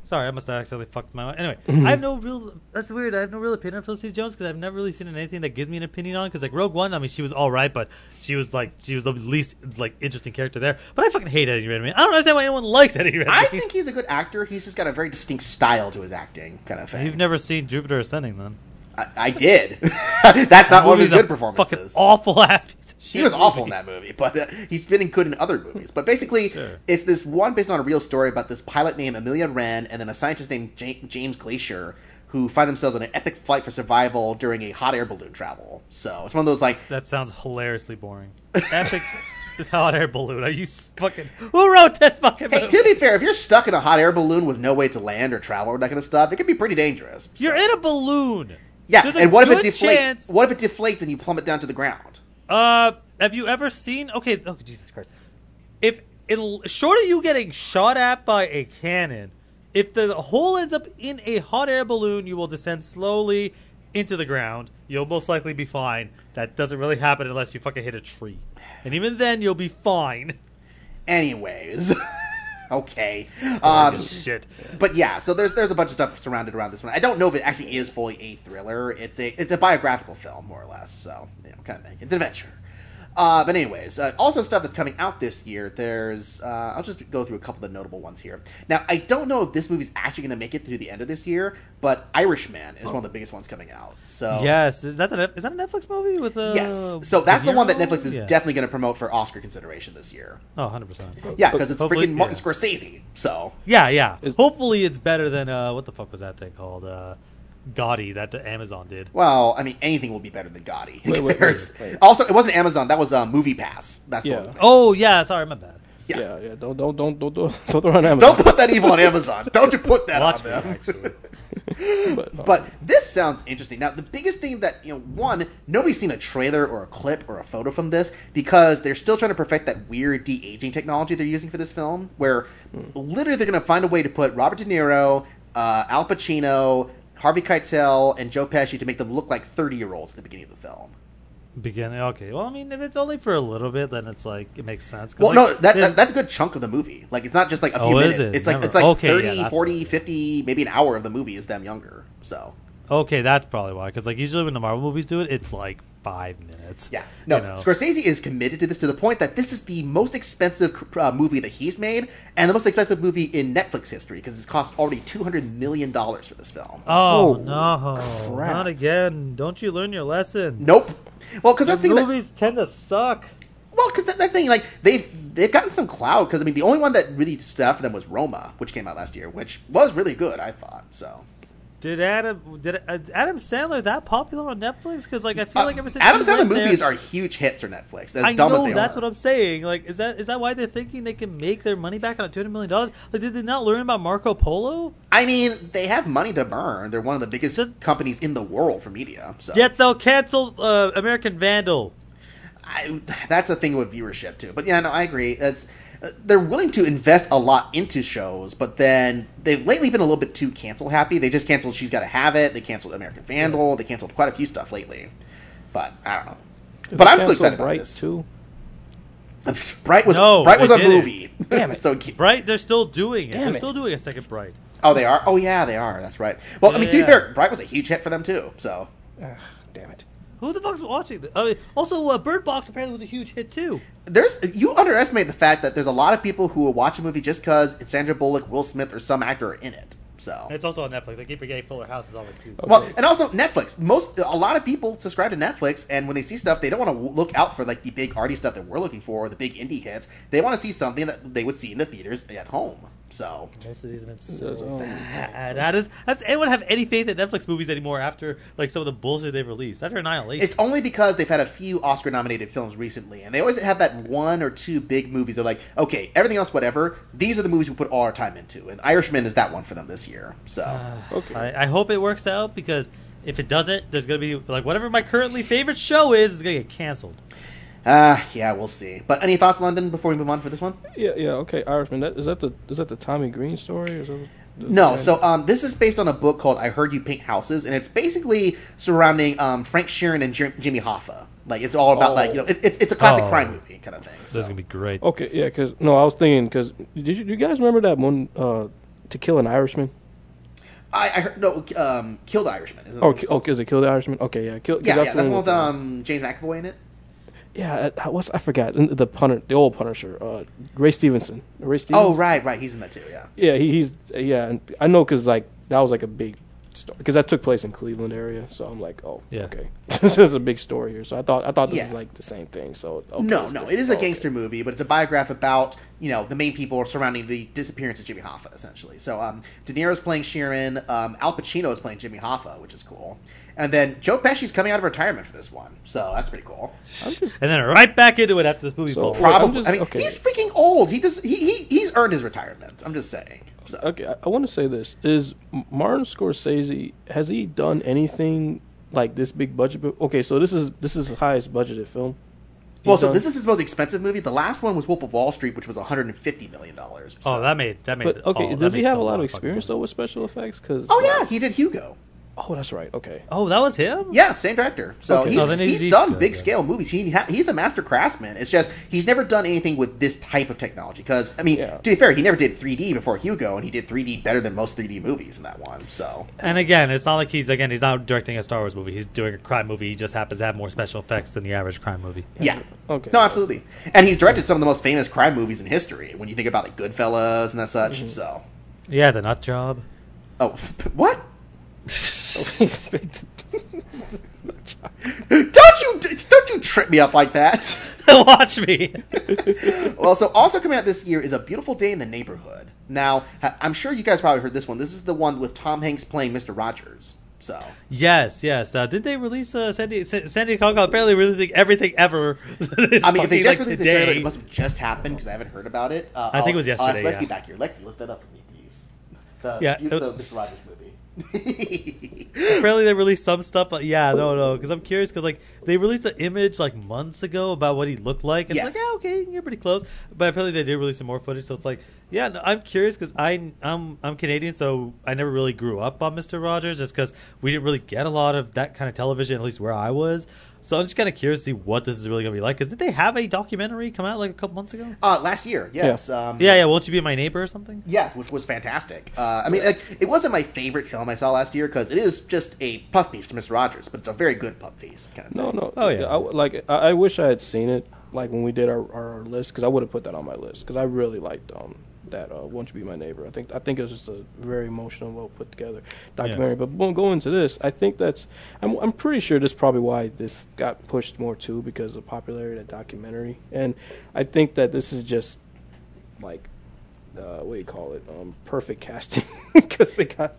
[SPEAKER 2] Sorry, I must have accidentally fucked my. Anyway, I have no real. That's weird. I have no real opinion on Felicity Jones because I've never really seen anything that gives me an opinion on. Because like Rogue One, I mean, she was all right, but she was like she was the least like interesting character there. But I fucking hate Eddie Redmayne. I don't understand why anyone likes Eddie Redmayne.
[SPEAKER 1] I think he's a good actor. He's just got a very distinct style to his acting, kind of thing.
[SPEAKER 2] You've never seen Jupiter Ascending, then?
[SPEAKER 1] I, I did. That's not one of his
[SPEAKER 2] Movie's a
[SPEAKER 1] good performances.
[SPEAKER 2] Fucking awful ass piece of shit.
[SPEAKER 1] He was awful in that movie, but uh, he's been good in other movies. But basically,
[SPEAKER 2] Sure.
[SPEAKER 1] it's this one based on a real story about this pilot named Amelia Rennes and then a scientist named Ja- James Glaisher who find themselves on an epic flight for survival during a hot air balloon travel. So it's one of those like
[SPEAKER 2] That sounds hilariously boring. Epic hot air balloon. Are you fucking? Who wrote this fucking
[SPEAKER 1] Hey,
[SPEAKER 2] movie?
[SPEAKER 1] to be fair, if you're stuck in a hot air balloon with no way to land or travel or that kind of stuff, it can be pretty dangerous. So-
[SPEAKER 2] You're in a balloon.
[SPEAKER 1] yeah.
[SPEAKER 2] There's
[SPEAKER 1] And what if it deflates?
[SPEAKER 2] chance-
[SPEAKER 1] What if it deflates and you plummet down to the ground?
[SPEAKER 2] Uh, have you ever seen? Okay, oh Jesus Christ! If in short of you getting shot at by a cannon, if the hole ends up in a hot air balloon, you will descend slowly into the ground. You'll most likely be fine. That doesn't really happen unless you fucking hit a tree, and even then you'll be fine.
[SPEAKER 1] Anyways, okay.
[SPEAKER 2] Um, shit.
[SPEAKER 1] but yeah, so there's there's a bunch of stuff surrounded around this one. I don't know if it actually is fully a thriller. It's a it's a biographical film more or less. So you know, kind of thing. It's an adventure. Uh, but anyways, uh, also stuff that's coming out this year. There's uh, I'll just go through a couple of the notable ones here. Now I don't know if this movie's actually going to make it through the end of this year, but Irishman is one of the biggest ones coming out. So
[SPEAKER 2] Yes, is that the, is that a Netflix movie with a
[SPEAKER 1] yes, so that's the one that Netflix is
[SPEAKER 2] Yeah.
[SPEAKER 1] definitely going to promote for Oscar consideration this year.
[SPEAKER 2] Oh, 100 percent.
[SPEAKER 1] Yeah, because it's
[SPEAKER 2] Hopefully-
[SPEAKER 1] freaking Martin
[SPEAKER 2] yeah.
[SPEAKER 1] Scorsese. So
[SPEAKER 2] Yeah, yeah. Hopefully, it's better than uh, what the fuck was that thing called? Gotti that the Amazon did.
[SPEAKER 1] Well, I mean, anything will be better than Gotti.
[SPEAKER 3] Wait, wait,
[SPEAKER 1] There's-
[SPEAKER 3] wait, wait.
[SPEAKER 1] Also, it wasn't Amazon. That was uh, Movie Pass. That's
[SPEAKER 3] Yeah.
[SPEAKER 1] one.
[SPEAKER 2] Oh yeah, sorry, my bad.
[SPEAKER 1] Yeah.
[SPEAKER 3] Yeah, yeah. Don't don't don't don't don't, don't throw on Amazon.
[SPEAKER 1] Don't put that evil on Amazon. Don't you put that
[SPEAKER 2] Watch
[SPEAKER 1] on
[SPEAKER 2] me
[SPEAKER 1] them.
[SPEAKER 2] actually.
[SPEAKER 3] But, uh,
[SPEAKER 1] But this sounds interesting. Now, the biggest thing that you know, one, nobody's seen a trailer or a clip or a photo from this because they're still trying to perfect that weird de aging technology they're using for this film, where literally they're going to find a way to put Robert De Niro, uh, Al Pacino, Harvey Keitel, and Joe Pesci to make them look like thirty year olds at the beginning of the film.
[SPEAKER 2] Beginning. Okay. Well, I mean, if it's only for a little bit, then it's like it makes sense.
[SPEAKER 1] Well,
[SPEAKER 2] like,
[SPEAKER 1] no, that,
[SPEAKER 2] it-
[SPEAKER 1] that's a good chunk of the movie. Like it's not just like a few
[SPEAKER 2] Oh,
[SPEAKER 1] minutes.
[SPEAKER 2] is it?
[SPEAKER 1] It's like
[SPEAKER 2] Never-
[SPEAKER 1] it's like
[SPEAKER 2] okay,
[SPEAKER 1] 30,
[SPEAKER 2] that's
[SPEAKER 1] 40,
[SPEAKER 2] what it is.
[SPEAKER 1] 50, maybe an hour of the movie is them younger. So
[SPEAKER 2] okay, that's probably why. Because like usually when the Marvel movies do it, it's like five minutes.
[SPEAKER 1] yeah, no,
[SPEAKER 2] You know?
[SPEAKER 1] Scorsese is committed to this to the point that this is the most expensive uh, movie that he's made and the most expensive movie in Netflix history because it's cost already two hundred million dollars for this film.
[SPEAKER 2] Oh
[SPEAKER 3] Oh,
[SPEAKER 2] no,
[SPEAKER 3] crap.
[SPEAKER 2] not again! Don't you learn your lessons?
[SPEAKER 1] Nope. Well, because
[SPEAKER 2] The
[SPEAKER 1] that's the thing. That,
[SPEAKER 2] movies tend to suck.
[SPEAKER 1] well, because that's the thing. Like they've they've gotten some clout because I mean the only one that really stood out for them was Roma, which came out last year, which was really good. I thought so.
[SPEAKER 2] Did Adam did uh, Adam Sandler that popular on Netflix? Because like I feel
[SPEAKER 1] Uh,
[SPEAKER 2] like ever since
[SPEAKER 1] Adam Sandler
[SPEAKER 2] went there-
[SPEAKER 1] movies are huge hits for Netflix. As
[SPEAKER 2] I know that's
[SPEAKER 1] are.
[SPEAKER 2] what I'm saying. Like, is that is that why they're thinking they can make their money back on a two hundred million dollars? Like, did they not learn about Marco Polo?
[SPEAKER 1] I mean, they have money to burn. They're one of the biggest
[SPEAKER 2] Does-
[SPEAKER 1] companies in the world for media. So
[SPEAKER 2] Yet they'll cancel uh, American Vandal.
[SPEAKER 1] I, that's a thing with viewership too. But yeah, no, I agree. That's, they're willing to invest a lot into shows, but then they've lately been a little bit too cancel happy. They just canceled She's Got to Have It. They canceled American Vandal. They canceled quite a few stuff lately. But I don't know. But I'm still excited about
[SPEAKER 3] Bright
[SPEAKER 1] this.
[SPEAKER 3] too.
[SPEAKER 1] Bright was
[SPEAKER 2] No,
[SPEAKER 1] Bright was a
[SPEAKER 2] didn't.
[SPEAKER 1] movie.
[SPEAKER 3] Damn it.
[SPEAKER 1] so
[SPEAKER 2] Bright, they're still doing it.
[SPEAKER 3] Damn
[SPEAKER 2] they're
[SPEAKER 3] it.
[SPEAKER 2] still doing a second Bright.
[SPEAKER 1] oh, they are. Oh yeah, they are. That's right. Well, I mean, to be
[SPEAKER 2] Yeah.
[SPEAKER 1] fair, Bright was a huge hit for them too. So
[SPEAKER 3] Ugh, damn it.
[SPEAKER 2] Who the fuck's watching? This? I mean, also, uh, Bird Box apparently was a huge hit too.
[SPEAKER 1] There's you underestimate the fact that there's a lot of people who will watch a movie just because Sandra Bullock, Will Smith, or some actor are in it. So
[SPEAKER 2] It's also on Netflix. I keep forgetting Fuller House is on season.
[SPEAKER 1] well, and also Netflix. Most a lot of people subscribe to Netflix, and when they see stuff, they don't want to look out for like the big arty stuff that we're looking for, or the big indie hits. They want to see something that they would see in the theaters at home. So
[SPEAKER 2] Most of these have been so bad. How does, does anyone have any faith in Netflix movies anymore after like some of the bullshit they've released? After Annihilation,
[SPEAKER 1] it's only because they've had a few Oscar-nominated films recently, and they always have that one or two big movies. They're like, okay, everything else, whatever. These are the movies we put all our time into, and Irishman is that one for them this year. So.
[SPEAKER 3] Okay.
[SPEAKER 2] I, I hope it works out because if it doesn't, there's gonna be like whatever my currently favorite show is is gonna get canceled.
[SPEAKER 1] Uh, yeah, we'll see. But any thoughts, London, before we move on for this one?
[SPEAKER 3] Yeah, yeah, okay. Irishman. That, is that the is that the Tommy Green story? Or is that the-
[SPEAKER 1] No, so um, this is based on a book called "I Heard You Paint Houses," and it's basically surrounding um, Frank Sheeran and Jim- Jimmy Hoffa. Like it's all about
[SPEAKER 3] Oh.
[SPEAKER 1] like you know it, it's it's a classic
[SPEAKER 2] Oh.
[SPEAKER 1] crime movie kind of thing.
[SPEAKER 2] This is gonna be great.
[SPEAKER 3] Okay, yeah, because no, I was thinking because did you, you guys remember that one uh, to kill an Irishman?
[SPEAKER 1] I, I heard no um, Kill the Irishman. Isn't?
[SPEAKER 3] Oh, oh, is it kill the Irishman? Okay, yeah, kill. 'cause
[SPEAKER 1] yeah, yeah, that's one with um, James McAvoy in it.
[SPEAKER 3] Yeah, uh, what's I forgot the punter, the old Punisher, uh, Ray Stevenson. Ray Stevenson.
[SPEAKER 1] Oh, right, right, he's in that too. Yeah.
[SPEAKER 3] Yeah, he, he's yeah, and I know because like that was like a big story because that took place in Cleveland area. So I'm like, oh,
[SPEAKER 2] Yeah.
[SPEAKER 3] okay, this is a big story here. So I thought I thought this
[SPEAKER 1] Yeah.
[SPEAKER 3] was like the same thing. So okay,
[SPEAKER 1] no,
[SPEAKER 3] it's
[SPEAKER 1] no, it is a
[SPEAKER 3] Oh, okay.
[SPEAKER 1] gangster movie, but it's a biograph about you know the main people surrounding the disappearance of Jimmy Hoffa, essentially. So um, De Niro's playing Sheeran, um, Al Pacino is playing Jimmy Hoffa, which is cool, and then Joe Pesci's coming out of retirement for this one, so that's pretty cool.
[SPEAKER 3] Just
[SPEAKER 2] And then right back into it after this movie.
[SPEAKER 3] So-
[SPEAKER 2] balls.
[SPEAKER 3] Wait, I'm
[SPEAKER 1] Probably,
[SPEAKER 3] just-
[SPEAKER 1] I mean,
[SPEAKER 3] okay.
[SPEAKER 1] he's freaking old. He does he, he he's earned his retirement. I'm just saying. So.
[SPEAKER 3] okay. I, I want to say this: is Martin Scorsese has he done anything like this big budget? Okay, so this is this is his highest budgeted film.
[SPEAKER 1] Well,
[SPEAKER 3] he's
[SPEAKER 1] so
[SPEAKER 3] done.
[SPEAKER 1] this is his most expensive movie. The last one was Wolf of Wall Street, which was 150 million dollars.
[SPEAKER 2] Oh, that made that made.
[SPEAKER 3] But okay,
[SPEAKER 2] oh,
[SPEAKER 3] does he have a lot of experience though with special effects? Because
[SPEAKER 1] Oh yeah, he did Hugo.
[SPEAKER 3] Oh, that's right. Okay.
[SPEAKER 2] Oh, that was him.
[SPEAKER 1] Yeah, same director. So
[SPEAKER 3] Okay.
[SPEAKER 1] he's,
[SPEAKER 2] Oh, then he's-
[SPEAKER 1] he's,
[SPEAKER 2] he's
[SPEAKER 1] done
[SPEAKER 2] good,
[SPEAKER 1] big
[SPEAKER 2] yeah.
[SPEAKER 1] scale movies. He ha- he's a master craftsman. It's just he's never done anything with this type of technology. Because I mean,
[SPEAKER 3] Yeah.
[SPEAKER 1] to be fair, he never did 3D before Hugo, and he did 3D better than most 3D movies in that one. So
[SPEAKER 2] And again, it's not like he's again he's not directing a Star Wars movie. He's doing a crime movie. He just happens to have more special effects than the average crime movie.
[SPEAKER 1] yeah,
[SPEAKER 3] Okay.
[SPEAKER 1] no, absolutely. And he's directed some of the most famous crime movies in history. When you think about like Goodfellas and that such.
[SPEAKER 3] Mm-hmm.
[SPEAKER 1] So
[SPEAKER 2] Yeah, the Nut Job.
[SPEAKER 1] oh, what? Don't you don't you trip me up like that?
[SPEAKER 2] Watch me.
[SPEAKER 1] well, so also coming out this year is A Beautiful Day in the Neighborhood. Now, I'm sure you guys probably heard this one. This is the one with Tom Hanks playing Mr. Rogers. So,
[SPEAKER 2] Yes, yes. Uh, did they release uh, Sandy Sa- Sandy Kong apparently releasing everything ever?
[SPEAKER 1] I mean, if they just
[SPEAKER 2] like,
[SPEAKER 1] released the
[SPEAKER 2] today.
[SPEAKER 1] trailer, it must have just happened because I haven't heard about it. Uh,
[SPEAKER 2] I think it was
[SPEAKER 1] I'll ask
[SPEAKER 2] yesterday,
[SPEAKER 1] Lexi
[SPEAKER 2] yeah.
[SPEAKER 1] Get back here. Lexi, look that up for me, please. The,
[SPEAKER 2] Yeah,
[SPEAKER 1] use
[SPEAKER 2] it-
[SPEAKER 1] the Mr. Rogers.
[SPEAKER 2] apparently they released some stuff. But yeah, no, no. Because I'm curious because like they released an image like months ago about what he looked like. And
[SPEAKER 1] Yes.
[SPEAKER 2] It's like yeah, okay, you're pretty close. But apparently they did release some more footage. So it's like yeah, no, I'm curious because I I'm I'm Canadian, so I never really grew up on Mister Rogers just because we didn't really get a lot of that kind of television at least where I was. So I'm just kind of curious to see what this is really gonna be like. Because did they have a documentary come out like a couple months ago?
[SPEAKER 1] uh, last year, yes. Um,
[SPEAKER 2] Yeah, yeah. Won't you be my neighbor or something?
[SPEAKER 1] Yeah, which was fantastic. Uh, I mean, like, it wasn't my favorite film I saw last year because it is just a puff piece to Mr. Rogers, but it's a very good puff piece kind of thing.
[SPEAKER 3] No, no.
[SPEAKER 2] Oh, yeah.
[SPEAKER 3] I, like I, I wish I had seen it like when we did our, our list because I would have put that on my list because I really liked um that uh, "Won't You Be My Neighbor." I think I think it was just a very emotional, well put together documentary. But when going into this, I think that's I'm I'm pretty sure this is probably why this got pushed more too because of the popularity of that documentary, and I think that this is just like. Uh, what do you call it? Um, perfect casting because they got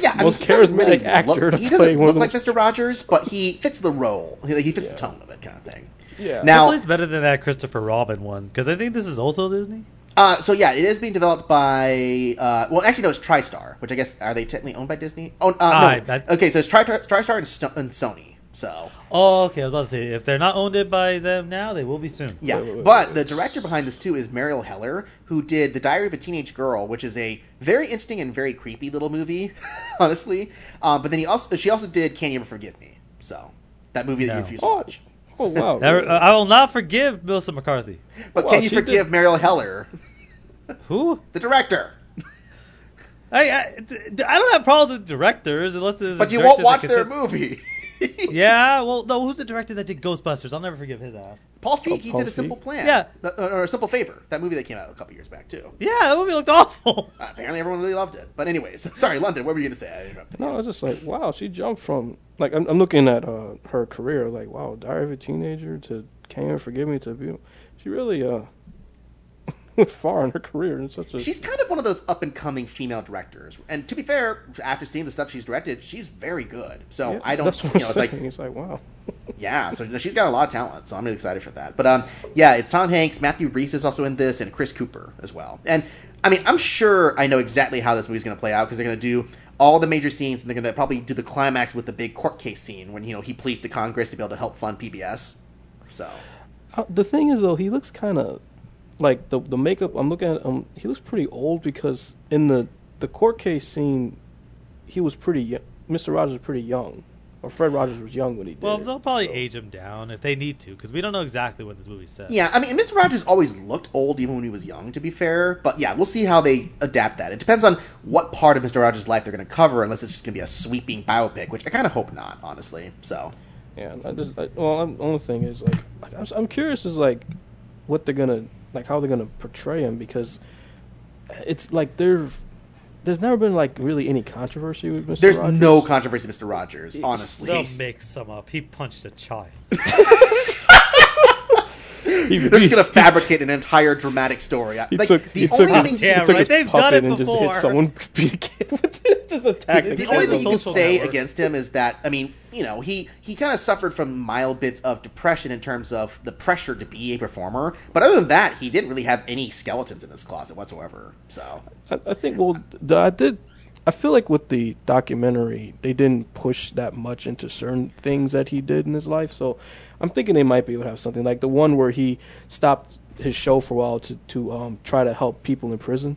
[SPEAKER 1] Yeah, I
[SPEAKER 3] most
[SPEAKER 1] mean,
[SPEAKER 3] charismatic
[SPEAKER 1] really
[SPEAKER 3] actor
[SPEAKER 1] Look,
[SPEAKER 3] to
[SPEAKER 1] he
[SPEAKER 3] play
[SPEAKER 1] doesn't
[SPEAKER 3] one
[SPEAKER 1] look
[SPEAKER 3] of
[SPEAKER 1] like Mr. Rogers, but he fits the role. He, he fits
[SPEAKER 3] Yeah.
[SPEAKER 1] the tone of it, kind of thing.
[SPEAKER 3] Yeah.
[SPEAKER 1] Now,
[SPEAKER 2] it's better than that Christopher Robin one because I think this is also Disney.
[SPEAKER 1] Uh, so yeah, it is being developed by. Uh, well, actually, no, it's TriStar, which I guess are they technically owned by Disney? Oh, uh, no.
[SPEAKER 2] I-
[SPEAKER 1] okay, so it's Tri- TriStar and, Sto- and Sony. So
[SPEAKER 2] Oh, okay. I was about to say if they're not owned it by them now, they will be soon.
[SPEAKER 1] Yeah,
[SPEAKER 3] Wait, wait, wait,
[SPEAKER 1] but
[SPEAKER 3] wait.
[SPEAKER 1] the director behind this too is Marielle Heller, who did The Diary of a Teenage Girl, which is a very interesting and very creepy little movie, honestly. Um, but then he also she also did Can You Ever Forgive Me? So that movie that
[SPEAKER 2] No.
[SPEAKER 1] you refuse to
[SPEAKER 3] Oh,
[SPEAKER 1] watch.
[SPEAKER 3] Oh wow.
[SPEAKER 2] Never, uh, I will not forgive Melissa McCarthy.
[SPEAKER 1] But
[SPEAKER 3] Well,
[SPEAKER 1] can you
[SPEAKER 3] she
[SPEAKER 1] forgive
[SPEAKER 3] did-
[SPEAKER 1] Marielle Heller,
[SPEAKER 2] Who?
[SPEAKER 1] the director?
[SPEAKER 2] I, I, I don't have problems with directors unless there's. a
[SPEAKER 1] But you won't
[SPEAKER 2] that
[SPEAKER 1] watch their
[SPEAKER 2] sit-
[SPEAKER 1] movie.
[SPEAKER 2] Yeah, well, no, who's the director that did Ghostbusters? I'll never forgive his ass.
[SPEAKER 1] Paul Feig, he
[SPEAKER 3] Paul
[SPEAKER 1] did a simple
[SPEAKER 3] Feig?
[SPEAKER 1] plan.
[SPEAKER 2] Yeah.
[SPEAKER 1] The- uh, or a simple favor. That movie that came out a couple years back too.
[SPEAKER 2] Yeah, that movie looked awful.
[SPEAKER 1] Uh, apparently, everyone really loved it. But anyways, sorry, London. What were you gonna say? I interrupted.
[SPEAKER 3] No, I was just like, wow, she jumped from like I'm, I'm looking at uh, her career, like wow, Diary of a Teenager to Can You Forgive Me to be, she really uh went far in her career in such a.
[SPEAKER 1] She's kind of one of those up and coming female directors. And to be fair, after seeing the stuff she's directed, she's very good. So
[SPEAKER 3] Yeah,
[SPEAKER 1] I don't,
[SPEAKER 3] That's what
[SPEAKER 1] you know, it's like.
[SPEAKER 3] It's like wow.
[SPEAKER 1] Yeah, so she's got a lot of talent, so I'm really excited for that. But um, yeah, it's Tom Hanks, Matthew Rhys is also in this, and Chris Cooper as well. And I mean, I'm sure I know exactly how this movie's going to play out because they're going to do all the major scenes, and they're going to probably do the climax with the big court case scene when you know he pleads to Congress to be able to help fund PBS. So
[SPEAKER 3] Uh, the thing is though, he looks kind of like the the makeup. I'm looking at him. He looks pretty old because in the the court case scene, he was pretty. young. Mr. Rogers was pretty young, or Fred Rogers was young when he did
[SPEAKER 2] Well,
[SPEAKER 3] it.
[SPEAKER 2] they'll probably
[SPEAKER 3] So-
[SPEAKER 2] age him down if they need to, because we don't know exactly what this movie says.
[SPEAKER 1] yeah, I mean, Mr. Rogers always looked old even when he was young. To be fair, but yeah, we'll see how they adapt that. It depends on what part of Mr. Rogers' life they're going to cover, unless it's just going to be a sweeping biopic, which I kind of hope not, honestly. So.
[SPEAKER 3] Yeah, I just I, well, I'm, the only thing is like I'm, I'm curious is like what they're gonna like how they're gonna portray him because it's like there there's never been like really any controversy with Mr.
[SPEAKER 1] There's
[SPEAKER 3] Rogers.
[SPEAKER 1] no controversy, Mr. Rogers. Honestly,
[SPEAKER 2] They'll make some up. He punched a child.
[SPEAKER 3] He,
[SPEAKER 1] They're just gonna fabricate an entire dramatic story.
[SPEAKER 3] He
[SPEAKER 1] like
[SPEAKER 3] took
[SPEAKER 1] the
[SPEAKER 3] he
[SPEAKER 1] only
[SPEAKER 3] took,
[SPEAKER 1] thing,
[SPEAKER 3] his,
[SPEAKER 2] Yeah,
[SPEAKER 3] he took
[SPEAKER 2] right,
[SPEAKER 3] his
[SPEAKER 2] they've
[SPEAKER 3] puppet
[SPEAKER 2] done it
[SPEAKER 3] and just hit
[SPEAKER 2] before.
[SPEAKER 3] someone beat a kid with it. Just attack
[SPEAKER 1] the,
[SPEAKER 3] the,
[SPEAKER 1] only thing you can say
[SPEAKER 2] network.
[SPEAKER 1] against him is that I mean, you know, he he kind of suffered from mild bits of depression in terms of the pressure to be a performer. But other than that, he didn't really have any skeletons in his closet whatsoever. So
[SPEAKER 3] I, I think well, I did. I feel like with the documentary, they didn't push that much into certain things that he did in his life. So I'm thinking they might be able to have something like the one where he stopped his show for a while to to um, try to help people in prison.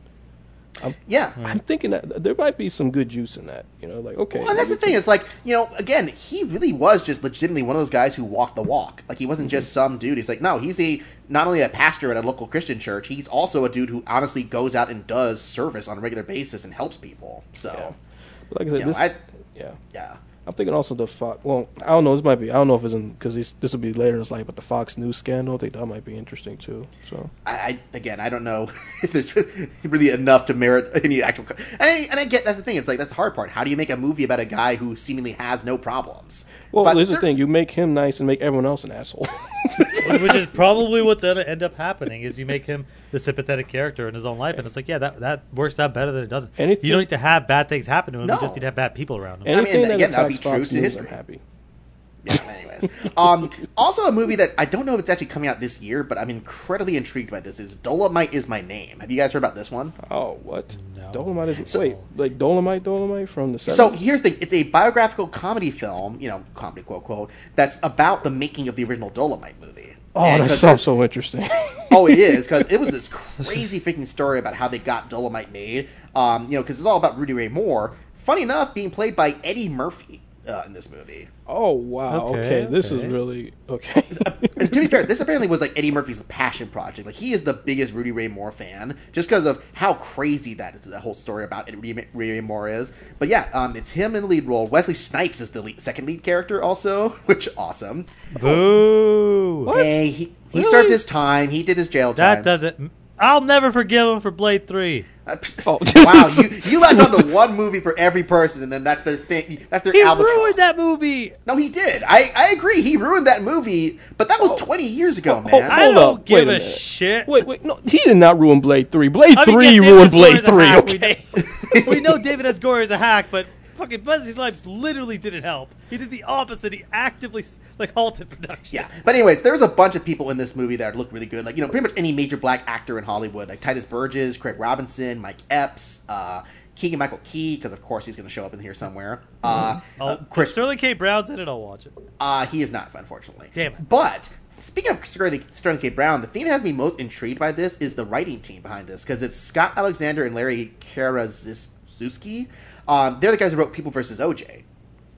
[SPEAKER 1] yeah.
[SPEAKER 3] I'm thinking that there might be some good juice in that. You know, like okay,
[SPEAKER 1] Well, and that's the thing. It's like you know, again, he really was just legitimately one of those guys who walked the walk. Like he wasn't just some dude. He's like, no, he's a not only a pastor at a local Christian church. He's also a dude who honestly goes out and does service on a regular basis and helps people. So,
[SPEAKER 3] But like I said,
[SPEAKER 1] know,
[SPEAKER 3] this,
[SPEAKER 1] I,
[SPEAKER 3] yeah.
[SPEAKER 1] yeah.
[SPEAKER 3] I'm thinking also the Fox. Well, I don't know. This might be. I don't know if it's in because this will be later in his life. But the Fox News scandal, I think that might be interesting too. So
[SPEAKER 1] I, I again, I don't know if there's really enough to merit any actual. And I, and I get that's the thing. It's like that's the hard part. How do you make a movie about a guy who seemingly has no problems?
[SPEAKER 3] well,
[SPEAKER 1] But
[SPEAKER 3] here's the thing: you make him nice and make everyone else an asshole.
[SPEAKER 2] which is probably what's going to end up happening is you make him the sympathetic character in his own life and it's like yeah that that works out better than it doesn't
[SPEAKER 3] Anything-
[SPEAKER 2] you don't need to have bad things happen to him
[SPEAKER 1] No.
[SPEAKER 2] you just need to have bad people around him
[SPEAKER 1] mean,
[SPEAKER 3] Anything that
[SPEAKER 1] again, that would be
[SPEAKER 3] attacks
[SPEAKER 1] true
[SPEAKER 3] Fox
[SPEAKER 1] to
[SPEAKER 3] News,
[SPEAKER 1] history.
[SPEAKER 3] I'm happy.
[SPEAKER 1] Yeah, anyways. um, also, a movie that I don't know if it's actually coming out this year, but I'm incredibly intrigued by this is Dolomite is My Name. Have you guys heard about this one?
[SPEAKER 3] Oh, what?
[SPEAKER 2] No.
[SPEAKER 3] Dolomite is wait, like Dolomite, Dolomite from the 70s?
[SPEAKER 1] So here's the it's a biographical comedy film, you know, comedy quote quote, that's about the making of the original Dolomite movie.
[SPEAKER 3] oh,
[SPEAKER 1] And
[SPEAKER 3] that
[SPEAKER 1] 'cause
[SPEAKER 3] sounds so interesting.
[SPEAKER 1] oh, it is because it was this crazy freaking story about how they got Dolomite made. Um, you know, because it's all about Rudy Ray Moore. Funny enough, being played by Eddie Murphy uh, in this movie.
[SPEAKER 3] oh wow,
[SPEAKER 2] Okay,
[SPEAKER 3] okay, this
[SPEAKER 2] okay.
[SPEAKER 3] is really okay.
[SPEAKER 1] And to be fair, this apparently was like Eddie Murphy's passion project. Like he is the biggest Rudy Ray Moore fan, just because of how crazy that is, that whole story about Rudy Rudy Ray Moore is. But yeah, um, it's him in the lead role. Wesley Snipes is the lead, second lead character, also, which awesome.
[SPEAKER 2] boo
[SPEAKER 1] Hey, he he
[SPEAKER 3] Really?
[SPEAKER 1] served his time. He did his jail time.
[SPEAKER 2] that doesn't I'll never forgive him for Blade 3
[SPEAKER 1] Uh,
[SPEAKER 3] Oh.
[SPEAKER 1] wow, you you latch on to one movie for every person, and then that's their thing. That's their
[SPEAKER 2] he
[SPEAKER 1] albatross.
[SPEAKER 2] ruined that movie
[SPEAKER 1] No, he did. I, I agree. He ruined that movie, but that was
[SPEAKER 3] Oh.
[SPEAKER 1] 20 years ago,
[SPEAKER 3] Oh,
[SPEAKER 1] man.
[SPEAKER 2] I
[SPEAKER 3] Hold
[SPEAKER 2] don't
[SPEAKER 3] up,
[SPEAKER 2] give
[SPEAKER 3] wait a
[SPEAKER 2] a, shit
[SPEAKER 3] wait, wait, no, he did not ruin Blade Three. Blade
[SPEAKER 2] I mean,
[SPEAKER 3] Three
[SPEAKER 2] yes, David
[SPEAKER 3] ruined Blade Three.
[SPEAKER 2] hack, we
[SPEAKER 3] Okay.
[SPEAKER 2] we know David S. Goyer is a hack, but fucking Wesley Snipes literally didn't help. He did the opposite. He actively like halted production.
[SPEAKER 1] Yeah, but anyways, there's a bunch of people in this movie that look really good. Like you know, pretty much any major black actor in Hollywood, like Tituss Burgess, Craig Robinson, Mike Epps, uh, Keegan Michael Key, because of course he's going to show up in here somewhere. Uh,
[SPEAKER 2] Oh,
[SPEAKER 1] uh, Chris,
[SPEAKER 2] Sterling K. Brown's in it. I'll watch it.
[SPEAKER 1] uh, he is not, unfortunately.
[SPEAKER 2] Damn it.
[SPEAKER 1] But speaking of Sterling, Sterling K. Brown, the thing that has me most intrigued by this is the writing team behind this, because it's Scott Alexander and Larry Karaszewski. Um, they're the guys who wrote People versus OJ.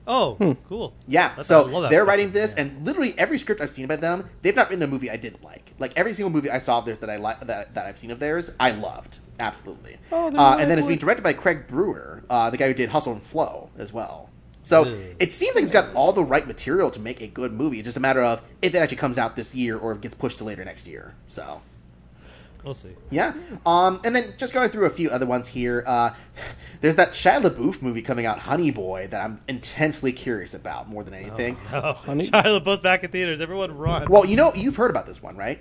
[SPEAKER 2] Oh,
[SPEAKER 3] Hmm.
[SPEAKER 2] cool.
[SPEAKER 1] Yeah,
[SPEAKER 2] That's-
[SPEAKER 1] so
[SPEAKER 2] I love that
[SPEAKER 1] they're writing this,
[SPEAKER 2] yeah.
[SPEAKER 1] and literally every script I've seen about them, they've not written a movie I didn't like. Like every single movie I saw of theirs that I li- that, that I've seen of theirs, I loved absolutely.
[SPEAKER 3] Oh,
[SPEAKER 1] uh, and then it's being directed by Craig Brewer, uh, the guy who did Hustle and Flow as well. So
[SPEAKER 2] Ugh.
[SPEAKER 1] it seems like it's got all the right material to make a good movie. It's just a matter of if it actually comes out this year or if it gets pushed to later next year. So
[SPEAKER 2] We'll see.
[SPEAKER 1] yeah. Um, and then just going through a few other ones here. Uh, there's that Shia LaBeouf movie coming out, Honey Boy, that I'm intensely curious about more than anything.
[SPEAKER 2] Oh,
[SPEAKER 3] Honey-
[SPEAKER 2] Shia LaBeouf's back in theaters. Everyone run.
[SPEAKER 1] Well, you know, you've heard about this one, right?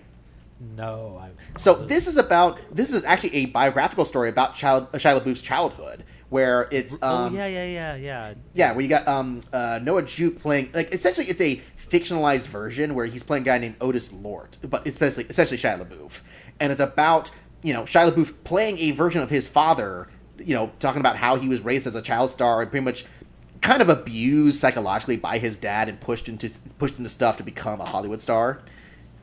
[SPEAKER 2] no. I,
[SPEAKER 1] So this is about this is actually a biographical story about child, uh, Shia LaBeouf's childhood, where it's
[SPEAKER 2] oh
[SPEAKER 1] um,
[SPEAKER 2] yeah, yeah, yeah, yeah.
[SPEAKER 1] yeah, where you got um, uh, Noah Jupe playing like essentially it's a fictionalized version where he's playing a guy named Otis Lort, but it's basically essentially Shia LaBeouf, and it's about you know Shia LaBeouf playing a version of his father, you know, talking about how he was raised as a child star and pretty much kind of abused psychologically by his dad and pushed into pushed into stuff to become a Hollywood star,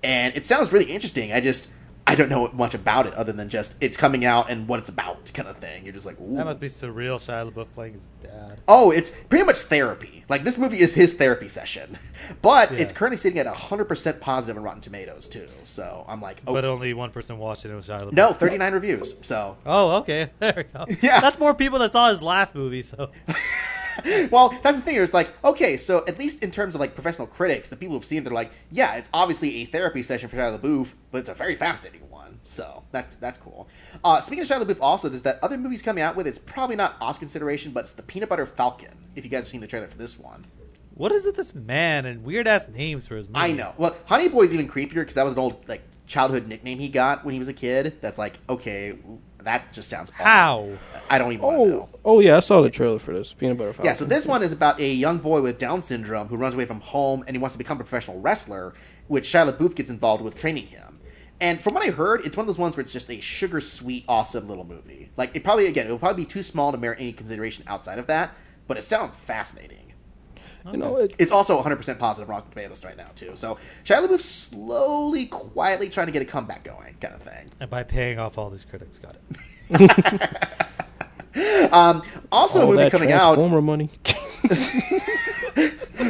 [SPEAKER 1] and it sounds really interesting. I just I don't know much about it other than just it's coming out and what it's about kind of thing. You're just like, Ooh.
[SPEAKER 2] That must be surreal. Shia LaBeouf playing his dad.
[SPEAKER 1] Oh, it's pretty much therapy. Like this movie is his therapy session, but
[SPEAKER 2] Yeah.
[SPEAKER 1] it's currently sitting at hundred percent positive on Rotten Tomatoes too. So I'm like, oh
[SPEAKER 2] But only one person watched it. It was Shia LaBeouf.
[SPEAKER 1] no, thirty nine reviews. So
[SPEAKER 2] Oh, okay. There we go.
[SPEAKER 1] Yeah.
[SPEAKER 2] That's more people that saw his last movie. So
[SPEAKER 1] well, that's the thing. It's like okay, so at least in terms of like professional critics, the people who've seen, it, they're like, yeah, it's obviously a therapy session for Shia LaBeouf, but it's a very fascinating one. So that's that's cool. Uh, speaking of Shia LaBeouf, also there's that other movie's coming out with. It's probably not Oscar consideration, but it's the Peanut Butter Falcon. If you guys have seen the trailer for this one.
[SPEAKER 2] what is with this man and weird ass names for his movie?
[SPEAKER 1] I know. Well, Honey Boy's even creepier because that was an old like childhood nickname he got when he was a kid. That's like okay, that just sounds awful.
[SPEAKER 2] How?
[SPEAKER 1] I don't even
[SPEAKER 3] Oh,
[SPEAKER 1] know.
[SPEAKER 3] oh yeah, I saw the trailer for this Peanut Butter Falcon.
[SPEAKER 1] Yeah, so this one is about a young boy with Down syndrome who runs away from home and he wants to become a professional wrestler, which Shia LaBeouf gets involved with training him. And from what I heard, it's one of those ones where it's just a sugar sweet, awesome little movie. Like it probably again, it will probably be too small to merit any consideration outside of that, but it sounds fascinating.
[SPEAKER 3] You know, it,
[SPEAKER 1] It's also 100% positive on Rotten Tomatoes right now too. So Shia LaBeouf slowly, quietly trying to get a comeback going, kind of thing.
[SPEAKER 2] And by paying off all these critics, got it.
[SPEAKER 1] Also, a
[SPEAKER 3] all
[SPEAKER 1] movie
[SPEAKER 3] that
[SPEAKER 1] coming out.
[SPEAKER 3] Transformer money.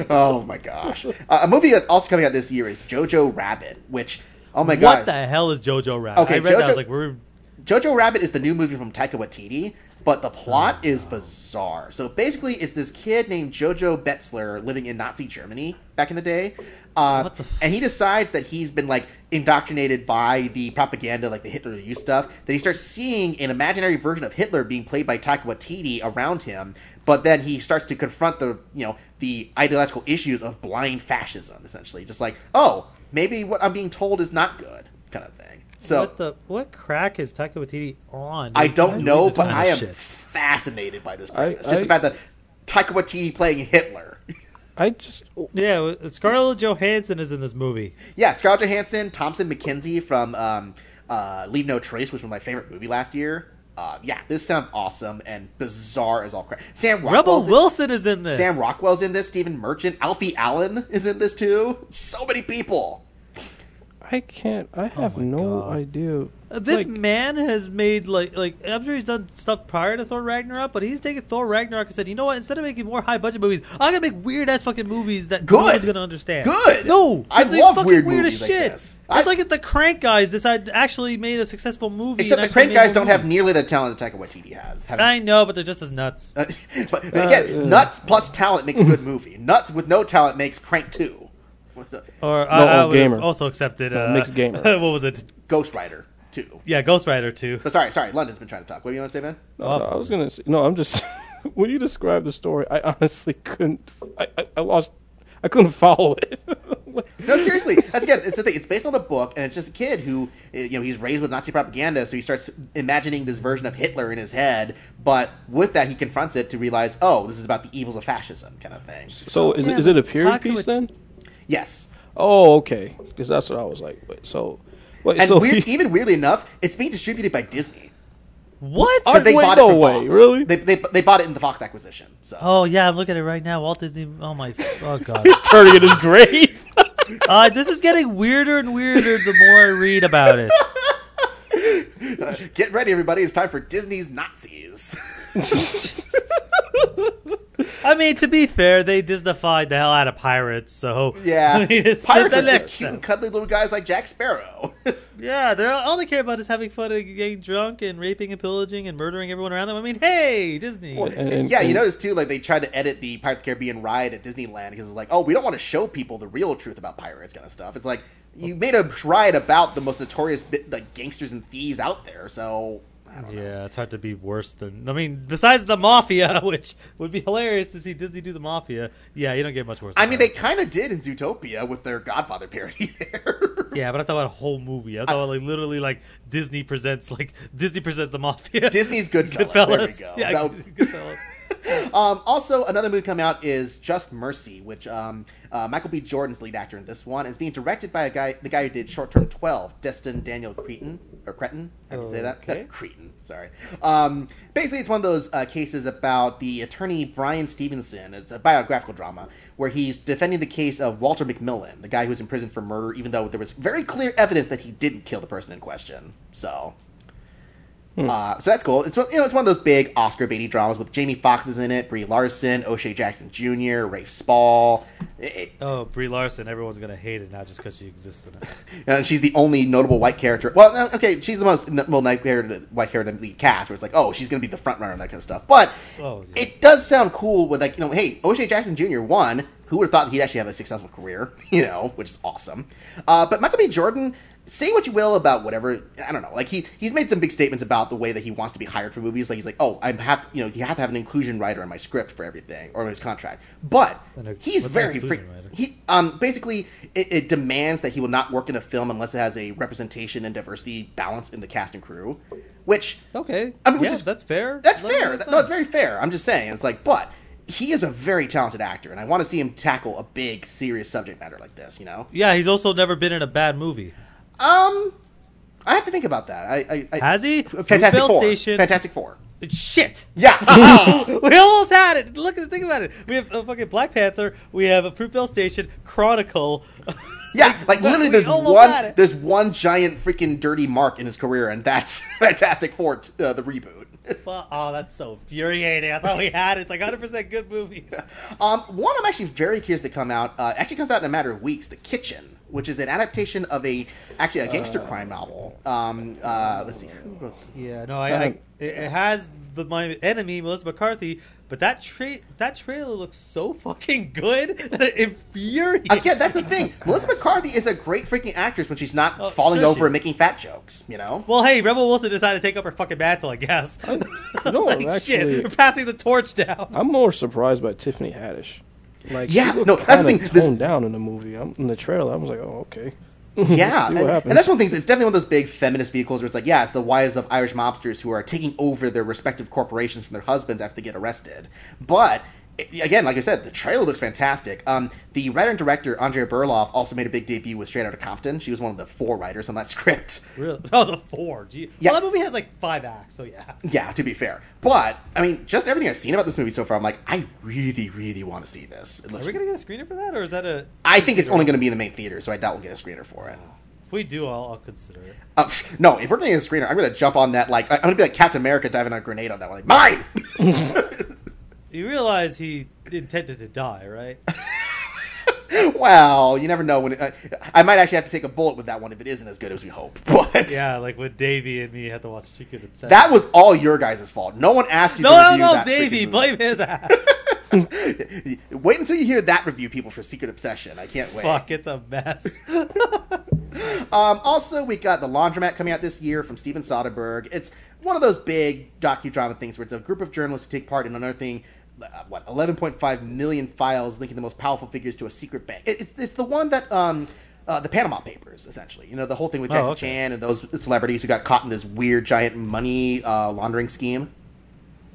[SPEAKER 1] Oh my gosh, uh, a movie that's also coming out this year is Jojo Rabbit, which oh my god, what
[SPEAKER 2] the hell is Jojo Rabbit?
[SPEAKER 1] Okay,
[SPEAKER 2] I read that. I was like, we're
[SPEAKER 1] Jojo Rabbit is the new movie from Taika Waititi, but the plot is bizarre. So basically, it's this kid named Jojo Betzler living in Nazi Germany back in the day. Uh,
[SPEAKER 2] the f-
[SPEAKER 1] and he decides that he's been like indoctrinated by the propaganda, like the Hitler Youth stuff. That he starts seeing an imaginary version of Hitler being played by Taika Waititi around him. But then he starts to confront the you know the ideological issues of blind fascism, essentially, just like oh maybe what I'm being told is not good, kind of thing. So
[SPEAKER 2] what the what crack is Taika Waititi on?
[SPEAKER 1] I don't
[SPEAKER 2] Why
[SPEAKER 1] know, but I am
[SPEAKER 2] shit?
[SPEAKER 1] fascinated by this
[SPEAKER 3] I-
[SPEAKER 1] premise. Just
[SPEAKER 3] I-
[SPEAKER 1] the fact that Taika Waititi playing Hitler.
[SPEAKER 3] I just
[SPEAKER 2] Yeah, Scarlett Johansson is in this movie.
[SPEAKER 1] yeah, Scarlett Johansson, Thomasin McKenzie from um, uh, Leave No Trace, which was my favorite movie last year. Uh, yeah, this sounds awesome and bizarre as all crap. Sam
[SPEAKER 2] Rebel
[SPEAKER 1] in-
[SPEAKER 2] Wilson is in this.
[SPEAKER 1] Sam Rockwell's in this. Stephen Merchant, Alfie Allen is in this too. So many people.
[SPEAKER 3] I can't. I have
[SPEAKER 2] my
[SPEAKER 3] no
[SPEAKER 2] God.
[SPEAKER 3] idea.
[SPEAKER 2] Uh, This
[SPEAKER 3] Like,
[SPEAKER 2] man has made like like I'm sure he's done stuff prior to Thor Ragnarok, but he's taken Thor Ragnarok and said, you know what? Instead of making more high budget movies, I'm gonna make weird ass fucking movies that
[SPEAKER 1] Good.
[SPEAKER 2] no one's gonna understand.
[SPEAKER 1] Good.
[SPEAKER 2] No,
[SPEAKER 1] I
[SPEAKER 2] these
[SPEAKER 1] love
[SPEAKER 2] fucking
[SPEAKER 1] weird
[SPEAKER 2] weird
[SPEAKER 1] movies
[SPEAKER 2] as
[SPEAKER 1] like
[SPEAKER 2] shit.
[SPEAKER 1] this.
[SPEAKER 2] It's
[SPEAKER 1] I-
[SPEAKER 2] like if the Crank guys decide actually made a successful movie.
[SPEAKER 1] Except the Crank guys don't have nearly the talent that Taika Waititi has. Having-
[SPEAKER 2] I know, but they're just as nuts.
[SPEAKER 1] Uh, but again,
[SPEAKER 3] uh.
[SPEAKER 1] nuts plus talent makes a good movie. Nuts with no talent makes Crank Two. What's up?
[SPEAKER 2] Or
[SPEAKER 3] No,
[SPEAKER 2] I, I would have
[SPEAKER 3] gamer.
[SPEAKER 2] also accepted
[SPEAKER 3] No,
[SPEAKER 2] uh,
[SPEAKER 3] mixed gamer.
[SPEAKER 2] what was it?
[SPEAKER 1] Ghost Rider Two.
[SPEAKER 2] Yeah, Ghost Rider too.
[SPEAKER 1] But sorry, sorry, London's been trying to talk. What do you want to say, man?
[SPEAKER 3] no, no, I was gonna say no. I'm just when you describe the story, I honestly couldn't. I, I, I lost. I couldn't follow it.
[SPEAKER 1] No, seriously. That's again. It's the thing. It's based on a book, and it's just a kid who, uh, you know, he's raised with Nazi propaganda, so he starts imagining this version of Hitler in his head. But with that, he confronts it to realize, oh, this is about the evils of fascism, kind of thing.
[SPEAKER 3] so is,
[SPEAKER 2] Yeah,
[SPEAKER 3] it is it a period piece
[SPEAKER 2] Wait-
[SPEAKER 3] then?
[SPEAKER 1] Yes.
[SPEAKER 3] Oh, okay. Because that's what I was like. Wait, so, wait,
[SPEAKER 1] And
[SPEAKER 3] so
[SPEAKER 1] weird,
[SPEAKER 3] he-
[SPEAKER 1] even weirdly enough, it's being distributed by Disney.
[SPEAKER 2] What?
[SPEAKER 3] Oh,
[SPEAKER 1] So they
[SPEAKER 3] wait,
[SPEAKER 1] bought
[SPEAKER 3] no
[SPEAKER 1] it from
[SPEAKER 3] way,
[SPEAKER 1] Fox.
[SPEAKER 3] really?
[SPEAKER 1] They, they, they bought it in the Fox acquisition. So
[SPEAKER 2] Oh yeah, I'm looking at it right now. Walt Disney. Oh my. Oh god.
[SPEAKER 3] he's turning in his grave.
[SPEAKER 2] Uh, this is getting weirder and weirder the more I read about it.
[SPEAKER 1] get ready, everybody! It's time for Disney's Nazis.
[SPEAKER 2] I mean, to be fair, they Disneyfied the hell out of pirates, so
[SPEAKER 1] Yeah,
[SPEAKER 2] I mean, it's
[SPEAKER 1] pirates
[SPEAKER 2] the
[SPEAKER 1] are just cute and cuddly little guys like Jack Sparrow.
[SPEAKER 2] Yeah, they're all they care about is having fun and getting drunk and raping and pillaging and murdering everyone around them. I mean, hey, Disney.
[SPEAKER 3] And- and-
[SPEAKER 1] yeah, you
[SPEAKER 3] and-
[SPEAKER 1] notice too, like they tried to edit the Pirates of the Caribbean ride at Disneyland because it's like, oh, we don't want to show people the real truth about pirates, kind of stuff. It's like you made a ride about the most notorious bit, like gangsters and thieves out there, so. I.
[SPEAKER 2] Yeah, it's hard to be worse than. I mean, besides the mafia, which would be hilarious to see Disney do the mafia. Yeah, you don't get much worse.
[SPEAKER 1] I mean, they kind of did in Zootopia with their Godfather parody there.
[SPEAKER 2] Yeah, but I thought about a whole movie. I thought about like literally like Disney presents like Disney presents the mafia.
[SPEAKER 1] Disney's Goodfellas.
[SPEAKER 2] Goodfellas.
[SPEAKER 1] There we go.
[SPEAKER 2] Yeah,
[SPEAKER 1] That
[SPEAKER 2] Goodfellas.
[SPEAKER 1] Um, also, another movie coming out is Just Mercy, which um, uh, Michael B. Jordan's lead actor in this one is being directed by a guy, the guy who did Short Term Twelve, Destin Daniel Cretin or Cretin. How do you say that?
[SPEAKER 2] Okay.
[SPEAKER 1] Cretin. Sorry. Um, basically, it's one of those uh, cases about the attorney Brian Stevenson. It's a biographical drama where he's defending the case of Walter McMillian, the guy who was in prison for murder, even though there was very clear evidence that he didn't kill the person in question. So. Uh, so that's cool. It's one- you know it's one of those big Oscar baity dramas with Jamie Foxx is in it, Brie Larson, O'Shea Jackson Jr., Rafe Spall. It-
[SPEAKER 2] Oh, Brie Larson. Everyone's gonna hate it now just because she exists in it.
[SPEAKER 1] and she's the only notable white character. Well, okay, she's the most notable white character, white character in the lead cast, where it's like, oh, she's going to be the front runner and that kind of stuff. But
[SPEAKER 2] Oh, yeah.
[SPEAKER 1] it does sound cool with like, you know, hey, O'Shea Jackson Jr. won. who would have thought he'd actually have a successful career, you know, which is awesome. Uh, but Michael B. Jordan, say what you will about whatever, I don't know, like he he's made some big statements about the way that he wants to be hired for movies. Like he's like, oh, I have, to, you know, you have to have an inclusion writer in my script for everything or in his contract. But
[SPEAKER 2] a-
[SPEAKER 1] he's very free. He um basically it, it demands that he will not work in a film unless it has a representation and diversity balance in the cast and crew, which
[SPEAKER 2] Okay.
[SPEAKER 1] I mean, which
[SPEAKER 2] yeah,
[SPEAKER 1] is-
[SPEAKER 2] that's fair.
[SPEAKER 1] that's
[SPEAKER 2] Let-
[SPEAKER 1] fair. That- no, it's very fair. I'm just saying. It's like, but he is a very talented actor, and I want to see him tackle a big, serious subject matter like this. You know,
[SPEAKER 2] Yeah, he's also never been in a bad movie.
[SPEAKER 1] Um, I have to think about that. I, I, I
[SPEAKER 2] Has he?
[SPEAKER 1] Fantastic Four.
[SPEAKER 2] Station.
[SPEAKER 1] Fantastic Four.
[SPEAKER 2] Shit.
[SPEAKER 1] Yeah.
[SPEAKER 2] we almost had it. Look at think about it. We have a fucking Black Panther. We have a Fruitvale Station Chronicle.
[SPEAKER 1] Yeah, like literally, there's one, there's one giant freaking dirty mark in his career, and that's Fantastic Four, t- uh, the reboot.
[SPEAKER 2] Oh, that's so infuriating. I thought we had it. It's like 100 percent good movies.
[SPEAKER 1] Um, one I'm actually very curious to come out. Uh, actually, comes out in a matter of weeks. The Kitchen, which is an adaptation of a actually a gangster crime novel. Um, uh, let's see. Who wrote
[SPEAKER 2] Yeah, no, I, I it, it has the my enemy Melissa McCarthy, but that tra- that trailer looks so fucking good that it infuriates.
[SPEAKER 1] Again, that's the thing. Melissa McCarthy is a great freaking actress when she's not
[SPEAKER 2] Oh,
[SPEAKER 1] falling
[SPEAKER 2] sure
[SPEAKER 1] over
[SPEAKER 2] she
[SPEAKER 1] and making fat jokes. You know.
[SPEAKER 2] Well, hey, Rebel Wilson decided to take up her fucking mantle, I guess.
[SPEAKER 3] No,
[SPEAKER 2] like,
[SPEAKER 3] actually-
[SPEAKER 2] shit, we're passing the torch down.
[SPEAKER 3] I'm more surprised by Tiffany Haddish. Like,
[SPEAKER 1] Yeah, no, that's the thing, this-
[SPEAKER 3] down in the movie. I'm, in the trailer, I was like, oh, okay.
[SPEAKER 1] Yeah, and, and that's one things. It's definitely one of those big feminist vehicles where it's like, yeah, it's the wives of Irish mobsters who are taking over their respective corporations from their husbands after they get arrested. But again, like I said, the trailer looks fantastic. Um, the writer and director Andrea Berloff also made a big debut with Straight Outta Compton. She was one of the four writers on that script.
[SPEAKER 2] Really? Oh, the four. Gee.
[SPEAKER 1] Yeah.
[SPEAKER 2] Well, that movie has like five acts, so yeah.
[SPEAKER 1] Yeah, to be fair, but I mean, just everything I've seen about this movie so far, I'm like, I really, really want to see this. It
[SPEAKER 2] Are we gonna get a screener for that, or is that a?
[SPEAKER 1] I think it's only going to be in the main theater, so I doubt we'll get a screener for it.
[SPEAKER 2] If we do, I'll, I'll consider it.
[SPEAKER 1] Uh, no, if we're getting a screener, I'm going to jump on that. Like, I'm going to be like Captain America diving on a grenade on that one. Like, mine.
[SPEAKER 2] You realize he intended to die, right?
[SPEAKER 1] well, you never know when. It, uh, I might actually have to take a bullet with that one if it isn't as good as we hope. But
[SPEAKER 2] yeah, like when Davey and me had to watch Secret Obsession.
[SPEAKER 1] that was all your guys' fault. No one asked you.
[SPEAKER 2] no,
[SPEAKER 1] to
[SPEAKER 2] that was all Davey. Blame his ass.
[SPEAKER 1] Wait until you hear that review, people, for Secret Obsession. I can't wait.
[SPEAKER 2] Fuck, it's a mess.
[SPEAKER 1] Um, also, we got The Laundromat coming out this year from Steven Soderbergh. It's one of those big docudrama things where it's a group of journalists who take part in another uh, what, 11.5 million files linking the most powerful figures to a secret bank. It, it's, it's the one that, um, uh, the Panama Papers, essentially. You know, the whole thing with
[SPEAKER 2] Oh, okay.
[SPEAKER 1] Chan and those celebrities who got caught in this weird giant money uh, laundering scheme.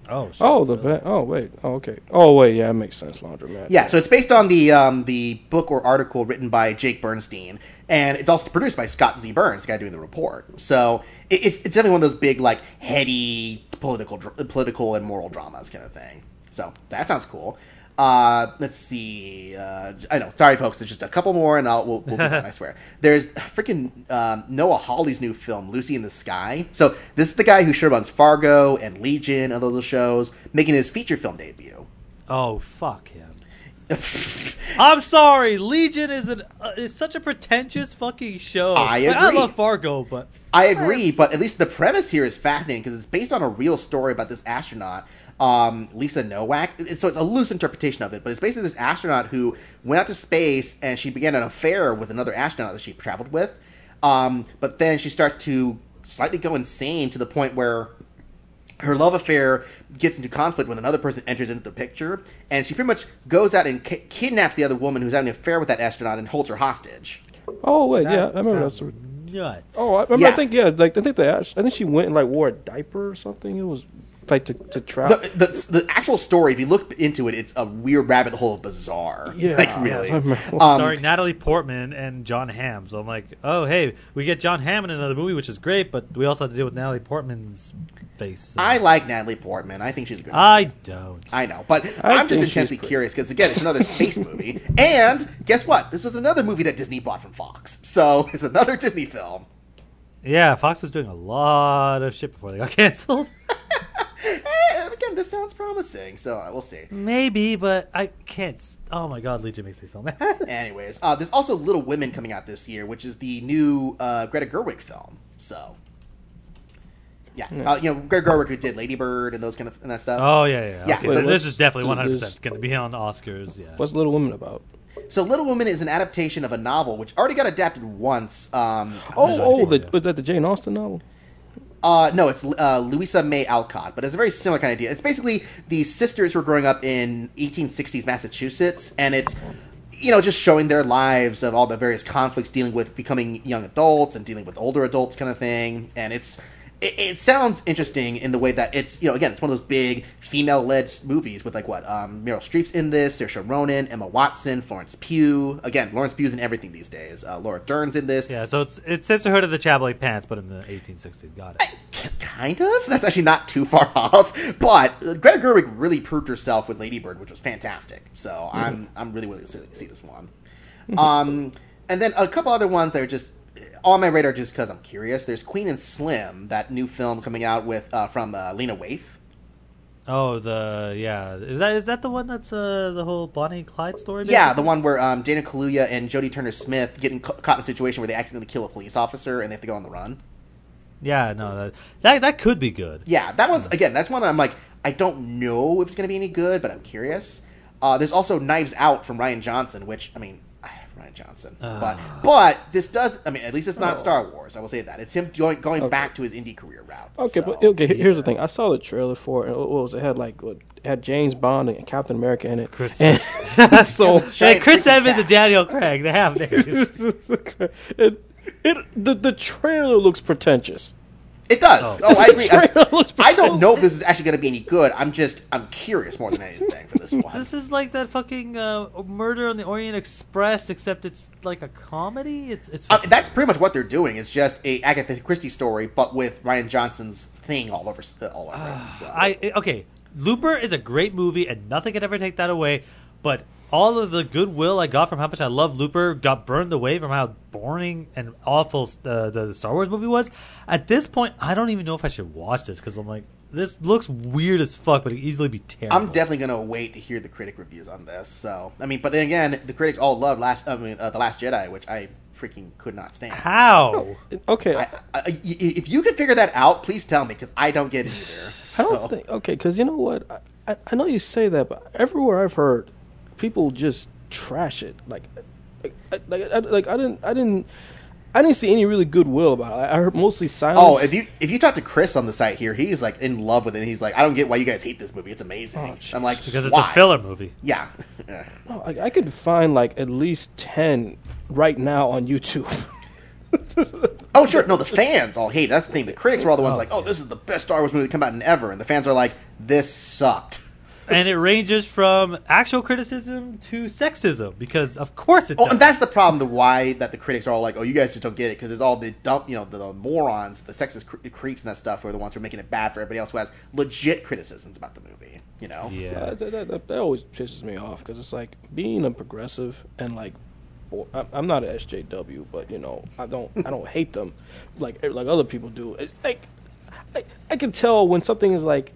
[SPEAKER 2] oh, shit.
[SPEAKER 3] Oh, the ba- oh wait, oh okay, oh wait, yeah, it makes sense. Laundromat.
[SPEAKER 1] Yeah, so it's based on the um, the book or article written by Jake Bernstein, and it's also produced by Scott Z. Burns, the guy doing the report. So it, it's it's definitely one of those big, like heady political dr- political and moral dramas kind of thing. So that sounds cool. Uh, let's see. Uh, I know. Sorry, folks. There's just a couple more, and I'll we'll, we'll be done. I swear. There's freaking um, Noah Hawley's new film, Lucy in the Sky. So this is the guy who sure runs Fargo and Legion and those shows, making his feature film debut.
[SPEAKER 2] Oh fuck him. I'm sorry. Legion is an uh, is such a pretentious fucking show.
[SPEAKER 1] I
[SPEAKER 2] Like, I love Fargo, but
[SPEAKER 1] I agree, but at least the premise here is fascinating because it's based on a real story about this astronaut, um, Lisa Nowak. It's, so it's a loose interpretation of it, but it's basically this astronaut who went out to space and she began an affair with another astronaut that she traveled with. Um, but then she starts to slightly go insane to the point where her love affair gets into conflict when another person enters into the picture, and she pretty much goes out and ki- kidnaps the other woman who's having an affair with that astronaut and holds her hostage.
[SPEAKER 3] Oh wait,
[SPEAKER 2] that
[SPEAKER 3] yeah, I remember that.
[SPEAKER 2] sounds
[SPEAKER 3] story.
[SPEAKER 2] nuts.
[SPEAKER 3] Oh, I, remember,
[SPEAKER 1] Yeah.
[SPEAKER 3] I think yeah, like I think they asked, I think she went and like wore a diaper or something. It was like to to trap.
[SPEAKER 1] the, the the actual story, if you look into it, it's a weird rabbit hole of bizarre.
[SPEAKER 3] Yeah,
[SPEAKER 1] like really.
[SPEAKER 3] I remember.
[SPEAKER 1] Um,
[SPEAKER 2] starring Natalie Portman and Jon Hamm. So I'm like, oh hey, we get Jon Hamm in another movie, which is great, but we also have to deal with Natalie Portman's face. So-
[SPEAKER 1] I like Natalie Portman. I think she's a good.
[SPEAKER 2] I don't.
[SPEAKER 1] I know, but
[SPEAKER 3] I
[SPEAKER 1] I'm just intensely curious because again, it's another space movie, and guess what? This was another movie that Disney bought from Fox, so it's another Disney film.
[SPEAKER 2] Yeah, Fox was doing a lot of shit before they got canceled.
[SPEAKER 1] Eh, again, this sounds promising, so uh, we'll see.
[SPEAKER 2] Maybe, but I can't. s- Oh my god, Legion makes me so mad.
[SPEAKER 1] Anyways, uh, there's also Little Women coming out this year, which is the new uh, Greta Gerwig film. So, yeah, Uh, you know Greta Gerwig who did Lady Bird and those kind of and that stuff.
[SPEAKER 2] Oh yeah, yeah. yeah.
[SPEAKER 1] Yeah,
[SPEAKER 2] Okay,
[SPEAKER 1] wait,
[SPEAKER 2] so this is definitely one hundred percent going to be on the Oscars. Yeah.
[SPEAKER 3] What's Little Women about?
[SPEAKER 1] So, Little Women is an adaptation of a novel which already got adapted once. Um,
[SPEAKER 3] Oh, oh, the, was that the Jane Austen novel?
[SPEAKER 1] Uh, no, it's uh, Louisa May Alcott, but it's a very similar kind of idea. It's basically these sisters who are growing up in 1860s Massachusetts, and it's you know just showing their lives of all the various conflicts dealing with becoming young adults and dealing with older adults, kind of thing. And it's it, it sounds interesting in the way that it's you know again it's one of those big female-led movies with like what um, Meryl Streep's in this, Saoirse Ronan, Emma Watson, Florence Pugh. Again, Florence Pugh's in everything these days. Uh, Laura Dern's in this.
[SPEAKER 2] Yeah, so it's it's Sisterhood of the Chablis Pants, but in the 1860s. Got it.
[SPEAKER 1] Kind of. That's actually not too far off. But uh, Greta Gerwig really proved herself with Lady Bird, which was fantastic. So I'm I'm really willing to see, see this one. Um, and then a couple other ones that are just on my radar just because I'm curious. There's Queen and Slim, that new film coming out with uh, from uh, Lena Waithe.
[SPEAKER 2] Oh, the yeah. Is that is that the one that's uh the whole Bonnie and Clyde story?
[SPEAKER 1] Yeah, the one where um, Daniel Kaluuya and Jodie Turner Smith get in, caught in a situation where they accidentally kill a police officer and they have to go on the run.
[SPEAKER 2] Yeah, no, that that, that could be good.
[SPEAKER 1] Yeah, that one's again. That's one I'm like, I don't know if it's going to be any good, but I'm curious. Uh, there's also Knives Out from Rian Johnson, which I mean, Rian Johnson, ah. but but this does. I mean, at least it's not oh. Star Wars. I will say that it's him going going
[SPEAKER 3] Okay.
[SPEAKER 1] back to his indie career route.
[SPEAKER 3] Okay,
[SPEAKER 1] So,
[SPEAKER 3] but okay. Here's the thing. I saw the trailer for it. And what was it? it had like what, it had James Bond and Captain America in it.
[SPEAKER 2] Chris-
[SPEAKER 3] And so
[SPEAKER 2] Hey,
[SPEAKER 1] Giant
[SPEAKER 2] Chris Evans and Daniel Craig, they have names.
[SPEAKER 3] it, it the the trailer looks pretentious.
[SPEAKER 1] It does.
[SPEAKER 2] Oh.
[SPEAKER 1] Oh, I agree. I don't know if this is actually going to be any good. I'm just I'm curious more than anything for this one.
[SPEAKER 2] this is like that fucking uh, Murder on the Orient Express, except it's like a comedy. It's it's.
[SPEAKER 1] Uh, that's pretty much what they're doing. It's just a Agatha Christie story, but with Rian Johnson's thing all over uh, all over. it. So.
[SPEAKER 2] I okay. Looper is a great movie, and nothing can ever take that away. But all of the goodwill I got from how much I love Looper got burned away from how boring and awful uh, the Star Wars movie was. At this point, I don't even know if I should watch this because I'm like, this looks weird as fuck, but it easily be terrible.
[SPEAKER 1] I'm definitely gonna wait to hear the critic reviews on this. So I mean, but then again, the critics all love last. I mean, uh, the Last Jedi, which I freaking could not stand.
[SPEAKER 2] how.
[SPEAKER 3] Okay,
[SPEAKER 1] I,
[SPEAKER 3] I,
[SPEAKER 1] I, I- if you could figure that out, please tell me because I don't get it either.
[SPEAKER 3] I don't
[SPEAKER 1] So-
[SPEAKER 3] think okay, because you know what? I, I, I know you say that, but everywhere I've heard, people just trash it. Like, like, I- like, I, like I didn't, I didn't, I didn't see any really goodwill about it. I heard mostly silence.
[SPEAKER 1] Oh, if you if you talk to Chris on the site here, he's like in love with it. He's like, I don't get why you guys hate this movie. It's amazing.
[SPEAKER 3] Oh,
[SPEAKER 1] I'm like,
[SPEAKER 2] Because it's
[SPEAKER 1] why?
[SPEAKER 2] a filler movie.
[SPEAKER 1] Yeah.
[SPEAKER 3] No, like, I could find like at least ten right now on YouTube.
[SPEAKER 1] oh sure, no, the fans all hate. it. That's the thing. The critics were all the ones
[SPEAKER 2] Oh,
[SPEAKER 1] like, oh, this is the best Star Wars movie to come out in ever, and the fans are like, this sucked.
[SPEAKER 2] And it ranges from actual criticism to sexism because of course it
[SPEAKER 1] Oh,
[SPEAKER 2] does.
[SPEAKER 1] and that's the problem. The why that the critics are all like, "Oh, you guys just don't get it," because there's all the dump, you know, the, the morons, the sexist cre- creeps and that stuff, who are the ones who are making it bad for everybody else who has legit criticisms about the movie. You know?
[SPEAKER 2] yeah.
[SPEAKER 3] Uh, that, that, that, that always pisses me off because it's like being a progressive and like bo- I'm- I'm not a SJW, but you know I don't I don't hate them like like other people do. It's like I, I can tell when something is like,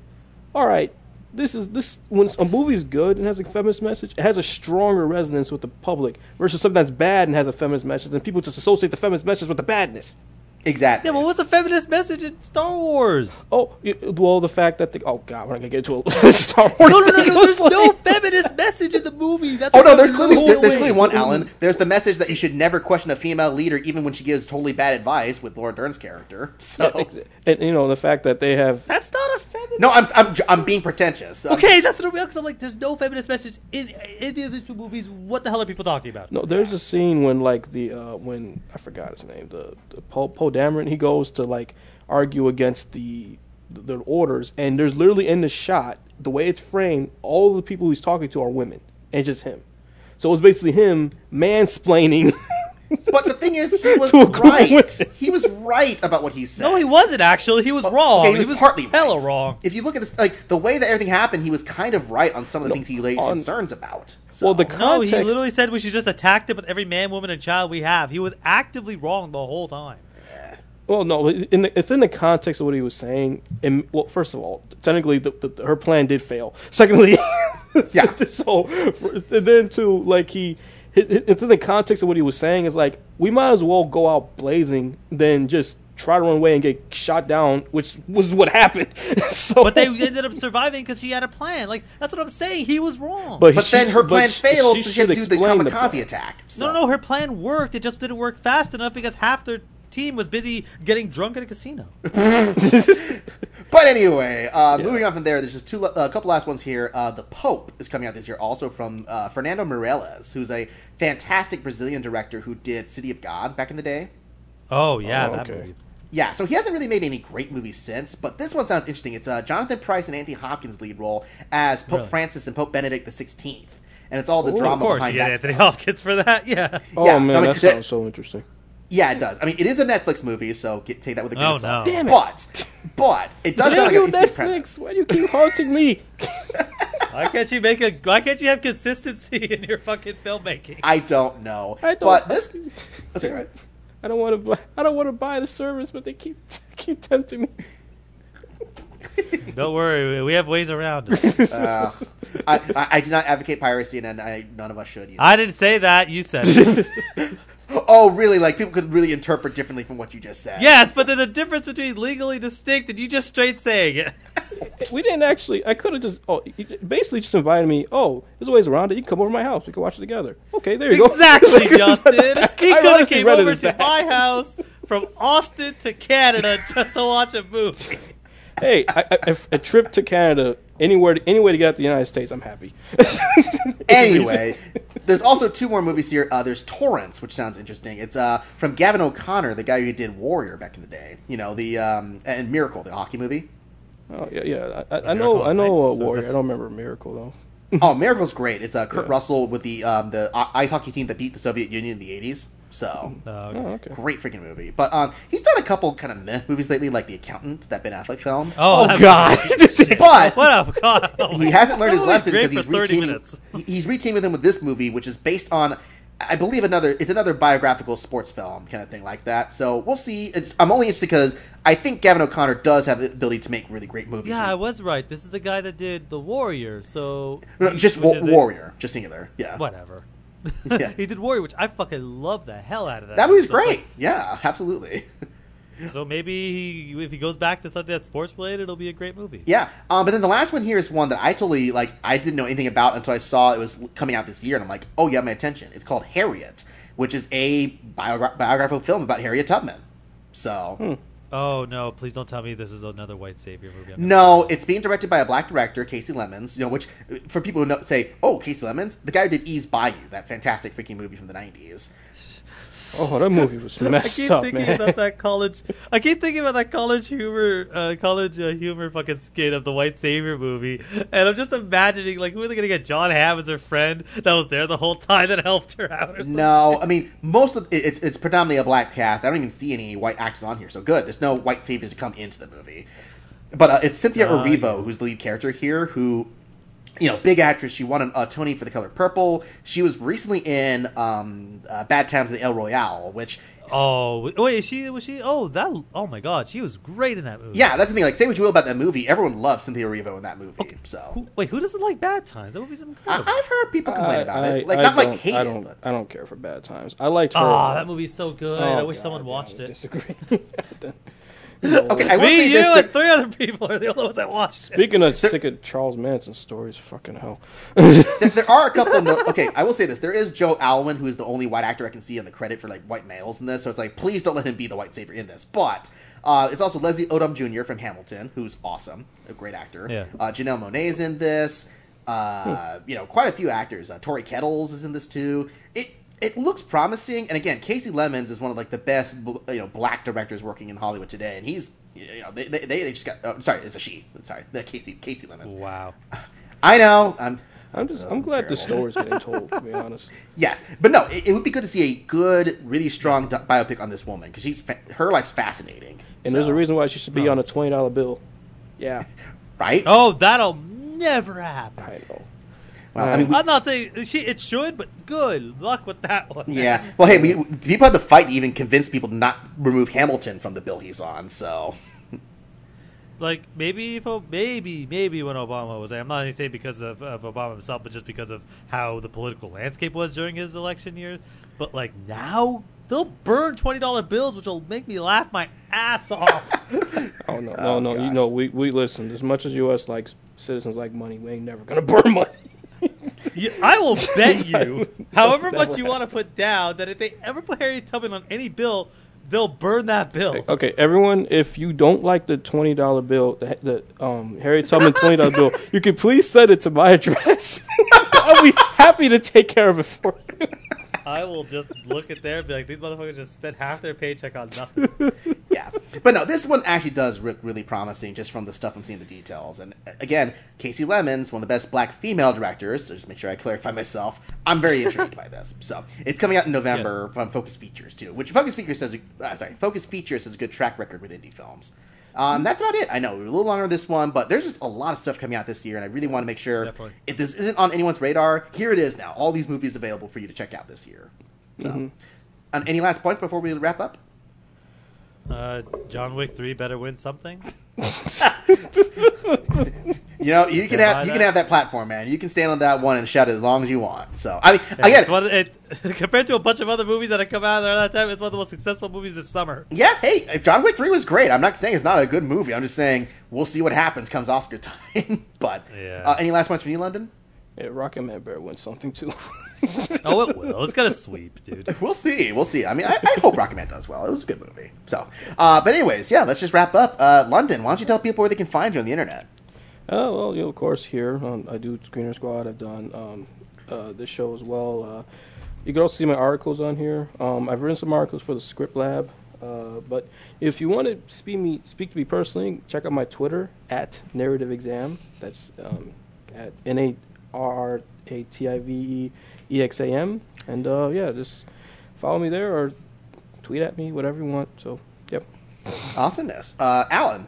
[SPEAKER 3] all right, this is this when a movie's good and has a feminist message, it has a stronger resonance with the public versus something that's bad and has a feminist message, and people just associate the feminist message with the badness.
[SPEAKER 1] Exactly.
[SPEAKER 2] Yeah, but what's a feminist message in Star Wars?
[SPEAKER 3] Oh, well, the fact that the oh god, we're not gonna get into a Star Wars.
[SPEAKER 2] No, no, no, no. There's
[SPEAKER 3] Like-
[SPEAKER 2] no feminist message in the movie. That's
[SPEAKER 1] Oh no, there's clearly there's clearly one, Alan. There's the message that you should never question a female leader, even when she gives totally bad advice with Laura Dern's character. So
[SPEAKER 3] Yeah, and you know the fact that they have
[SPEAKER 2] That's not a feminist.
[SPEAKER 1] no, I'm I'm I'm being pretentious. Um,
[SPEAKER 2] Okay, that's what I'm because I'm like, there's no feminist message in any of these two movies. What the hell are people talking about?
[SPEAKER 3] No, there's a scene when like the uh, when I forgot his name, the, the Poe Poe Dameron, he goes to like argue against the the orders, and there's literally in the shot the way it's framed, all the people he's talking to are women, and just him. So it's basically him mansplaining.
[SPEAKER 1] But the thing is, he was
[SPEAKER 3] To a group of
[SPEAKER 1] right. He was right about what he said.
[SPEAKER 2] No, he wasn't actually. He was
[SPEAKER 1] Well,
[SPEAKER 2] wrong.
[SPEAKER 1] okay, he was partly
[SPEAKER 2] hella
[SPEAKER 1] right.
[SPEAKER 2] wrong.
[SPEAKER 1] If you look at this, like the way that everything happened, he was kind of right on some of the things he raised
[SPEAKER 3] on-
[SPEAKER 1] concerns about. So.
[SPEAKER 3] well, the context.
[SPEAKER 2] No, he literally said we should just attack them with every man, woman, and child we have. He was actively wrong the whole time.
[SPEAKER 3] Well, no, in the, it's in the context of what he was saying. And well, first of all, technically, the, the, her plan did fail. Secondly,
[SPEAKER 1] Yeah.
[SPEAKER 3] so for, and then too, like he, it- it- it's in the context of what he was saying. Is like we might as well go out blazing than just try to run away and get shot down, which was what happened. so,
[SPEAKER 2] But they ended up surviving because she had a plan. Like that's what I'm saying. He was wrong.
[SPEAKER 3] but,
[SPEAKER 1] but
[SPEAKER 3] she-
[SPEAKER 1] then her plan
[SPEAKER 3] she-
[SPEAKER 1] failed,
[SPEAKER 3] she
[SPEAKER 1] so she had to
[SPEAKER 3] should
[SPEAKER 1] do the kamikaze
[SPEAKER 3] plan.
[SPEAKER 1] attack.
[SPEAKER 2] no, no, her plan worked. It just didn't work fast enough because half their team was busy getting drunk at a casino.
[SPEAKER 1] But anyway, uh, moving on from there, there's just two, a couple last ones here. Uh, the Pope is coming out this year, also from uh, Fernando Meirelles, who's a fantastic Brazilian director who did City of God back in the day.
[SPEAKER 2] Oh yeah,
[SPEAKER 3] Oh,
[SPEAKER 2] that
[SPEAKER 3] okay.
[SPEAKER 2] movie.
[SPEAKER 1] Yeah, so he hasn't really made any great movies since, but this one sounds interesting. It's uh, Jonathan Pryce and Anthony Hopkins lead role as Pope
[SPEAKER 2] Really?
[SPEAKER 1] Francis and Pope Benedict the Sixteenth, and it's all the
[SPEAKER 3] Ooh,
[SPEAKER 1] drama
[SPEAKER 2] Of course,
[SPEAKER 1] behind
[SPEAKER 2] you get
[SPEAKER 1] that.
[SPEAKER 2] Anthony
[SPEAKER 1] stuff.
[SPEAKER 2] Hopkins for that. Yeah.
[SPEAKER 3] Oh
[SPEAKER 1] Yeah,
[SPEAKER 3] man,
[SPEAKER 1] I mean,
[SPEAKER 3] that
[SPEAKER 1] that-
[SPEAKER 3] sounds so interesting.
[SPEAKER 1] Yeah, it does. I mean, it is a Netflix movie, so get, take that with a grain
[SPEAKER 2] Oh,
[SPEAKER 1] of salt.
[SPEAKER 2] no.
[SPEAKER 3] Damn it.
[SPEAKER 1] But, but it does
[SPEAKER 3] Damn
[SPEAKER 1] sound
[SPEAKER 3] you,
[SPEAKER 1] like a cute premise.
[SPEAKER 3] Netflix! Why do you keep haunting me?
[SPEAKER 2] Why can't you make a? Why can't you have consistency in your fucking filmmaking?
[SPEAKER 1] I don't know,
[SPEAKER 3] I don't-
[SPEAKER 1] but this. Oh, sorry, go ahead.
[SPEAKER 3] I don't want to. Buy, I don't want to buy the service, but they keep keep tempting me.
[SPEAKER 2] Don't worry, we have ways around it.
[SPEAKER 1] Uh, I, I, I do not advocate piracy, and I, none of us should. Either.
[SPEAKER 2] I didn't say that. You said it.
[SPEAKER 1] Oh, really? Like people could really interpret differently from what you just said.
[SPEAKER 2] yes, but there's a difference between legally distinct and you just straight saying it.
[SPEAKER 3] We didn't actually. I could have just. Oh, basically just invited me. Oh, there's ways around it. You can come over to my house. We can watch it together. Okay, there you
[SPEAKER 2] Exactly,
[SPEAKER 3] go.
[SPEAKER 2] Exactly, Justin. He could have
[SPEAKER 3] honestly
[SPEAKER 2] came over to
[SPEAKER 3] that.
[SPEAKER 2] my house from Austin to Canada just to watch a movie.
[SPEAKER 3] Hey, I, I, a trip to Canada, anywhere, any way to get out to the United States, I'm happy.
[SPEAKER 1] Anyway, there's also two more movies here. Uh, there's Torrance, which sounds interesting. It's uh, from Gavin O'Connor, the guy who did Warrior back in the day. You know the um, and Miracle, the hockey movie.
[SPEAKER 3] oh yeah, yeah. I, I know. I know.
[SPEAKER 2] Ice,
[SPEAKER 3] Uh, Warrior. I don't remember Miracle though.
[SPEAKER 1] oh, Miracle's great. It's uh, Kurt
[SPEAKER 3] Yeah.
[SPEAKER 1] Russell with the um, the ice hockey team that beat the Soviet Union in the '80s. So
[SPEAKER 2] Oh, okay.
[SPEAKER 3] Oh,
[SPEAKER 1] great freaking movie. But um, he's done a couple kind of meh movies lately, like The Accountant, that Ben Affleck film.
[SPEAKER 2] Oh, that
[SPEAKER 3] God.
[SPEAKER 1] But
[SPEAKER 2] What up, God? Oh
[SPEAKER 1] he hasn't learned his lesson because he's
[SPEAKER 2] for 30
[SPEAKER 1] reteaming. He's reteaming with him with this movie, which is based on, I believe, another. It's another biographical sports film kind of thing like that. So we'll see. It's, I'm only interested because I think Gavin O'Connor does have the ability to make really great movies.
[SPEAKER 2] Yeah, I was right. This is the guy that did The Warrior, so...
[SPEAKER 1] No, just wa-
[SPEAKER 2] is a-
[SPEAKER 1] Warrior, just singular. Yeah,
[SPEAKER 2] Whatever.
[SPEAKER 1] Yeah.
[SPEAKER 2] he did Warrior, which I fucking love the hell out of that.
[SPEAKER 1] that movie's
[SPEAKER 2] So it's
[SPEAKER 1] great. Yeah, absolutely.
[SPEAKER 2] so maybe he, if he goes back to something that's sports related, it'll be a great movie.
[SPEAKER 1] Yeah, um, but then the last one here is one that I totally like. I didn't know anything about until I saw it was coming out this year, and I'm like, oh, you have my attention. It's called Harriet, which is a biogra- biographical film about Harriet Tubman. So
[SPEAKER 2] Oh no! Please don't tell me this is another white savior movie.
[SPEAKER 1] No, it's being directed by a black director, Kasi Lemmons. You know, which for people who know, say, oh, Kasi Lemmons, the guy who did Eve's Bayou, that fantastic freaking movie from the '90s.
[SPEAKER 3] Oh, that movie was messed I
[SPEAKER 2] keep
[SPEAKER 3] up,
[SPEAKER 2] thinking
[SPEAKER 3] man.
[SPEAKER 2] about that college. I keep thinking about that college humor, uh, college uh, humor fucking skit of the White Savior movie, and I'm just imagining like who are they gonna get Jon Hamm as her friend that was there the whole time that helped her out or something.
[SPEAKER 1] No, I mean most of it, it's it's predominantly a black cast. I don't even see any white actors on here, so good. There's no white saviors to come into the movie, but uh, it's Cynthia
[SPEAKER 2] Ah,
[SPEAKER 1] Erivo
[SPEAKER 2] yeah.
[SPEAKER 1] who's the lead character here. Who, you know, big actress. She won a, a Tony for The Color Purple. She was recently in um, uh, Bad Times at the El Royale, which
[SPEAKER 2] Oh wait, is she was she? Oh that. Oh my god, she was great in that movie.
[SPEAKER 1] Yeah, that's the thing. Like, say what you will about that movie, everyone loves Cynthia Erivo in that movie. Okay. So
[SPEAKER 2] Who, wait, who doesn't like Bad Times? That movie's
[SPEAKER 1] I,
[SPEAKER 2] incredible.
[SPEAKER 1] I've heard people complain
[SPEAKER 3] I,
[SPEAKER 1] about
[SPEAKER 3] I-
[SPEAKER 1] it. Like,
[SPEAKER 3] I
[SPEAKER 1] not like
[SPEAKER 3] don't-
[SPEAKER 1] hate
[SPEAKER 3] I
[SPEAKER 1] it,
[SPEAKER 3] don't.
[SPEAKER 1] but
[SPEAKER 3] I don't care for Bad Times. I liked her.
[SPEAKER 2] Ah, that movie's so good. I
[SPEAKER 3] Oh,
[SPEAKER 2] wish
[SPEAKER 3] God,
[SPEAKER 2] someone
[SPEAKER 3] yeah,
[SPEAKER 2] watched
[SPEAKER 3] I
[SPEAKER 2] it.
[SPEAKER 3] Disagree.
[SPEAKER 1] okay. I will
[SPEAKER 2] Me,
[SPEAKER 1] say
[SPEAKER 2] you,
[SPEAKER 1] this:
[SPEAKER 2] and
[SPEAKER 1] that-
[SPEAKER 2] three other people are the only ones that watched it.
[SPEAKER 3] Speaking of sick of Charles Manson stories, fucking hell.
[SPEAKER 1] there, there are a couple of no- okay i will say this there is joe alwyn who is the only white actor i can see on the credit for like white males in this so it's like please don't let him be the white savior in this but uh, it's also leslie odom jr from hamilton who's awesome a great actor
[SPEAKER 2] Yeah.
[SPEAKER 1] uh, janelle monáe's in this uh, you know quite a few actors uh, tory kittles is in this too it it looks promising and again kasi lemmons is one of like the best you know black directors working in hollywood today and he's you know they, they, they just got oh, sorry it's a she sorry the casey kasi lemmons
[SPEAKER 2] Wow.
[SPEAKER 1] i know i'm
[SPEAKER 3] I'm just. I'm glad the story's getting told. To be honest.
[SPEAKER 1] Yes, but no, it, it would be good to see a good, really strong di- biopic on this woman because she's fa- her life's fascinating.
[SPEAKER 3] And there's a reason why she should be on a twenty dollar bill. Yeah,
[SPEAKER 1] right?
[SPEAKER 2] Oh, that'll never happen.
[SPEAKER 3] I know.
[SPEAKER 1] Well, I mean, we,
[SPEAKER 2] I'm not saying she. It should, but good luck with that one.
[SPEAKER 1] yeah. Well, hey, we, people had to fight to even convince people to not remove Hamilton from the bill he's on. So,
[SPEAKER 2] Like maybe if maybe maybe when Obama was there, I'm not even saying because of, of Obama himself, but just because of how the political landscape was during his election years. But like now, they'll burn twenty dollar bills, which will make me laugh my ass off.
[SPEAKER 3] Oh no, no,
[SPEAKER 1] Oh,
[SPEAKER 3] no. You know, we we listen. As much as U.S. likes citizens like money, we ain't never gonna burn money.
[SPEAKER 2] You- I will bet you, however much you want to put down, that if they ever put Harry Tubman on any bill, they'll burn that bill.
[SPEAKER 3] Okay, everyone, if you don't like the twenty dollar bill, the, the um, Harry Tubman twenty dollar bill, you can please send it to my address. I'll be happy to take care of it for you.
[SPEAKER 2] I will just look at there and be like, these motherfuckers just spent half their paycheck on nothing.
[SPEAKER 1] Yeah. But no, this one actually does look really promising just from the stuff I'm seeing the details. And uh, again, Kasi Lemmons, one of the best black female directors. So just make sure I clarify myself. I'm very intrigued by this. So it's coming out in November from Focus Features too, which Focus Features says uh, sorry, Focus Features has a good track record with indie films. Um, that's about it. I know we're a little longer on this one, but there's just a lot of stuff coming out this year, and I really want to make sure
[SPEAKER 2] Definitely.
[SPEAKER 1] if this isn't on anyone's radar, here it is now. All these movies available for you to check out this year. So, um, any last points before we wrap up?
[SPEAKER 2] Uh, John Wick three better win something.
[SPEAKER 1] You know, you can have you
[SPEAKER 2] that.
[SPEAKER 1] can have that platform, man. You can stand on that one and shout as long as you want. So I mean, again,
[SPEAKER 2] It's one it, compared to a bunch of other movies that have come out there that time, it's one of the most successful movies this summer.
[SPEAKER 1] yeah. Hey, John Wick three was great. I'm not saying it's not a good movie. I'm just saying we'll see what happens comes Oscar time. but
[SPEAKER 2] Yeah.
[SPEAKER 1] uh, any last points from you, London?
[SPEAKER 3] Yeah, Rocket Man better win something too.
[SPEAKER 2] Oh, it will. It's gonna sweep, dude.
[SPEAKER 1] We'll see. We'll see. I mean, I, I hope Rocketman does well. It was a good movie. So, uh, but anyways, yeah. Let's just wrap up. Uh, London, why don't you tell people where they can find you on the internet?
[SPEAKER 3] Oh well, you know, of course here um, I do Screener Squad. I've done um, uh, this show as well. Uh, you can also see my articles on here. Um, I've written some articles for the Script Lab. Uh, but if you want to speak me speak to me personally, check out my Twitter at Narrative Exam. That's um, at N A R A T I V E E X A M. And uh, yeah, just follow me there or tweet at me, whatever you want. So yep.
[SPEAKER 1] Awesomeness. Uh, Alan.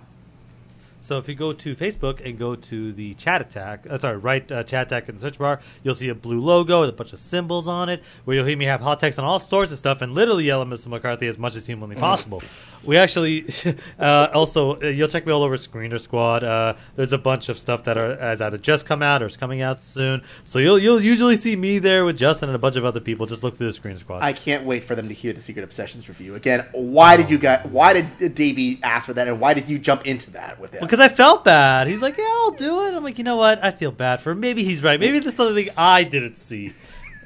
[SPEAKER 2] So if you go to Facebook and go to the chat attack, uh, sorry, write uh, chat attack in the search bar, you'll see a blue logo with a bunch of symbols on it, where you'll hear me have hot text on all sorts of stuff and literally yell at Mr. McCarthy as much as humanly possible. we actually uh, also uh, you'll check me all over Screener Squad. Uh, there's a bunch of stuff that are has either just come out or is coming out soon. So you'll you'll usually see me there with Justin and a bunch of other people. Just look through the Screener Squad.
[SPEAKER 1] I can't wait for them to hear the Secret Obsessions review again. Why did you get? Why did Davey ask for that, and why did you jump into that with him?
[SPEAKER 2] Because I felt bad. He's like, "Yeah, I'll do it." I'm like, "You know what? I feel bad for him. Maybe he's right. Maybe this is something I didn't see."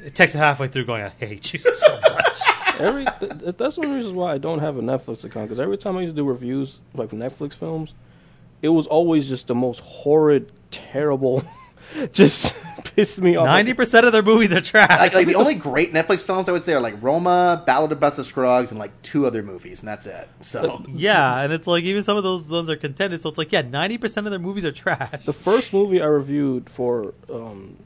[SPEAKER 2] I texted halfway through, going, "I hate you so much."
[SPEAKER 3] Every th- that's one of the reasons why I don't have a Netflix account because every time I used to do reviews like Netflix films, it was always just the most horrid, terrible, just pissed me off.
[SPEAKER 2] Ninety percent of their movies are trash.
[SPEAKER 1] like, like the only great Netflix films I would say are like Roma, Ballad of Buster Scruggs, and like two other movies, and that's it. So
[SPEAKER 2] yeah, and it's like even some of those ones are contended. So it's like, yeah, ninety percent of their movies are trash.
[SPEAKER 3] The first movie I reviewed for um,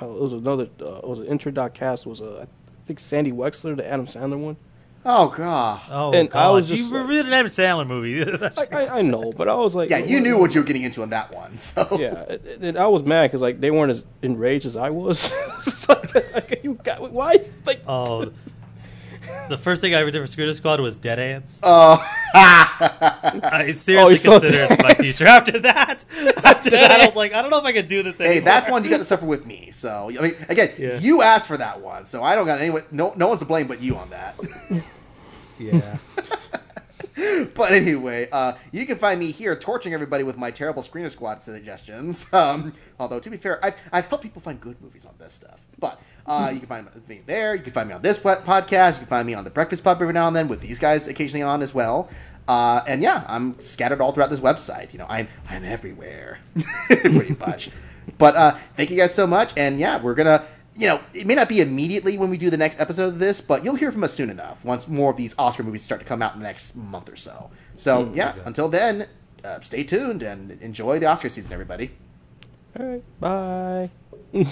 [SPEAKER 3] uh, it was another uh, it was an intro cast was a I think Sandy Wexler, the Adam Sandler one.
[SPEAKER 1] Oh god,
[SPEAKER 2] Oh,
[SPEAKER 3] And I
[SPEAKER 2] God.
[SPEAKER 3] was just
[SPEAKER 2] you
[SPEAKER 3] like-
[SPEAKER 2] reviewed an Adam Sandler movie. That's
[SPEAKER 3] I, I, I know, but I was like,
[SPEAKER 1] yeah, you knew what you were getting into on that one. So
[SPEAKER 3] Yeah, and- and I was mad because like they weren't as enraged as I was. Like, like, you got why? Like,
[SPEAKER 2] Oh, The first thing I ever did for Screener Squad was Dead Ants.
[SPEAKER 1] Oh,
[SPEAKER 2] I
[SPEAKER 3] Oh,
[SPEAKER 2] seriously
[SPEAKER 3] saw
[SPEAKER 2] considered my future after that. After that, I was like, I don't know if I could do this anymore.
[SPEAKER 1] hey, that's one you got to suffer with me. So I mean, again,
[SPEAKER 2] Yeah.
[SPEAKER 1] you asked for that one, so I don't got anyone. No, no one's to blame but you on that.
[SPEAKER 2] Yeah.
[SPEAKER 1] but anyway, uh, you can find me here torturing everybody with my terrible Screener Squad suggestions. Um, although, to be fair, I've, I've helped people find good movies on this stuff. But uh, you can find me there. You can find me on this podcast. You can find me on the Breakfast Pub every now and then with these guys occasionally on as well. Uh, and yeah, I'm scattered all throughout this website. You know, I'm I'm everywhere, pretty much. But uh, thank you guys so much. And yeah, we're gonna. You know, it may not be immediately when we do the next episode of this, but you'll hear from us soon enough once more of these Oscar movies start to come out in the next month or so. So, yeah,
[SPEAKER 2] exactly.
[SPEAKER 1] until then, uh, stay tuned and enjoy the Oscar season, everybody.
[SPEAKER 3] All right. Bye.